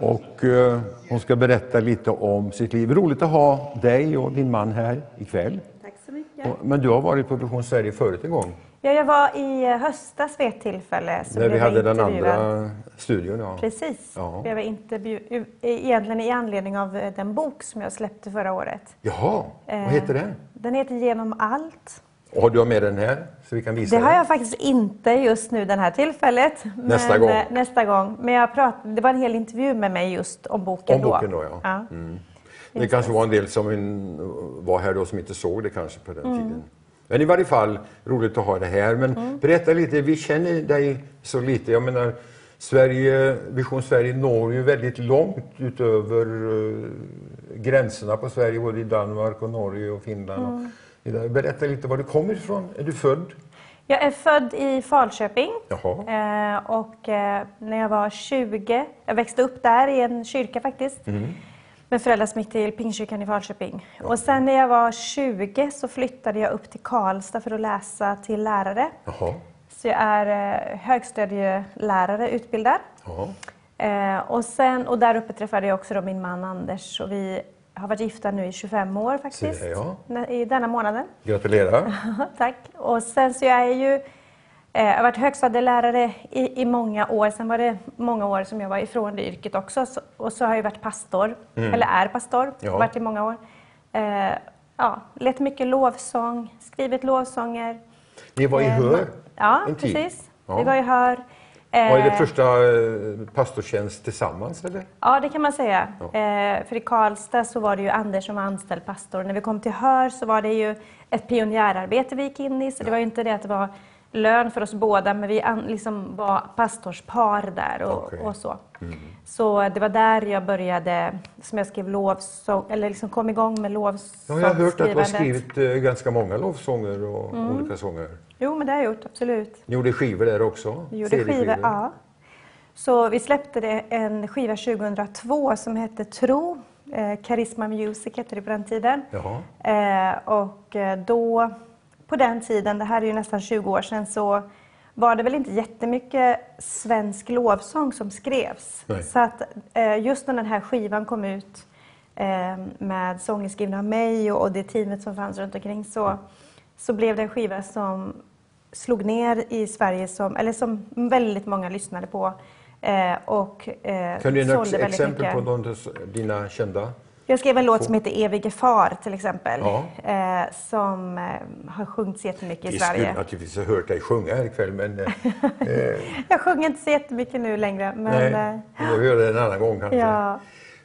och eh, hon ska berätta lite om sitt liv. Roligt att ha dig och din man här ikväll. Tack så mycket. Men du har varit på Vision Sverige förut en gång, Ja, jag var i höstas vid ett tillfälle. Så när vi hade den andra studion. Ja. Precis. Ja. Jag var intervju... Egentligen i anledning av eh, den bok som jag släppte förra året. Jaha, vad Eh, heter den? Den heter Genom allt. Och har du med den här så vi kan visa Det har den? jag faktiskt inte just nu, det här tillfället. Nästa gång. eh, Nästa gång. Men jag prat... det var en hel intervju med mig just om boken Om då. boken då, ja. Mm. Det kanske var en del som var här då som inte såg det kanske på den Mm. tiden. Men i varje fall roligt att ha det här. Men berätta lite, vi känner dig så lite. Jag menar, Sverige, Vision Sverige når ju väldigt långt utöver eh, gränserna på Sverige, både i Danmark och Norge och Finland. Mm. Vidare. Berätta lite var du kommer ifrån. Är du född? Jag är född i Falköping. Jaha. Eh, och eh, när jag var 20, jag växte upp där i en kyrka faktiskt. Med föräldrar som gick till Pingstkyrkan i Falköping. Och sen när jag var 20 så flyttade jag upp till Karlstad för att läsa till lärare. Jaha. Så jag är eh, högstadielärare utbildad. Jaha. Och, sen, och där uppe träffade jag också min man Anders och vi har varit gifta nu i 25 år faktiskt. Ja. I denna månaden. Gratulerar. <laughs> Tack. Och sen så jag är ju, eh, jag har varit högstadielärare i, i många år. Sen var det många år som jag var ifrån det yrket också. Så, och så har jag varit pastor, eller är pastor, Mm. Ja. varit i många år. Eh, ja, lett mycket lovsång, skrivit lovsånger. Ni var i Eh, Hör Ja, precis. Ja. Vi var i Hör. Var det Eh, första eh, pastortjänst tillsammans eller? Ja, det kan man säga. Eh, för i Karlstad så var det ju Anders som var anställd pastor. När vi kom till Hör så var det ju ett pionjärarbete vi gick in i. Så det var ju inte det att det var lön för oss båda, men vi liksom var pastorspar där och, Okej. och så. Så det var där jag började, som jag skrev lovsång, eller liksom kom igång med Ja, jag har hört att du har lovsångsskrivandet. skrivit ganska många lovsånger och Mm. olika sånger. Jo, men det har jag gjort, absolut. Ni gjorde skivor där också? Vi gjorde skivor, ja. Så vi släppte det en skiva 2002 som hette Tro. Eh, Charisma Music hette det på den tiden. Eh, och eh, då, på den tiden, det här är ju nästan 20 år sedan, så var det väl inte jättemycket svensk lovsång som skrevs. Nej. Så att eh, just när den här skivan kom ut med sånger skrivna av mig och, och det teamet som fanns runt omkring så, så blev det en skiva som slog ner i Sverige, som, eller som väldigt många lyssnade på. Eh, och eh, Kan du ge väldigt exempel mycket. på de, dina kända? Jag skrev en låt som heter Evige far till exempel. Ja. Eh, som eh, har sjungits jättemycket i Vi skulle Sverige. naturligtvis ha hört dig sjunga här ikväll men eh, <laughs> Jag sjunger inte så jättemycket nu längre. Men, nej, vi får göra det en annan gång kanske. ja.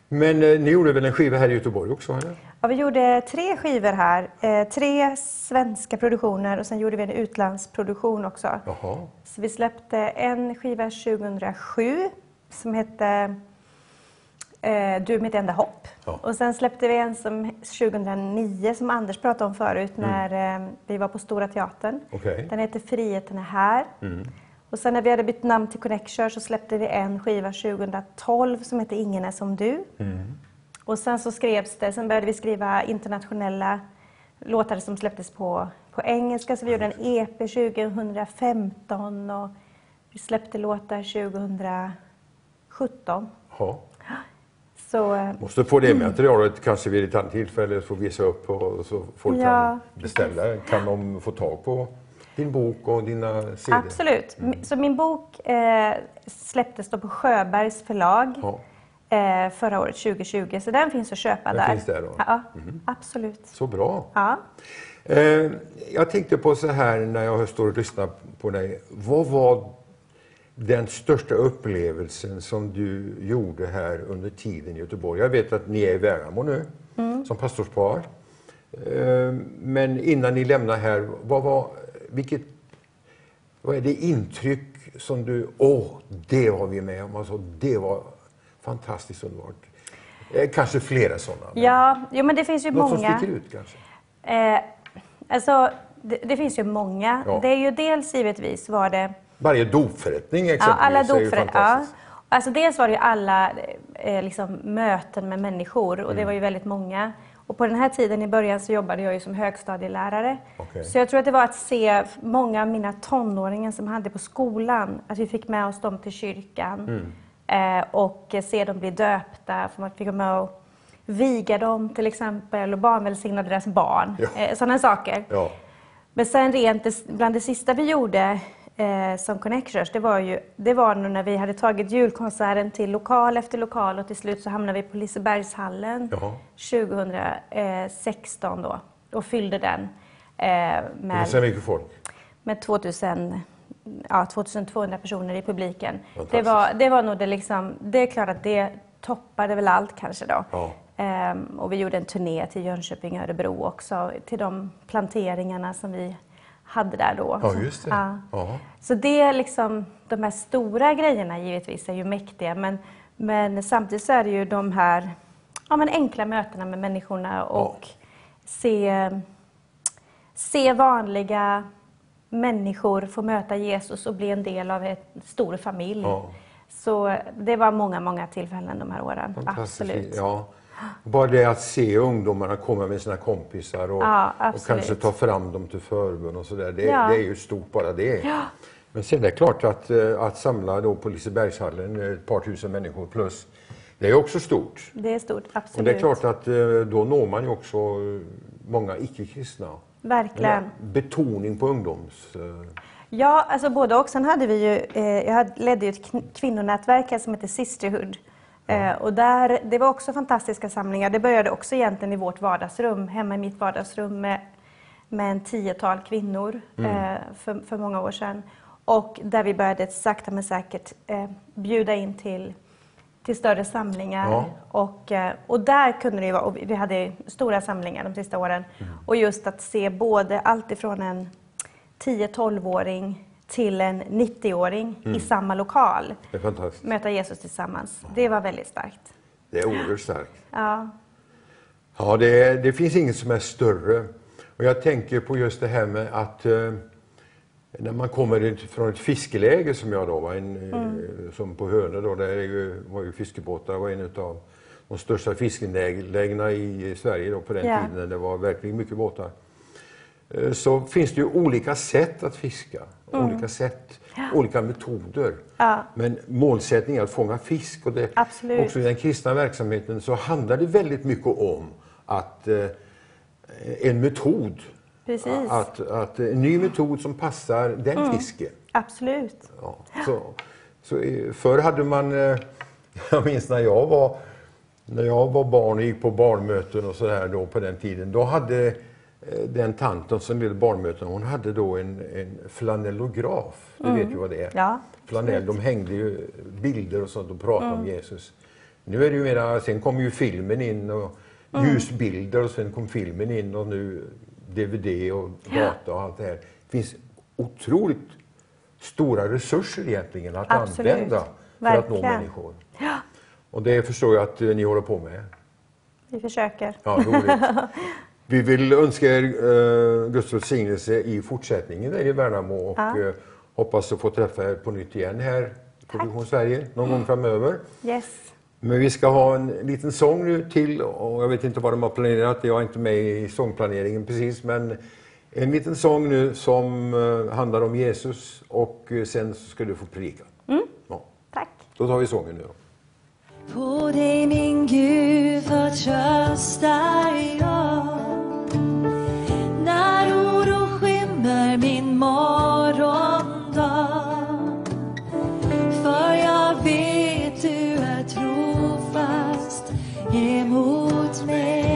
Men eh, ni gjorde väl en skiva här i Göteborg också? Eller? Ja, vi gjorde tre skivor här. Eh, tre svenska produktioner och sen gjorde vi en utlandsproduktion också. Jaha. Så vi släppte en skiva 2007 som hette eh, Du är mitt enda hopp. Ja. Och sen släppte vi en som 2009 som Anders pratade om förut när eh, vi var på Stora Teatern. Mm. Okej. Den heter Friheten är här. Och sen när vi hade bytt namn till Connecture så släppte vi en skiva 2012 som heter Ingen är som du. Och sen så skrevs det, sen började vi skriva internationella låtar som släpptes på, på engelska. Så vi gjorde en EP 2015 och vi släppte låtar 2017. Ja. Så eh, Måste få det materialet kanske vid ett annat tillfälle få visa upp och så folk Ja, kan beställa. Kan de få tag på din bok och dina sidor? absolut. M- Så min bok eh, släpptes då på Sjöbergs förlag Ja. eh, förra året 2020. Så den finns att köpa Den där. finns där då? Ja, absolut. Så bra. Ja. Eh, jag tänkte på så här när jag står och lyssnar på dig. Vad var den största upplevelsen som du gjorde här under tiden i Göteborg? Jag vet att ni är i Värnamo nu som pastorspar. Eh, men innan ni lämnar här, vad var, vilket, vad är det intryck som du, åh, det var vi med om, alltså, det var fantastiskt underbart. Eh, kanske flera sådana. Ja, jo, men det finns ju Något som många. sticker ut kanske? Eh, alltså, det, det finns ju många. Ja. Det är ju dels givetvis var det Varje dopförrättning ja, exempelvis alla är ju dopförrätt- ja. Alltså dels var det ju alla eh, liksom, möten med människor och det var ju väldigt många. Och på den här tiden i början så jobbade jag ju som högstadielärare. Okej. Så jag tror att det var att se många av mina tonåringar som hade på skolan, att vi fick med oss dem till kyrkan eh, och se dem bli döpta, för man fick vara med och viga dem till exempel och barnvälsignade deras barn. Ja. Eh, sådana saker. Ja. Men sen rent bland det sista vi gjorde eh, som Connectors, det var ju det var nu när vi hade tagit julkonserten till lokal efter lokal och till slut så hamnade vi på Lisebergshallen Jaha. 2016 då och fyllde den eh, med, så mycket folk. med 2000, ja, 2200 personer i publiken. Det var, det var nog det liksom, det är klart att det toppade väl allt kanske då. Ja. Ehm, och vi gjorde en turné till Jönköping och Örebro också, till de planteringarna som vi hade där då. Ja, just det. Ja. Ja. Så det är liksom, de här stora grejerna givetvis är ju mäktiga, men, men samtidigt så är det ju de här ja, men enkla mötena med människorna och se, se vanliga människor få möta Jesus och bli en del av en stor familj. Ja. Så det var många, många tillfällen de här åren. Absolut. Ja. Bara det att se ungdomarna komma med sina kompisar och, Ja, och kanske ta fram dem till förbön och sådär. Det, Ja. det är ju stort bara det. Men sen är det klart att, eh, att samla då på Lisebergshallen eh, ett par tusen människor plus, det är också stort. Det är stort, absolut. Och det är klart att eh, då når man ju också många icke-kristna. Verkligen. Betoning på ungdoms... Ja, alltså både och. Sen hade vi ju, jag ledde ju ett kvinnonätverk här som heter Sisterhood. Eh, och där, det var också fantastiska samlingar. Det började också egentligen i vårt vardagsrum, hemma i mitt vardagsrum med, med en tiotal kvinnor eh, för, för många år sedan. Och där vi började sakta men säkert eh, bjuda in till, till större samlingar. Ja. Och, eh, och där kunde det vara, och vi hade stora samlingar de sista åren. Och just att se både allt ifrån en 10-12-åring till en 90-åring i samma lokal Det är fantastiskt. möta Jesus tillsammans. Det var väldigt starkt. Det är oerhört starkt. Ja, Ja, det, det finns inget som är större. Och jag tänker på just det här med att eh, när man kommer ut från ett fiskeläge som jag då var, en, eh, som på Hönö då, där är ju, var ju fiskebåtar, var en av de största fiskelägena i Sverige då på den Ja. tiden. Det var verkligen mycket båtar. Eh, Så finns det ju olika sätt att fiska, olika sätt, olika metoder. Ja. Men målsättningen är att fånga fisk. Och det, Absolut. Också i den kristna verksamheten så handlar det väldigt mycket om att eh, en metod, precis. att, att en ny metod som passar den Mm. fisken. Absolut. Ja, så, så förr hade man, eh, <laughs> jag minns när jag var, när jag var barn och gick på barnmöten och sådär då på den tiden, då hade den tanten som ledde barnmöten, hon hade då en, en flanellograf. Du vet ju vad det är. Mm. Ja, Flanell, de hängde ju bilder och sånt och pratade Mm. om Jesus. Nu är det ju mera, sen kom ju filmen in och Mm. ljusbilder och sen kom filmen in och nu DVD och data och allt det här. Det finns otroligt stora resurser egentligen att Absolut. använda för att nå Verkligen. människor. Och det förstår jag att eh, ni håller på med. Vi försöker. Ja, roligt. <laughs> Vi vill önska er uh, Guds välsignelse i fortsättningen där i Värnamo och Ja. eh, hoppas att få träffa er på nytt igen här på Vision Sverige någon gång framöver. Yes. Men vi ska ha en liten sång nu till och jag vet inte vad de har planerat. Jag är inte med i sångplaneringen precis men en liten sång nu som eh, handlar om Jesus och eh, sen ska du få predika. Ja, Tack. då tar vi sången nu då. På dig min Gud förtröstar jag. När oro skymmer min morgondag. För jag vet du är trofast emot mig.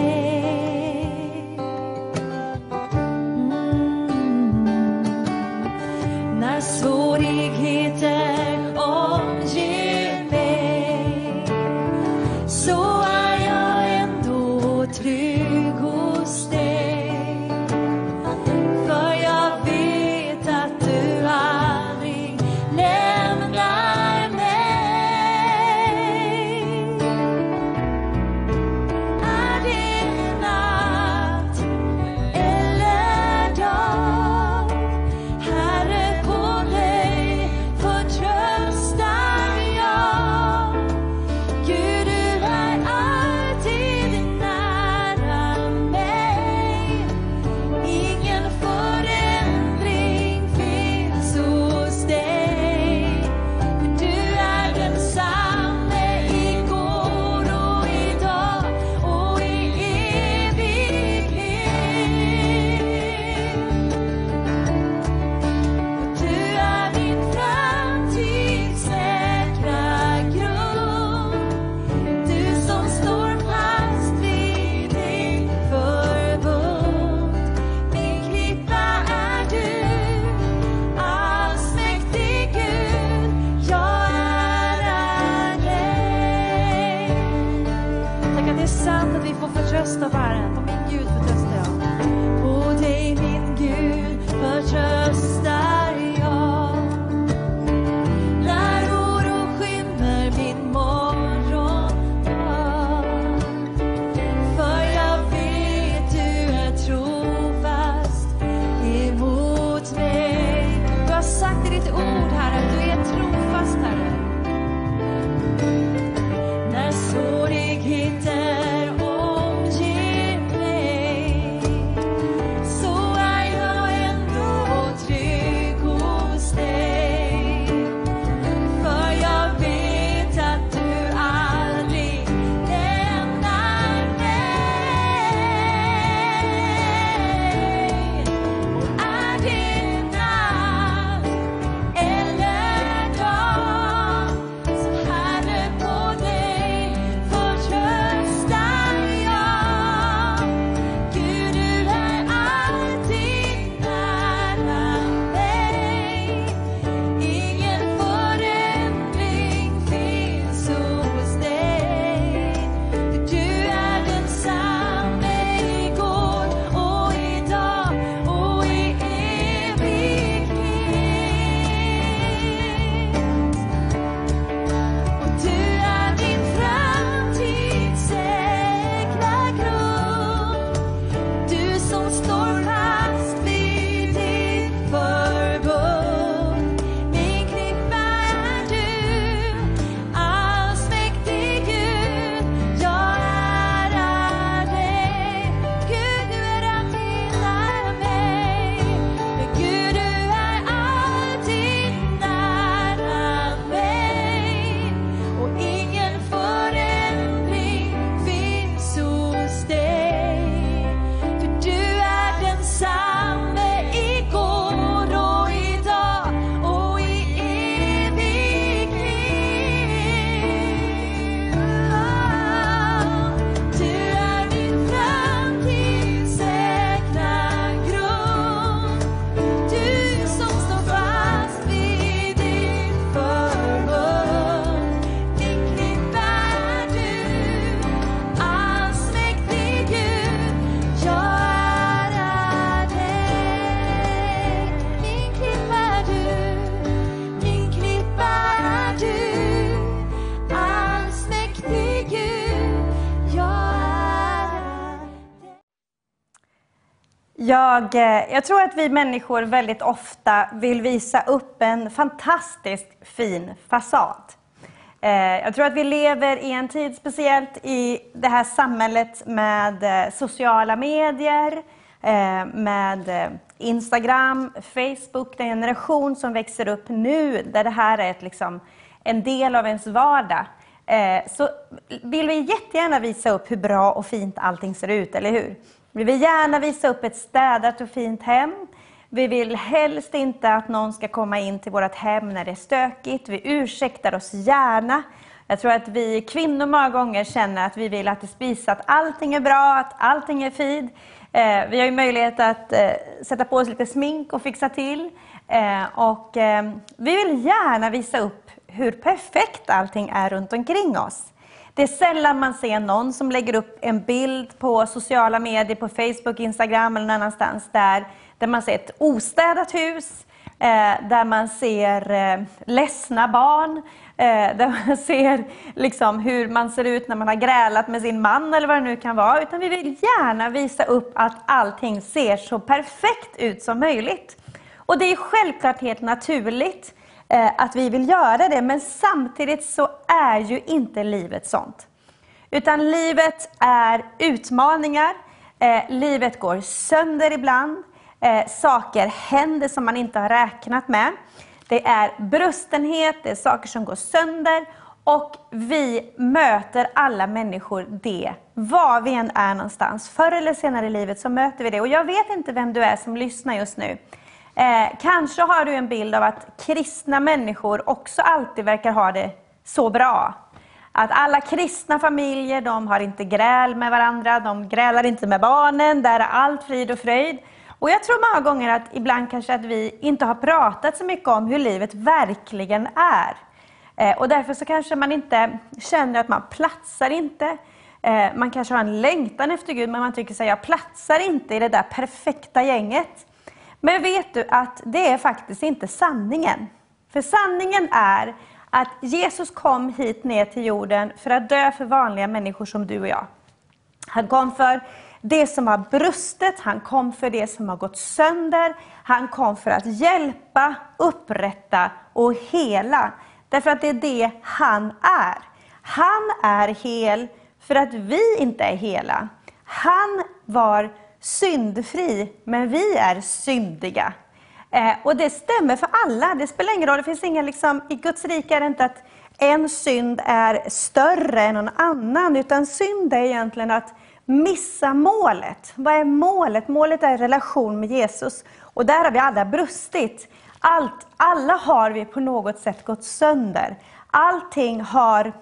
Jag, eh, jag tror att vi människor väldigt ofta vill visa upp en fantastiskt fin fasad. Eh, jag tror att vi lever i en tid, speciellt i det här samhället med eh, sociala medier, med Instagram, Facebook, den generation som växer upp nu, där det här är ett, liksom, en del av ens vardag. Så vill vi jättegärna visa upp hur bra och fint allting ser ut, eller hur? Vi vill gärna visa upp ett städat och fint hem. Vi vill helst inte att någon ska komma in till vårt hem när det är stökigt. Vi ursäktar oss gärna. Jag tror att vi kvinnor många gånger känner att vi vill att det spisar att allting är bra, att allting är fint. Eh, vi har ju möjlighet att eh, sätta på oss lite smink och fixa till. Eh, och eh, vi vill gärna visa upp hur perfekt allting är runt omkring oss. Det är sällan man ser någon som lägger upp en bild på sociala medier, på Facebook, Instagram eller någon annanstans där, där man ser ett ostädat hus, eh, där man ser eh, ledsna barn, eh, där man <laughs> ser liksom hur man ser ut när man har grälat med sin man eller vad det nu kan vara. Utan vi vill gärna visa upp att allting ser så perfekt ut som möjligt. Och det är självklart helt naturligt Eh, att vi vill göra det, men samtidigt så är ju inte livet sånt. Utan livet är utmaningar, eh, livet går sönder ibland, eh, saker händer som man inte har räknat med. Det är brustenhet, det är saker som går sönder och vi möter alla människor det, var vi än är någonstans. Förr eller senare i livet så möter vi det. Och jag vet inte vem du är som lyssnar just nu. Eh, kanske har du en bild av att kristna människor också alltid verkar ha det så bra. Att alla kristna familjer, de har inte gräl med varandra, de grälar inte med barnen, där är allt frid och fröjd. Och jag tror många gånger att ibland kanske att vi inte har pratat så mycket om hur livet verkligen är. Eh, och därför så kanske man inte känner att man platsar inte. Eh, man kanske har en längtan efter Gud, men man tycker sig jag platsar inte i det där perfekta gänget. Men vet du att det är faktiskt inte sanningen. För sanningen är att Jesus kom hit ner till jorden för att dö för vanliga människor som du och jag. Han kom för det som har brustit, han kom för det som har gått sönder. Han kom för att hjälpa, upprätta och hela. Därför att det är det han är. Han är hel för att vi inte är hela. Han var syndfri, men vi är syndiga. Eh, och det stämmer för alla. Det spelar ingen roll. Det finns inga, liksom, I Guds rike är det inte att en synd är större än någon annan, utan synd är egentligen att missa målet. Vad är målet? Målet är relation med Jesus. Och där har vi alla brustit. Allt, alla har vi på något sätt gått sönder. Allting har,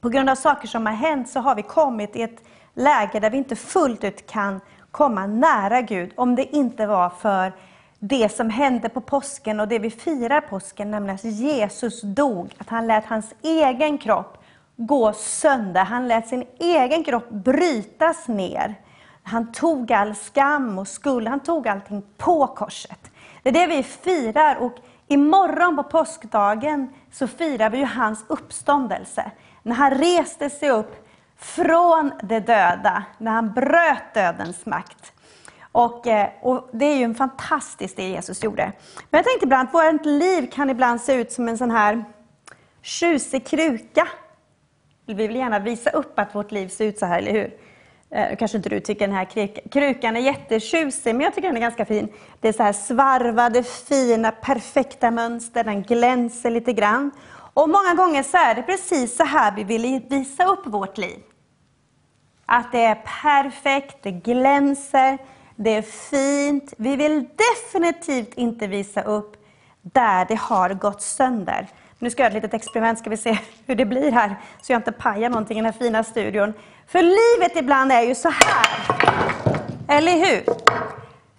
på grund av saker som har hänt, så har vi kommit i ett läge där vi inte fullt ut kan komma nära Gud, om det inte var för det som hände på påsken och det vi firar påsken, nämligen att Jesus dog. Att han lät hans egen kropp gå sönder. Han lät sin egen kropp brytas ner. Han tog all skam och skuld, han tog allting på korset. Det är det vi firar och imorgon på påskdagen så firar vi ju hans uppståndelse. När han reste sig upp från de döda, när han bröt dödens makt. Och, eh, och, Det är ju en fantastiskt det Jesus gjorde. Men jag tänkte ibland att vårt liv kan ibland se ut som en sån här tjusig kruka. Vi vill gärna visa upp att vårt liv ser ut så här, eller hur? Eh, kanske inte du tycker den här krukan är jättetjusig, men jag tycker den är ganska fin. Det är så här svarvade, fina, perfekta mönster, den glänser lite grann. Och många gånger så är det precis så här vi vill visa upp vårt liv. Att det är perfekt, det glänser, det är fint. Vi vill definitivt inte visa upp där det har gått sönder. Nu ska jag göra ett litet experiment, ska vi se <laughs> hur det blir här, så jag inte pajar någonting i den här fina studion. För livet ibland är ju så här, eller hur?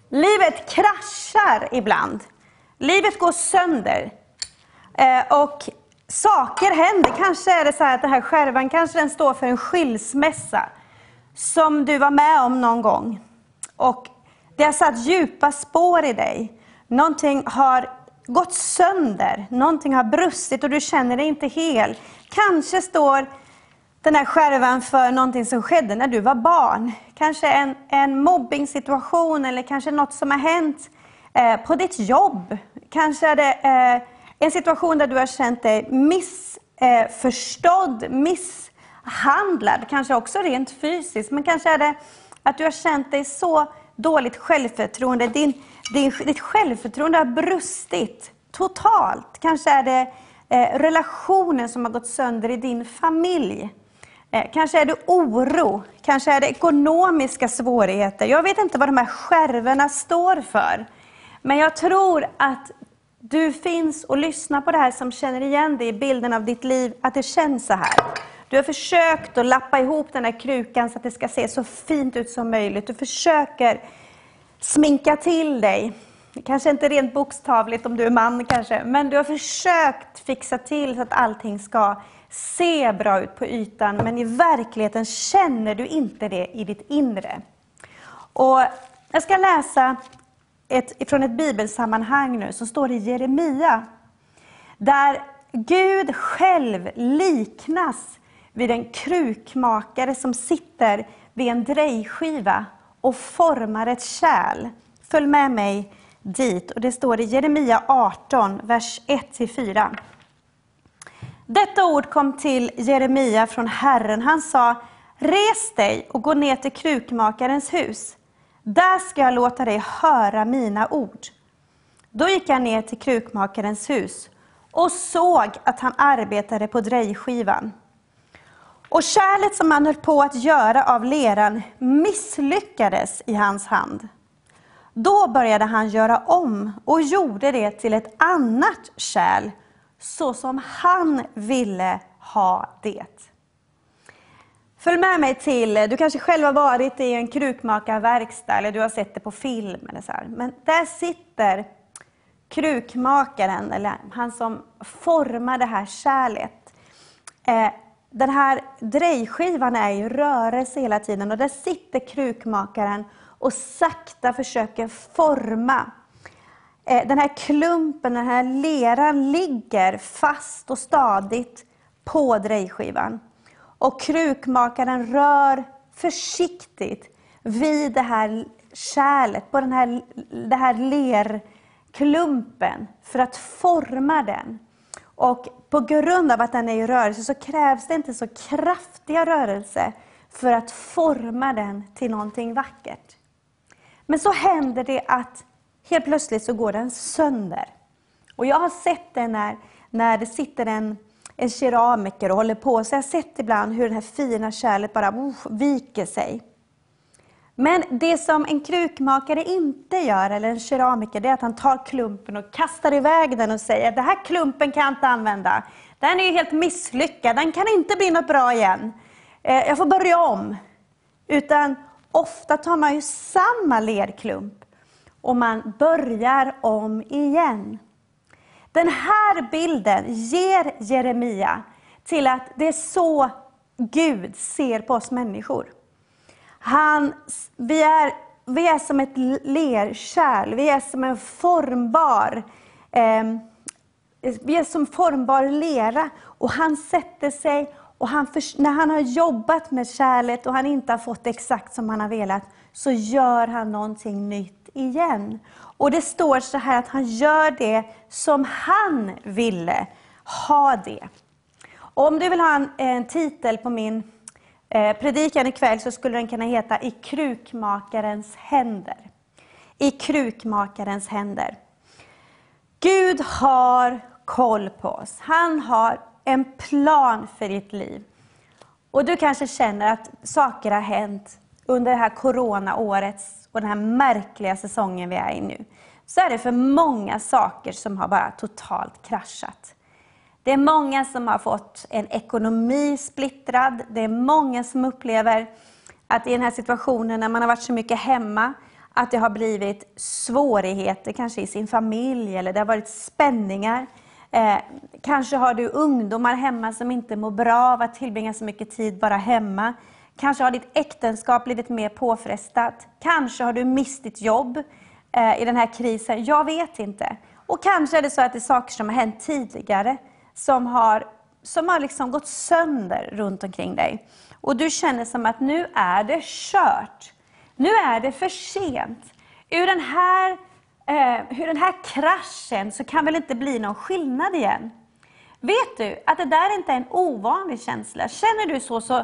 Livet kraschar ibland. Livet går sönder. Eh, och saker händer. Kanske är det så här att den här skärvan kanske den står för en skilsmässa som du var med om någon gång. Och det har satt djupa spår i dig. Någonting har gått sönder, någonting har brustit och du känner dig inte hel. Kanske står den här skärvan för någonting som skedde när du var barn. Kanske en, en mobbing eller kanske något som har hänt eh, på ditt jobb. Kanske är det eh, en situation där du har känt dig missförstådd, eh, handlad, kanske också rent fysiskt. Men kanske är det att du har känt dig så dåligt självförtroende. Din, din, ditt självförtroende har brustit totalt. Kanske är det eh, relationen som har gått sönder i din familj. Eh, kanske är det oro, kanske är det ekonomiska svårigheter. Jag vet inte vad de här skärvorna står för. Men jag tror att du finns och lyssnar på det här som känner igen dig i bilden av ditt liv, att det känns så här. Du har försökt att lappa ihop den här krukan så att det ska se så fint ut som möjligt. Du försöker sminka till dig. Kanske inte rent bokstavligt om du är man kanske, men du har försökt fixa till så att allting ska se bra ut på ytan, men i verkligheten känner du inte det i ditt inre. Och jag ska läsa ett, från ett bibelsammanhang nu som står i Jeremia, där Gud själv liknas vid en krukmakare som sitter vid en drejskiva och formar ett kärl. Följ med mig dit. Och det står i Jeremia 18, vers 1-4. Detta ord kom till Jeremia från Herren. Han sa, res dig och gå ner till krukmakarens hus. Där ska jag låta dig höra mina ord. Då gick jag ner till krukmakarens hus och såg att han arbetade på drejskivan. Och kärlet som han höll på att göra av leran misslyckades i hans hand. Då började han göra om och gjorde det till ett annat kärl, så som han ville ha det. Följ med mig till, du kanske själv har varit i en krukmakarverkstad eller du har sett det på film. Eller så här. Men där sitter krukmakaren, eller han som formar det här kärlet. Eh, den här drejskivan är i rörelse hela tiden och där sitter krukmakaren och sakta försöker forma. Eh, den här klumpen, den här leran ligger fast och stadigt på drejskivan. Och krukmakaren rör försiktigt vid det här kärlet, på den här, det här lerklumpen för att forma den. Och på grund av att den är i rörelse så krävs det inte så kraftiga rörelser för att forma den till någonting vackert. Men så händer det att helt plötsligt så går den sönder. Och jag har sett det när, när det sitter en, en keramiker och håller på. Så jag har sett ibland hur det här fina kärlet bara uh, viker sig. Men det som en krukmakare inte gör, eller en keramiker, det är att han tar klumpen och kastar iväg den och säger den här klumpen kan jag inte använda. Den är ju helt misslyckad, den kan inte bli något bra igen. Eh, jag får börja om. Utan ofta tar man ju samma lerklump och man börjar om igen. Den här bilden ger Jeremia till att det är så Gud ser på oss människor. Han, vi, är, vi är som ett lerkärl, vi är som en formbar eh, vi är som formbar lera och han sätter sig och han för, när han har jobbat med kärlet och han inte har fått exakt som han har velat så gör han någonting nytt igen. Och det står så här att han gör det som han ville ha det. Och om du vill ha en, en titel på min eh, predikan ikväll så skulle den kunna heta I krukmakarens händer. I krukmakarens händer. Gud har koll på oss. Han har en plan för ditt liv. Och du kanske känner att saker har hänt under det här coronaåret och den här märkliga säsongen vi är i nu. Så är det för många saker som har bara totalt kraschat. Det är många som har fått en ekonomi splittrad. Det är många som upplever att i den här situationen när man har varit så mycket hemma, att det har blivit svårigheter kanske i sin familj eller det har varit spänningar. Eh, kanske har du ungdomar hemma som inte mår bra av att tillbringa så mycket tid bara hemma. Kanske har ditt äktenskap blivit mer påfrestat. Kanske har du mist ditt jobb eh, i den här krisen. Jag vet inte. Och kanske är det så att det är saker som har hänt tidigare som har, som har liksom gått sönder runt omkring dig. Och du känner som att nu är det kört. Nu är det för sent. Ur den här, eh, ur den här kraschen så kan väl inte bli någon skillnad igen. Vet du att det där inte är en ovanlig känsla? Känner du så, så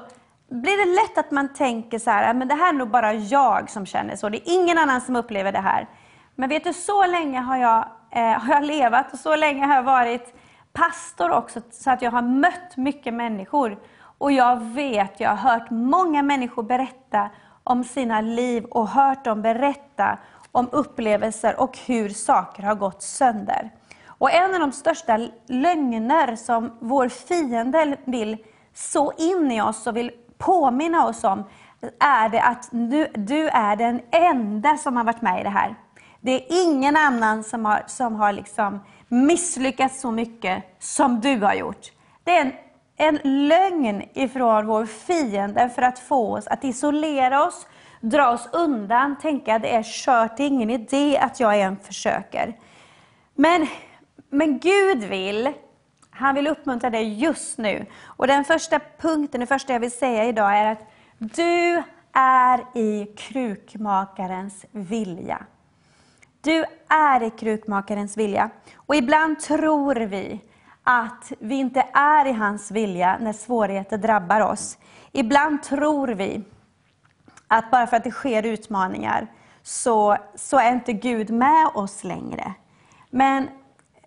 blir det lätt att man tänker så här, men det här är nog bara jag som känner så. Det är ingen annan som upplever det här. Men vet du, så länge har jag, eh, har jag levat och så länge har jag varit pastor också, så att jag har mött mycket människor. Och jag vet, jag har hört många människor berätta om sina liv och hört dem berätta om upplevelser och hur saker har gått sönder. Och en av de största lögner som vår fiende vill så in i oss och vill påminna oss om är det att du, du är den enda som har varit med i det här. Det är ingen annan som har, som har liksom misslyckats så mycket som du har gjort. Det är en, en lögn ifrån vår fiende för att få oss att isolera oss, dra oss undan, tänka att det är kört, det är ingen idé att jag än försöker. Men, men Gud vill, han vill uppmuntra dig just nu. Och den första punkten, det första jag vill säga idag är att du är i krukmakarens vilja. Du är i krukmakarens vilja. Och ibland tror vi att vi inte är i hans vilja när svårigheter drabbar oss. Ibland tror vi att bara för att det sker utmaningar så, så är inte Gud med oss längre. Men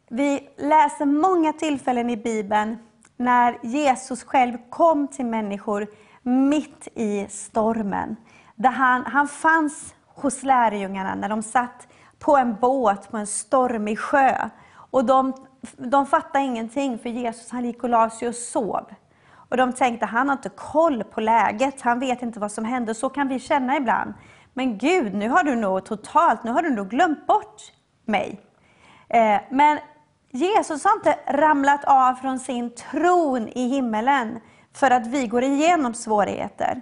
vi läser många tillfällen i Bibeln när Jesus själv kom till människor mitt i stormen. Där han, han fanns hos lärjungarna när de satt på en båt på en stormig sjö. Och de, de fattade ingenting för Jesus han gick och la sig och sov. Och de tänkte han har inte koll på läget, han vet inte vad som händer. Så kan vi känna ibland. Men Gud, nu har du nog totalt, nu har du nog glömt bort mig. Eh, men Jesus har inte ramlat av från sin tron i himmelen för att vi går igenom svårigheter.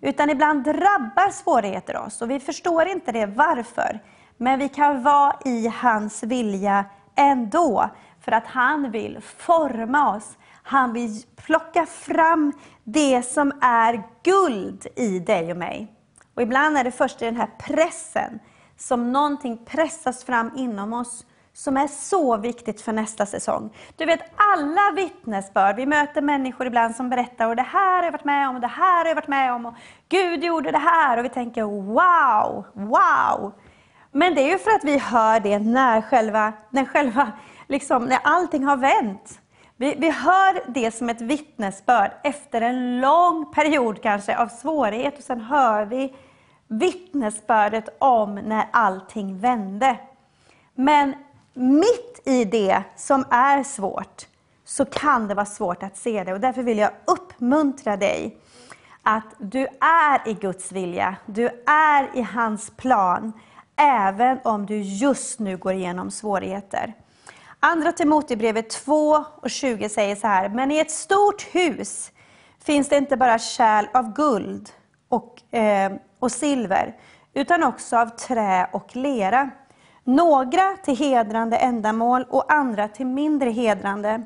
Utan ibland drabbar svårigheter oss och vi förstår inte det varför. Men vi kan vara i hans vilja ändå. För att han vill forma oss. Han vill plocka fram det som är guld i dig och mig. Och ibland är det först i den här pressen som någonting pressas fram inom oss som är så viktigt för nästa säsong. Du vet alla vittnesbörd, vi möter människor ibland som berättar och det här har jag varit med om och det här har jag varit med om och Gud gjorde det här och vi tänker wow, wow. Men det är ju för att vi hör det när själva, när själva liksom, när allting har vänt. Vi, vi hör det som ett vittnesbörd efter en lång period kanske av svårighet och sen hör vi vittnesbördet om när allting vände. Men mitt i det som är svårt så kan det vara svårt att se det och därför vill jag uppmuntra dig att du är i Guds vilja, du är i hans plan, även om du just nu går igenom svårigheter. Andra Timoteusbrevet 2 och 20 säger så här, men i ett stort hus finns det inte bara kärl av guld och, eh, och silver, utan också av trä och lera. Några till hedrande ändamål och andra till mindre hedrande.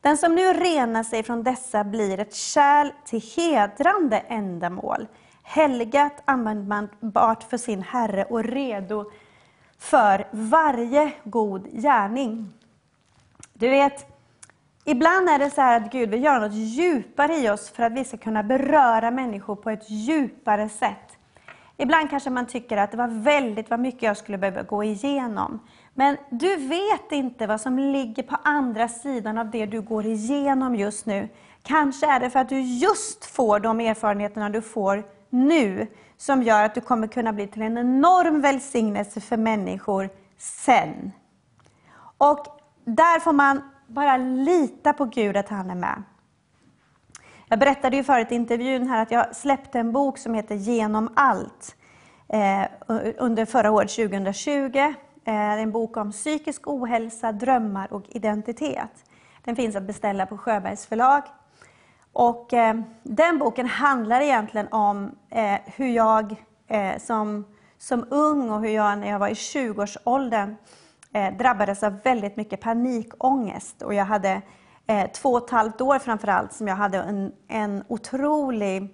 Den som nu renar sig från dessa blir ett kärl till hedrande ändamål, helgat, användbart för sin Herre och redo för varje god gärning. Du vet, ibland är det så här att Gud vill göra något djupare i oss för att vi ska kunna beröra människor på ett djupare sätt. Ibland kanske man tycker att det var väldigt vad mycket jag skulle behöva gå igenom. Men du vet inte vad som ligger på andra sidan av det du går igenom just nu. Kanske är det för att du just får de erfarenheterna du får nu, som gör att du kommer kunna bli till en enorm välsignelse för människor sen. Och där får man bara lita på Gud att han är med. Jag berättade ju förut i intervjun här att jag släppte en bok som heter Genom allt eh, under förra året, 2020. Eh, en bok om psykisk ohälsa, drömmar och identitet. Den finns att beställa på Sjöbergs förlag. Och, eh, den boken handlar egentligen om eh, hur jag eh, som, som ung och hur jag när jag var i 20-årsåldern eh, drabbades av väldigt mycket panikångest. Och jag hade eh, två och ett halvt år framförallt som jag hade en, en otrolig,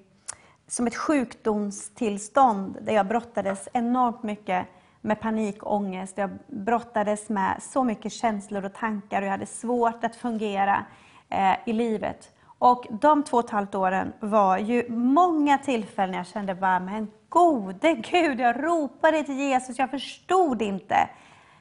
som ett sjukdomstillstånd där jag brottades enormt mycket med panikångest. Jag brottades med så mycket känslor och tankar och jag hade svårt att fungera eh, i livet. Och de två och ett halvt åren var ju många tillfällen jag kände bara, men gode Gud, jag ropade till Jesus, jag förstod inte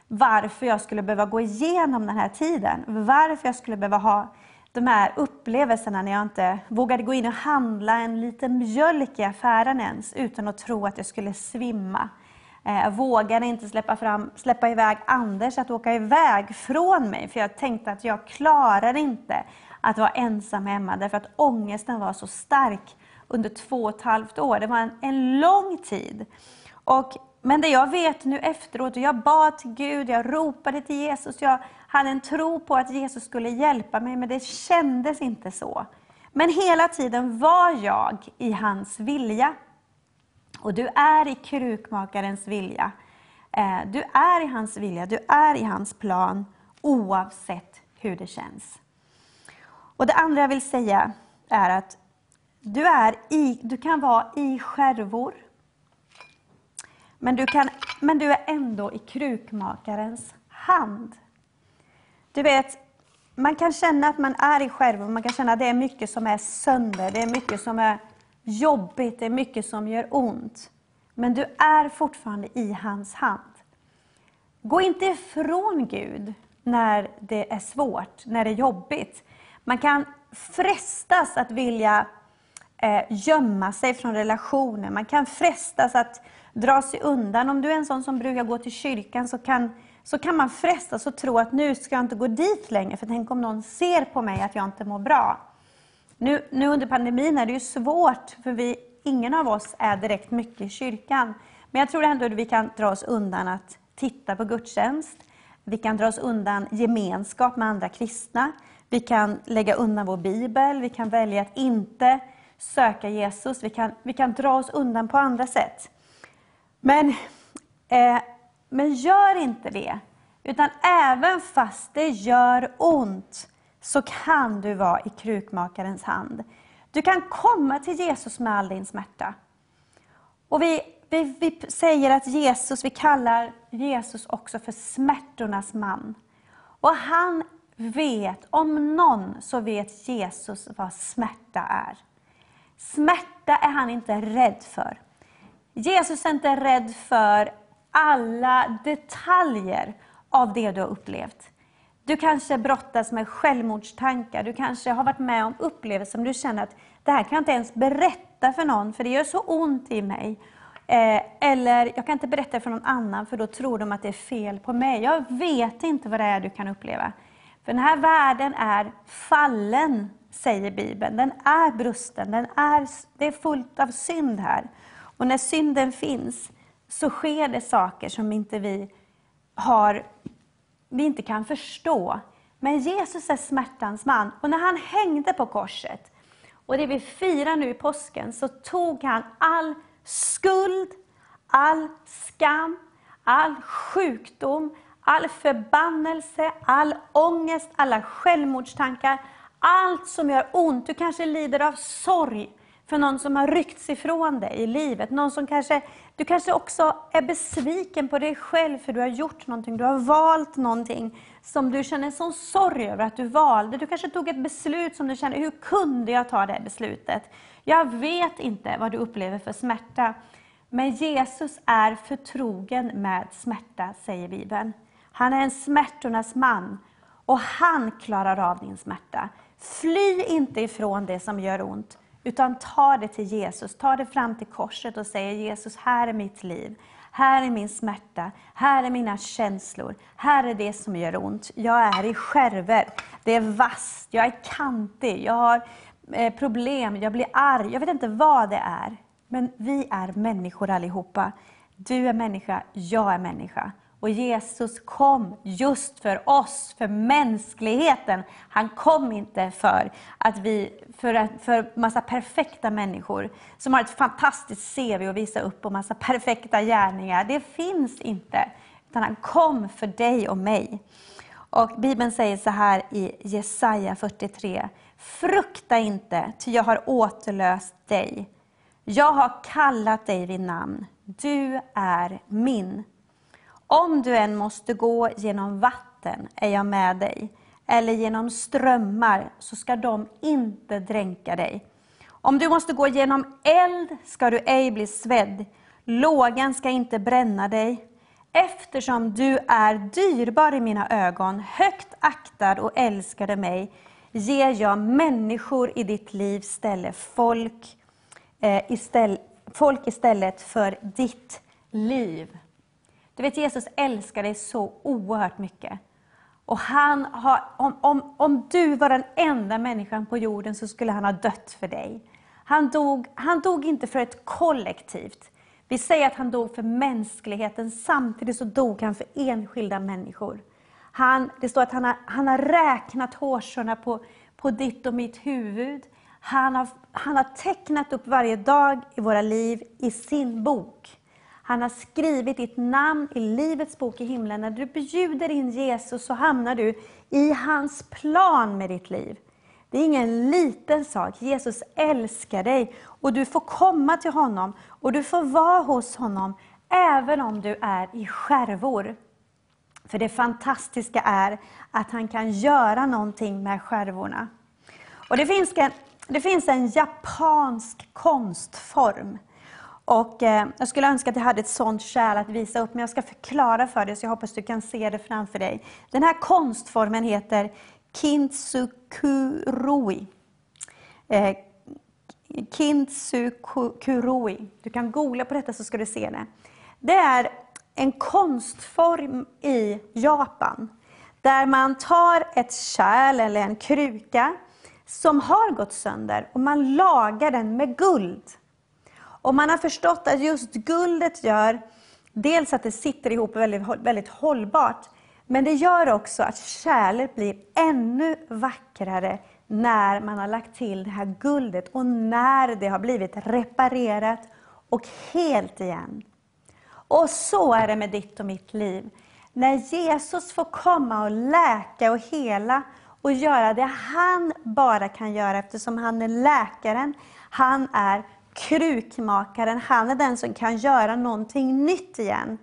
varför jag skulle behöva gå igenom den här tiden. Varför jag skulle behöva ha de här upplevelserna när jag inte vågade gå in och handla en liten mjölk i affären ens utan att tro att jag skulle svimma. Eh, jag vågade inte släppa, fram, släppa iväg Anders att åka iväg från mig för jag tänkte att jag klarar inte att vara ensam hemma därför att ångesten var så stark under två och ett halvt år. Det var en, en lång tid. Och men det jag vet nu efteråt, jag bad till Gud, jag ropade till Jesus, jag hade en tro på att Jesus skulle hjälpa mig, men det kändes inte så. Men hela tiden var jag i hans vilja. Och du är i krukmakarens vilja. Eh, du är i hans vilja, du är i hans plan, oavsett hur det känns. Och Det andra jag vill säga är att du, är i, du kan vara i skärvor, men du, kan, men du är ändå i krukmakarens hand. Du vet, man kan känna att man är i skärvor, man kan känna att det är mycket som är sönder, det är mycket som är jobbigt, det är mycket som gör ont. Men du är fortfarande i hans hand. Gå inte ifrån Gud när det är svårt, när det är jobbigt. Man kan frestas att vilja eh, gömma sig från relationer. Man kan frestas att dra sig undan. Om du är en sån som brukar gå till kyrkan så kan, så kan man frestas att tro att nu ska jag inte gå dit längre, för tänk om någon ser på mig att jag inte mår bra. Nu, nu under pandemin är det ju svårt, för vi, ingen av oss är direkt mycket i kyrkan. Men jag tror ändå att vi kan dra oss undan att titta på gudstjänst. Vi kan dra oss undan gemenskap med andra kristna. Vi kan lägga undan vår bibel, vi kan välja att inte söka Jesus, vi kan, vi kan dra oss undan på andra sätt. Men, eh, men gör inte det. Utan även fast det gör ont så kan du vara i krukmakarens hand. Du kan komma till Jesus med all din smärta. Och vi, vi, vi säger att Jesus, vi kallar Jesus också för smärtornas man. Och han vet, om någon så vet Jesus vad smärta är. Smärta är han inte rädd för. Jesus är inte rädd för alla detaljer av det du har upplevt. Du kanske brottas med självmordstankar, du kanske har varit med om upplevelser som du känner att det här kan jag inte ens berätta för någon för det gör så ont i mig. Eh, eller jag kan inte berätta för någon annan för då tror de att det är fel på mig. Jag vet inte vad det är du kan uppleva. För den här världen är fallen, säger Bibeln. Den är brusten, den är, det är fullt av synd här. Och när synden finns så sker det saker som inte vi, har, vi inte kan förstå. Men Jesus är smärtans man. Och när han hängde på korset, och det vi firar nu i påsken, så tog han all skuld, all skam, all sjukdom, all förbannelse, all ångest, alla självmordstankar, allt som gör ont. Du kanske lider av sorg för någon som har ryckts ifrån dig i livet. Någon som kanske, du kanske också är besviken på dig själv för du har gjort någonting, du har valt någonting som du känner sån sorg över att du valde. Du kanske tog ett beslut som du känner, hur kunde jag ta det här beslutet? Jag vet inte vad du upplever för smärta. Men Jesus är förtrogen med smärta, säger Bibeln. Han är en smärtornas man och han klarar av din smärta. Fly inte ifrån det som gör ont, utan ta det till Jesus. Ta det fram till korset och säg Jesus, här är mitt liv. Här är min smärta, här är mina känslor, här är det som gör ont. Jag är i skärver, det är vasst, jag är kantig, jag har eh, problem, jag blir arg. Jag vet inte vad det är. Men vi är människor allihopa. Du är människa, jag är människa. Och Jesus kom just för oss, för mänskligheten. Han kom inte för att vi, för, för massa perfekta människor som har ett fantastiskt CV att visa upp och massa perfekta gärningar. Det finns inte. Utan han kom för dig och mig. Och Bibeln säger så här i Jesaja 43. Frukta inte, ty jag har återlöst dig. Jag har kallat dig vid namn. Du är min. Om du än måste gå genom vatten är jag med dig, eller genom strömmar så ska de inte dränka dig. Om du måste gå genom eld ska du ej bli svedd, lågan ska inte bränna dig. Eftersom du är dyrbar i mina ögon, högt aktad och älskade mig, ger jag människor i ditt liv ställe, folk, eh, istället, folk istället för ditt liv. Du vet, Jesus älskar dig så oerhört mycket. Och han har, om, om, om du var den enda människan på jorden så skulle han ha dött för dig. Han dog, han dog inte för ett kollektivt. Vi säger att han dog för mänskligheten, samtidigt så dog han för enskilda människor. Han, det står att han har, han har räknat hårstråna på, på ditt och mitt huvud. Han har, han har tecknat upp varje dag i våra liv i sin bok. Han har skrivit ditt namn i Livets bok i himlen. När du bjuder in Jesus så hamnar du i hans plan med ditt liv. Det är ingen liten sak. Jesus älskar dig och du får komma till honom och du får vara hos honom även om du är i skärvor. För det fantastiska är att han kan göra någonting med skärvorna. Och det finns en, det finns en japansk konstform och eh, jag skulle önska att jag hade ett sånt kärl att visa upp, men jag ska förklara för dig, så jag hoppas du kan se det framför dig. Den här konstformen heter Kintsukuroi. Eh, Kintsukuroi. Du kan googla på detta så ska du se det. Det är en konstform i Japan, där man tar ett kärl eller en kruka som har gått sönder och man lagar den med guld. Och man har förstått att just guldet gör dels att det sitter ihop väldigt, väldigt hållbart, Men det gör också att kärlet blir ännu vackrare när man har lagt till det här guldet och när det har blivit reparerat och helt igen. Och så är det med ditt och mitt liv. När Jesus får komma och läka och hela och göra det han bara kan göra eftersom han är läkaren, han är krukmakaren, han är den som kan göra någonting nytt igen.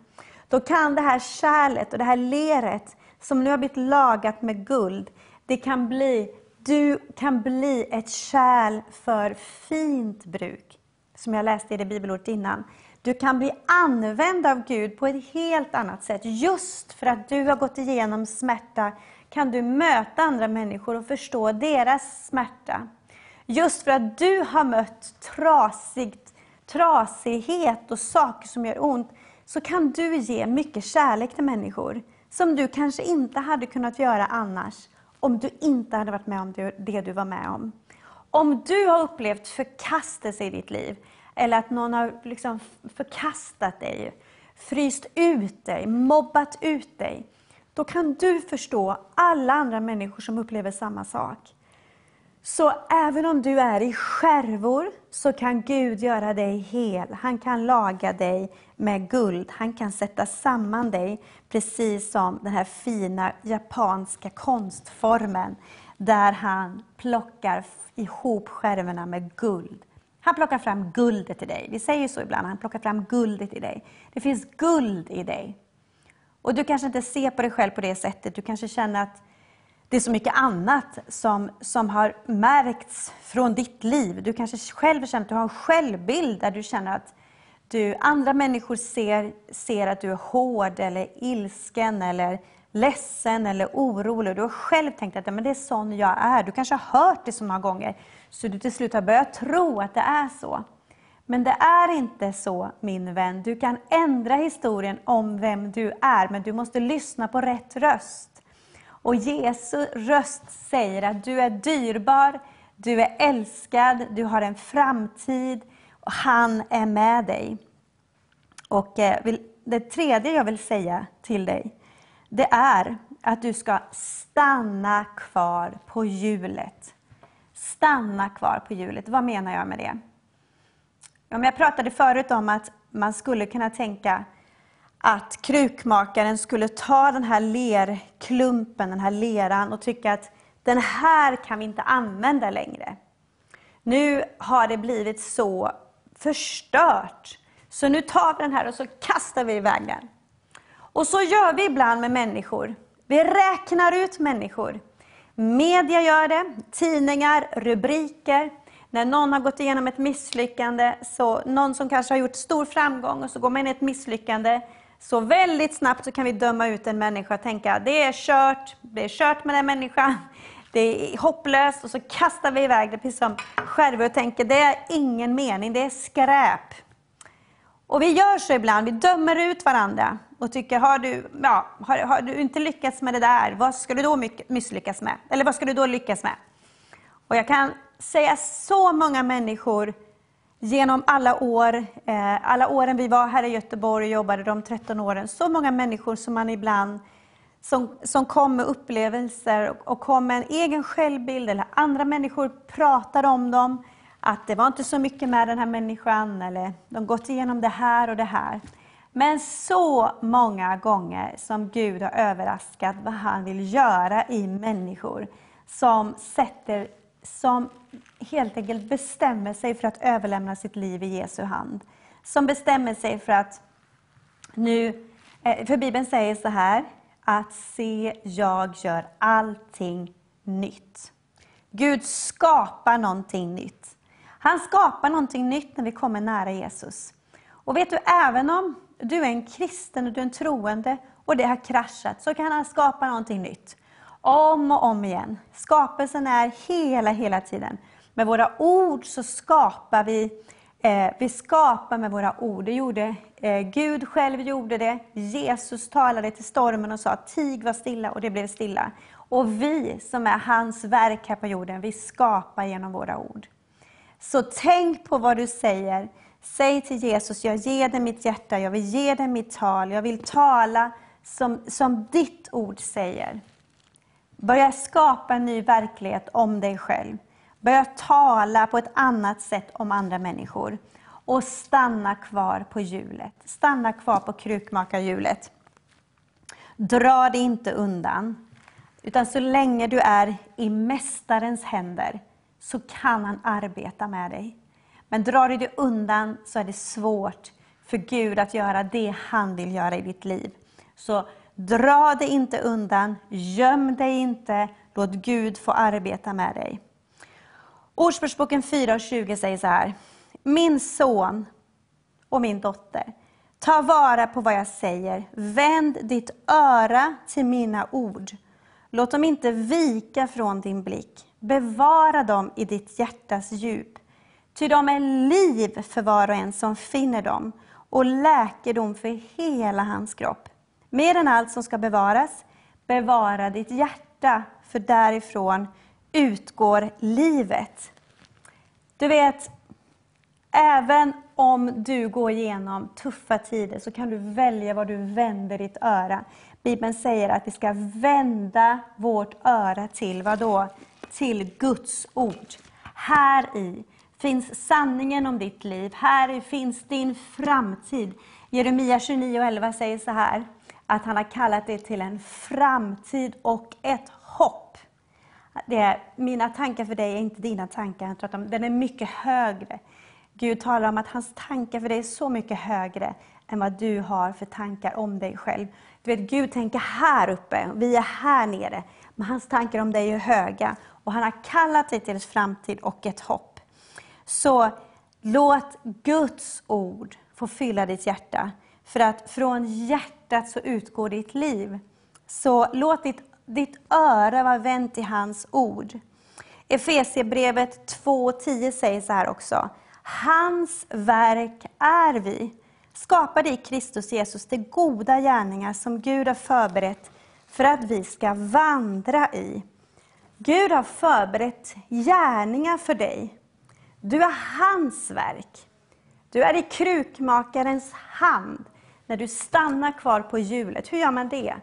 Då kan det här kärlet och det här leret som nu har blivit lagat med guld, det kan bli, du kan bli ett kärl för fint bruk. Som jag läste i det bibelordet innan. Du kan bli använd av Gud på ett helt annat sätt. Just för att du har gått igenom smärta kan du möta andra människor och förstå deras smärta. Just för att du har mött trasigt, trasighet och saker som gör ont, så kan du ge mycket kärlek till människor. Som du kanske inte hade kunnat göra annars, om du inte hade varit med om det du var med om. Om du har upplevt förkastelse i ditt liv, eller att någon har liksom förkastat dig, fryst ut dig, mobbat ut dig, då kan du förstå alla andra människor som upplever samma sak. Så även om du är i skärvor så kan Gud göra dig hel. Han kan laga dig med guld. Han kan sätta samman dig precis som den här fina japanska konstformen där han plockar ihop skärvorna med guld. Han plockar fram guldet i dig. Vi säger så ibland, han plockar fram guldet i dig. Det finns guld i dig. Och du kanske inte ser på dig själv på det sättet. Du kanske känner att det är så mycket annat som, som har märkts från ditt liv. Du kanske själv känner att du har en självbild där du känner att du, andra människor ser, ser att du är hård eller ilsken eller ledsen eller orolig. Du har själv tänkt att men det är sån jag är. Du kanske har hört det så många gånger så du till slut har börjat tro att det är så. Men det är inte så min vän. Du kan ändra historien om vem du är, men du måste lyssna på rätt röst. Och Jesu röst säger att du är dyrbar, du är älskad, du har en framtid och han är med dig. Och eh, det tredje jag vill säga till dig, det är att du ska stanna kvar på hjulet. Stanna kvar på hjulet. Vad menar jag med det? Jag pratade förut om att man skulle kunna tänka att krukmakaren skulle ta den här lerklumpen, den här leran och tycka att den här kan vi inte använda längre. Nu har det blivit så förstört, så nu tar vi den här och så kastar vi iväg den. Och så gör vi ibland med människor. Vi räknar ut människor. Media gör det, tidningar, rubriker. När någon har gått igenom ett misslyckande, så någon som kanske har gjort stor framgång och så går man in i ett misslyckande, så väldigt snabbt så kan vi döma ut en människa och tänka det är kört, det är kört med den människan, det är hopplöst och så kastar vi iväg det precis som skärvor och tänker det är ingen mening, det är skräp. Och vi gör så ibland, vi dömer ut varandra och tycker har du, ja, har, har du inte lyckats med det där, vad ska du då misslyckas med? Eller vad ska du då lyckas med? Och jag kan säga så många människor genom alla år, eh, alla åren vi var här i Göteborg och jobbade, de 13 åren, så många människor som man ibland som, som kom med upplevelser och, och kom med en egen självbild, eller andra människor pratade om dem, att det var inte så mycket med den här människan, eller de gått igenom det här och det här. Men så många gånger som Gud har överraskat vad han vill göra i människor, som sätter som helt enkelt bestämmer sig för att överlämna sitt liv i Jesu hand. Som bestämmer sig för att nu, eh, för Bibeln säger så här, att se, jag gör allting nytt. Gud skapar någonting nytt. Han skapar någonting nytt när vi kommer nära Jesus. Och vet du, även om du är en kristen och du är en troende och det har kraschat, så kan han skapa någonting nytt. Om och om igen. Skapelsen är hela, hela tiden. Med våra ord så skapar vi, eh, vi skapar med våra ord. Det gjorde eh, Gud själv gjorde det. Jesus talade till stormen och sa tig var stilla och det blev stilla. Och vi som är hans verk här på jorden, vi skapar genom våra ord. Så tänk på vad du säger. Säg till Jesus, jag ger dig mitt hjärta, jag vill ge dig mitt tal, jag vill tala som, som ditt ord säger. Börja skapa en ny verklighet om dig själv. Börja tala på ett annat sätt om andra människor. Och stanna kvar på hjulet. Stanna kvar på krukmakarhjulet. Dra dig inte undan. Utan så länge du är i Mästarens händer så kan han arbeta med dig. Men drar du dig undan så är det svårt för Gud att göra det han vill göra i ditt liv. Så dra dig inte undan, göm dig inte, låt Gud få arbeta med dig. Ordspråksboken 4.20 säger så här. Min son och min dotter, ta vara på vad jag säger. Vänd ditt öra till mina ord. Låt dem inte vika från din blick. Bevara dem i ditt hjärtas djup. Ty de är liv för var och en som finner dem och läkedom för hela hans kropp. Mer än allt som ska bevaras, bevara ditt hjärta, för därifrån utgår livet. Du vet, även om du går igenom tuffa tider så kan du välja vad du vänder ditt öra. Bibeln säger att vi ska vända vårt öra till vad då? Till Guds ord. Här i finns sanningen om ditt liv. Här finns din framtid. Jeremia 29 och 11 säger så här, att han har kallat dig till en framtid och ett hopp. Det är, mina tankar för dig är inte dina tankar, De den är mycket högre. Gud talar om att hans tankar för dig är så mycket högre än vad du har för tankar om dig själv. Du vet, Gud tänker här uppe, vi är här nere. Men hans tankar om dig är höga. Och han har kallat dig till en framtid och ett hopp. Så låt Guds ord få fylla ditt hjärta. För att från hjärtat så utgår ditt liv. Så låt ditt, ditt öra vara vänt till hans ord. Efesierbrevet 2.10 säger så här också. Hans verk är vi, skapade i Kristus Jesus de goda gärningar som Gud har förberett för att vi ska vandra i. Gud har förberett gärningar för dig. Du är hans verk. Du är i krukmakarens hand när du stannar kvar på hjulet. Hur gör man det?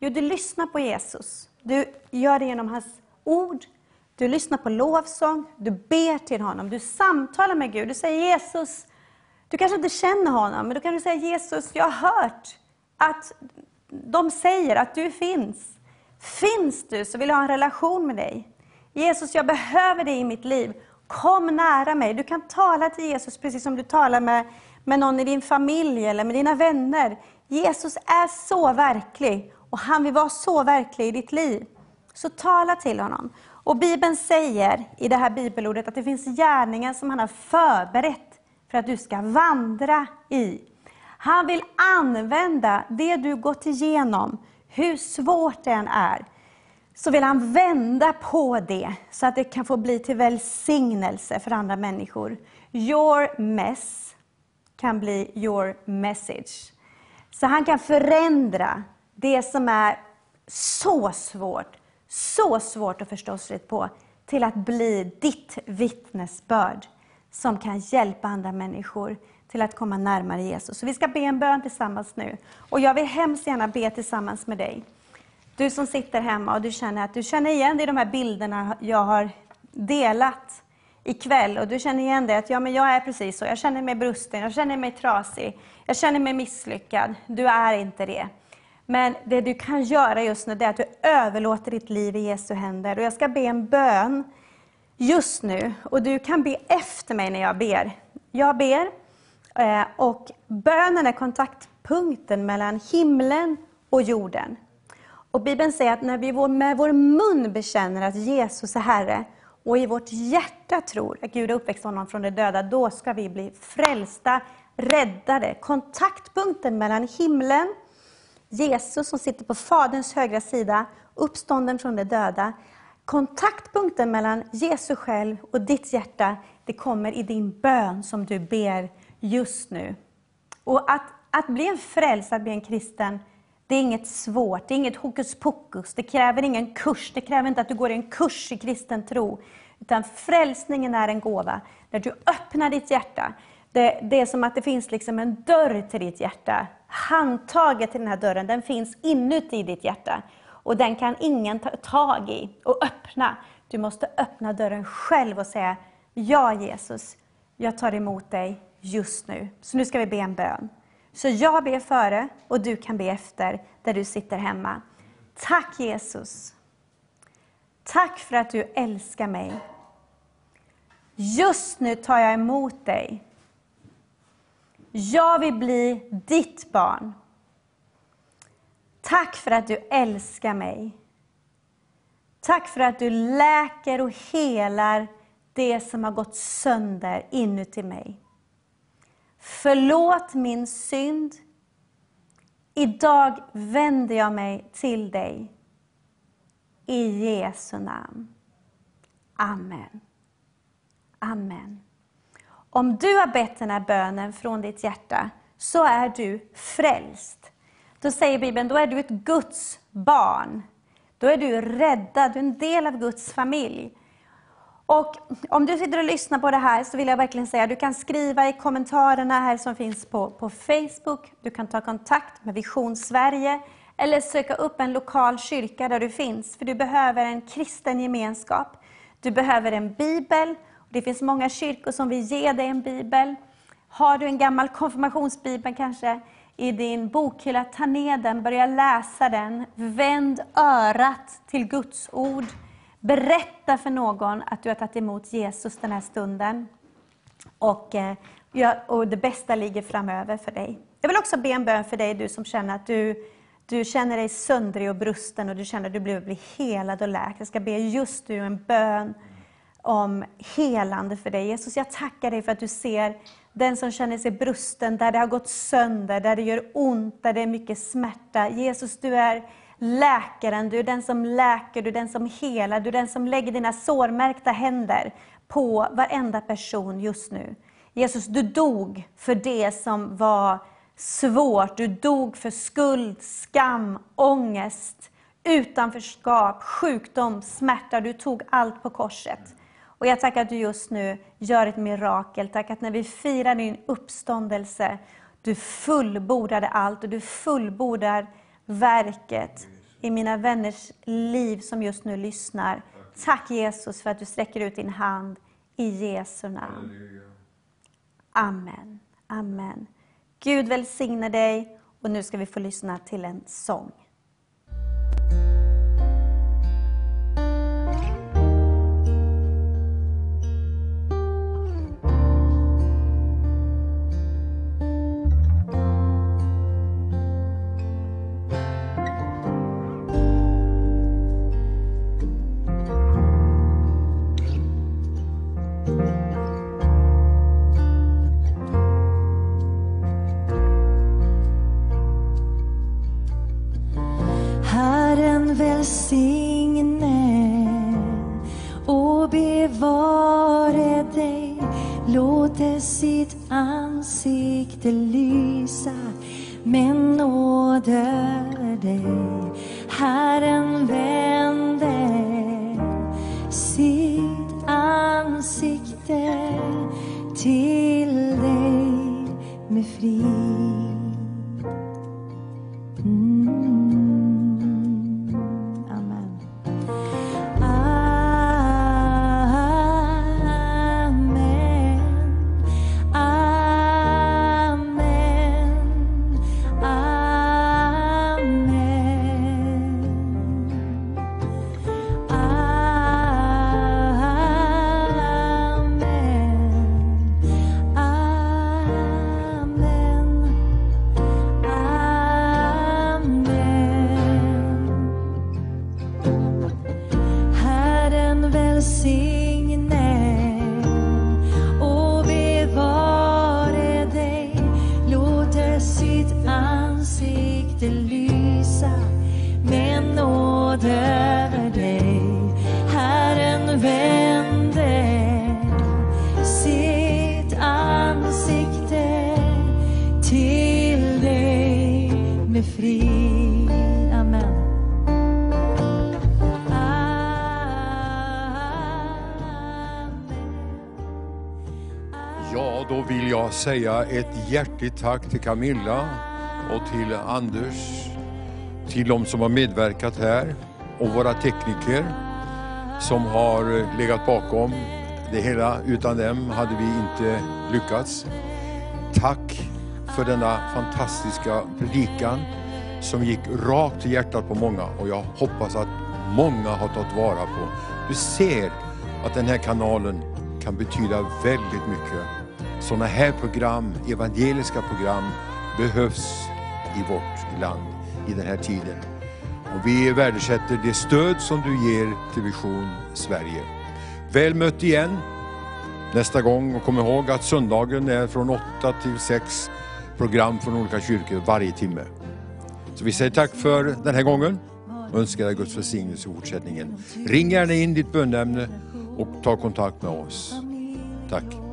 Jo, du lyssnar på Jesus. Du gör det genom hans ord. Du lyssnar på lovsång, du ber till honom, du samtalar med Gud. Du säger Jesus, du kanske inte känner honom, men du kan säga Jesus, jag har hört att de säger att du finns. Finns du så vill jag ha en relation med dig. Jesus, jag behöver dig i mitt liv. Kom nära mig. Du kan tala till Jesus precis som du talar med, med någon i din familj eller med dina vänner. Jesus är så verklig och han vill vara så verklig i ditt liv. Så tala till honom. Och Bibeln säger i det här bibelordet att det finns gärningar som han har förberett för att du ska vandra i. Han vill använda det du gått igenom, hur svårt det än är, så vill han vända på det så att det kan få bli till välsignelse för andra människor. Your mess kan bli your message. Så han kan förändra det som är så svårt, så svårt att förstå sig på, till att bli ditt vittnesbörd som kan hjälpa andra människor till att komma närmare Jesus. Så vi ska be en bön tillsammans nu. Och jag vill hemskt gärna be tillsammans med dig. Du som sitter hemma och du känner att du känner igen dig i de här bilderna jag har delat ikväll. Och du känner igen dig att ja, men jag är precis så. Jag känner mig brusten, jag känner mig trasig, jag känner mig misslyckad. Du är inte det. Men det du kan göra just nu är att du överlåter ditt liv i Jesu händer. Och jag ska be en bön just nu. Och du kan be efter mig när jag ber. Jag ber eh, och bönen är kontaktpunkten mellan himlen och jorden. Och Bibeln säger att när vi med vår mun bekänner att Jesus är Herre och i vårt hjärta tror att Gud har uppväxt honom från de döda, då ska vi bli frälsta, räddade. Kontaktpunkten mellan himlen, Jesus som sitter på Faderns högra sida, uppstånden från de döda. Kontaktpunkten mellan Jesus själv och ditt hjärta, det kommer i din bön som du ber just nu. Och att, att bli en frälst, att bli en kristen, det är inget svårt, det är inget hokus pokus, det kräver ingen kurs, det kräver inte att du går en kurs i kristen tro. Utan frälsningen är en gåva, där du öppnar ditt hjärta. Det, det är som att det finns liksom en dörr till ditt hjärta. handtaget till den här dörren, den finns inuti ditt hjärta. Och den kan ingen ta tag i och öppna. Du måste öppna dörren själv och säga, ja Jesus, jag tar emot dig just nu. Så nu ska vi be en bön. Så jag ber före och du kan be efter där du sitter hemma. Tack Jesus. Tack för att du älskar mig. Just nu tar jag emot dig. Jag vill bli ditt barn. Tack för att du älskar mig. Tack för att du läker och helar det som har gått sönder inuti mig. Förlåt min synd. Idag vänder jag mig till dig. I Jesu namn. Amen. Amen. Om du har bett den här bönen från ditt hjärta så är du frälst. Då säger Bibeln, då är du ett Guds barn. Då är du räddad, du är en del av Guds familj. Och om du sitter och lyssnar på det här så vill jag verkligen säga, du kan skriva i kommentarerna här som finns på, på Facebook, du kan ta kontakt med Vision Sverige eller söka upp en lokal kyrka där du finns, för du behöver en kristen gemenskap. Du behöver en bibel, det finns många kyrkor som vill ge dig en bibel. Har du en gammal konfirmationsbibel kanske i din bokhylla, ta ner den, börja läsa den. Vänd örat till Guds ord. Berätta för någon att du har tagit emot Jesus den här stunden. Och, eh, och det bästa ligger framöver för dig. Jag vill också be en bön för dig, du som känner att du, du känner dig söndrig och brusten och du känner att du behöver bli helad och läkt. Jag ska be just du en bön om helande för dig. Jesus, jag tackar dig för att du ser den som känner sig brusten, där det har gått sönder, där det gör ont, där det är mycket smärta. Jesus, du är läkaren, du är den som läker, du är den som helar, du är den som lägger dina sårmärkta händer på varenda person just nu. Jesus, du dog för det som var svårt. Du dog för skuld, skam, ångest, utanförskap, sjukdom, smärta. Du tog allt på korset. Och jag tackar att du just nu gör ett mirakel. Tack att när vi firar din uppståndelse, du fullbordade allt och du fullbordar verket i mina vänners liv som just nu lyssnar. Tack Jesus för att du sträcker ut din hand i Jesu namn. Amen. Amen. Gud välsigne dig och nu ska vi få lyssna till en sång. Säga ett hjärtligt tack till Camilla och till Anders, till de som har medverkat här och våra tekniker som har eh, legat bakom det hela. Utan dem hade vi inte lyckats. Tack för denna fantastiska predikan som gick rakt till hjärtat på många och jag hoppas att många har tagit vara på. Du ser att den här kanalen kan betyda väldigt mycket. Sådana här program, evangeliska program, behövs i vårt land i den här tiden. Och vi värdesätter det stöd som du ger till Vision Sverige. Väl mött igen nästa gång och kom ihåg att söndagen är från 8 till 6 program från olika kyrkor varje timme. Så vi säger tack för den här gången och önskar dig Guds välsignelse i fortsättningen. Ring gärna in ditt bönämne och ta kontakt med oss. Tack.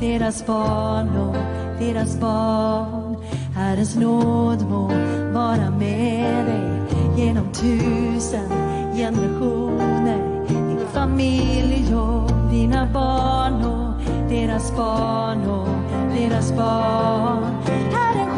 Deras barn och deras barn. Herrens nåd må vara med dig genom tusen generationer. Din familj och dina barn och deras barn och deras barn. Herren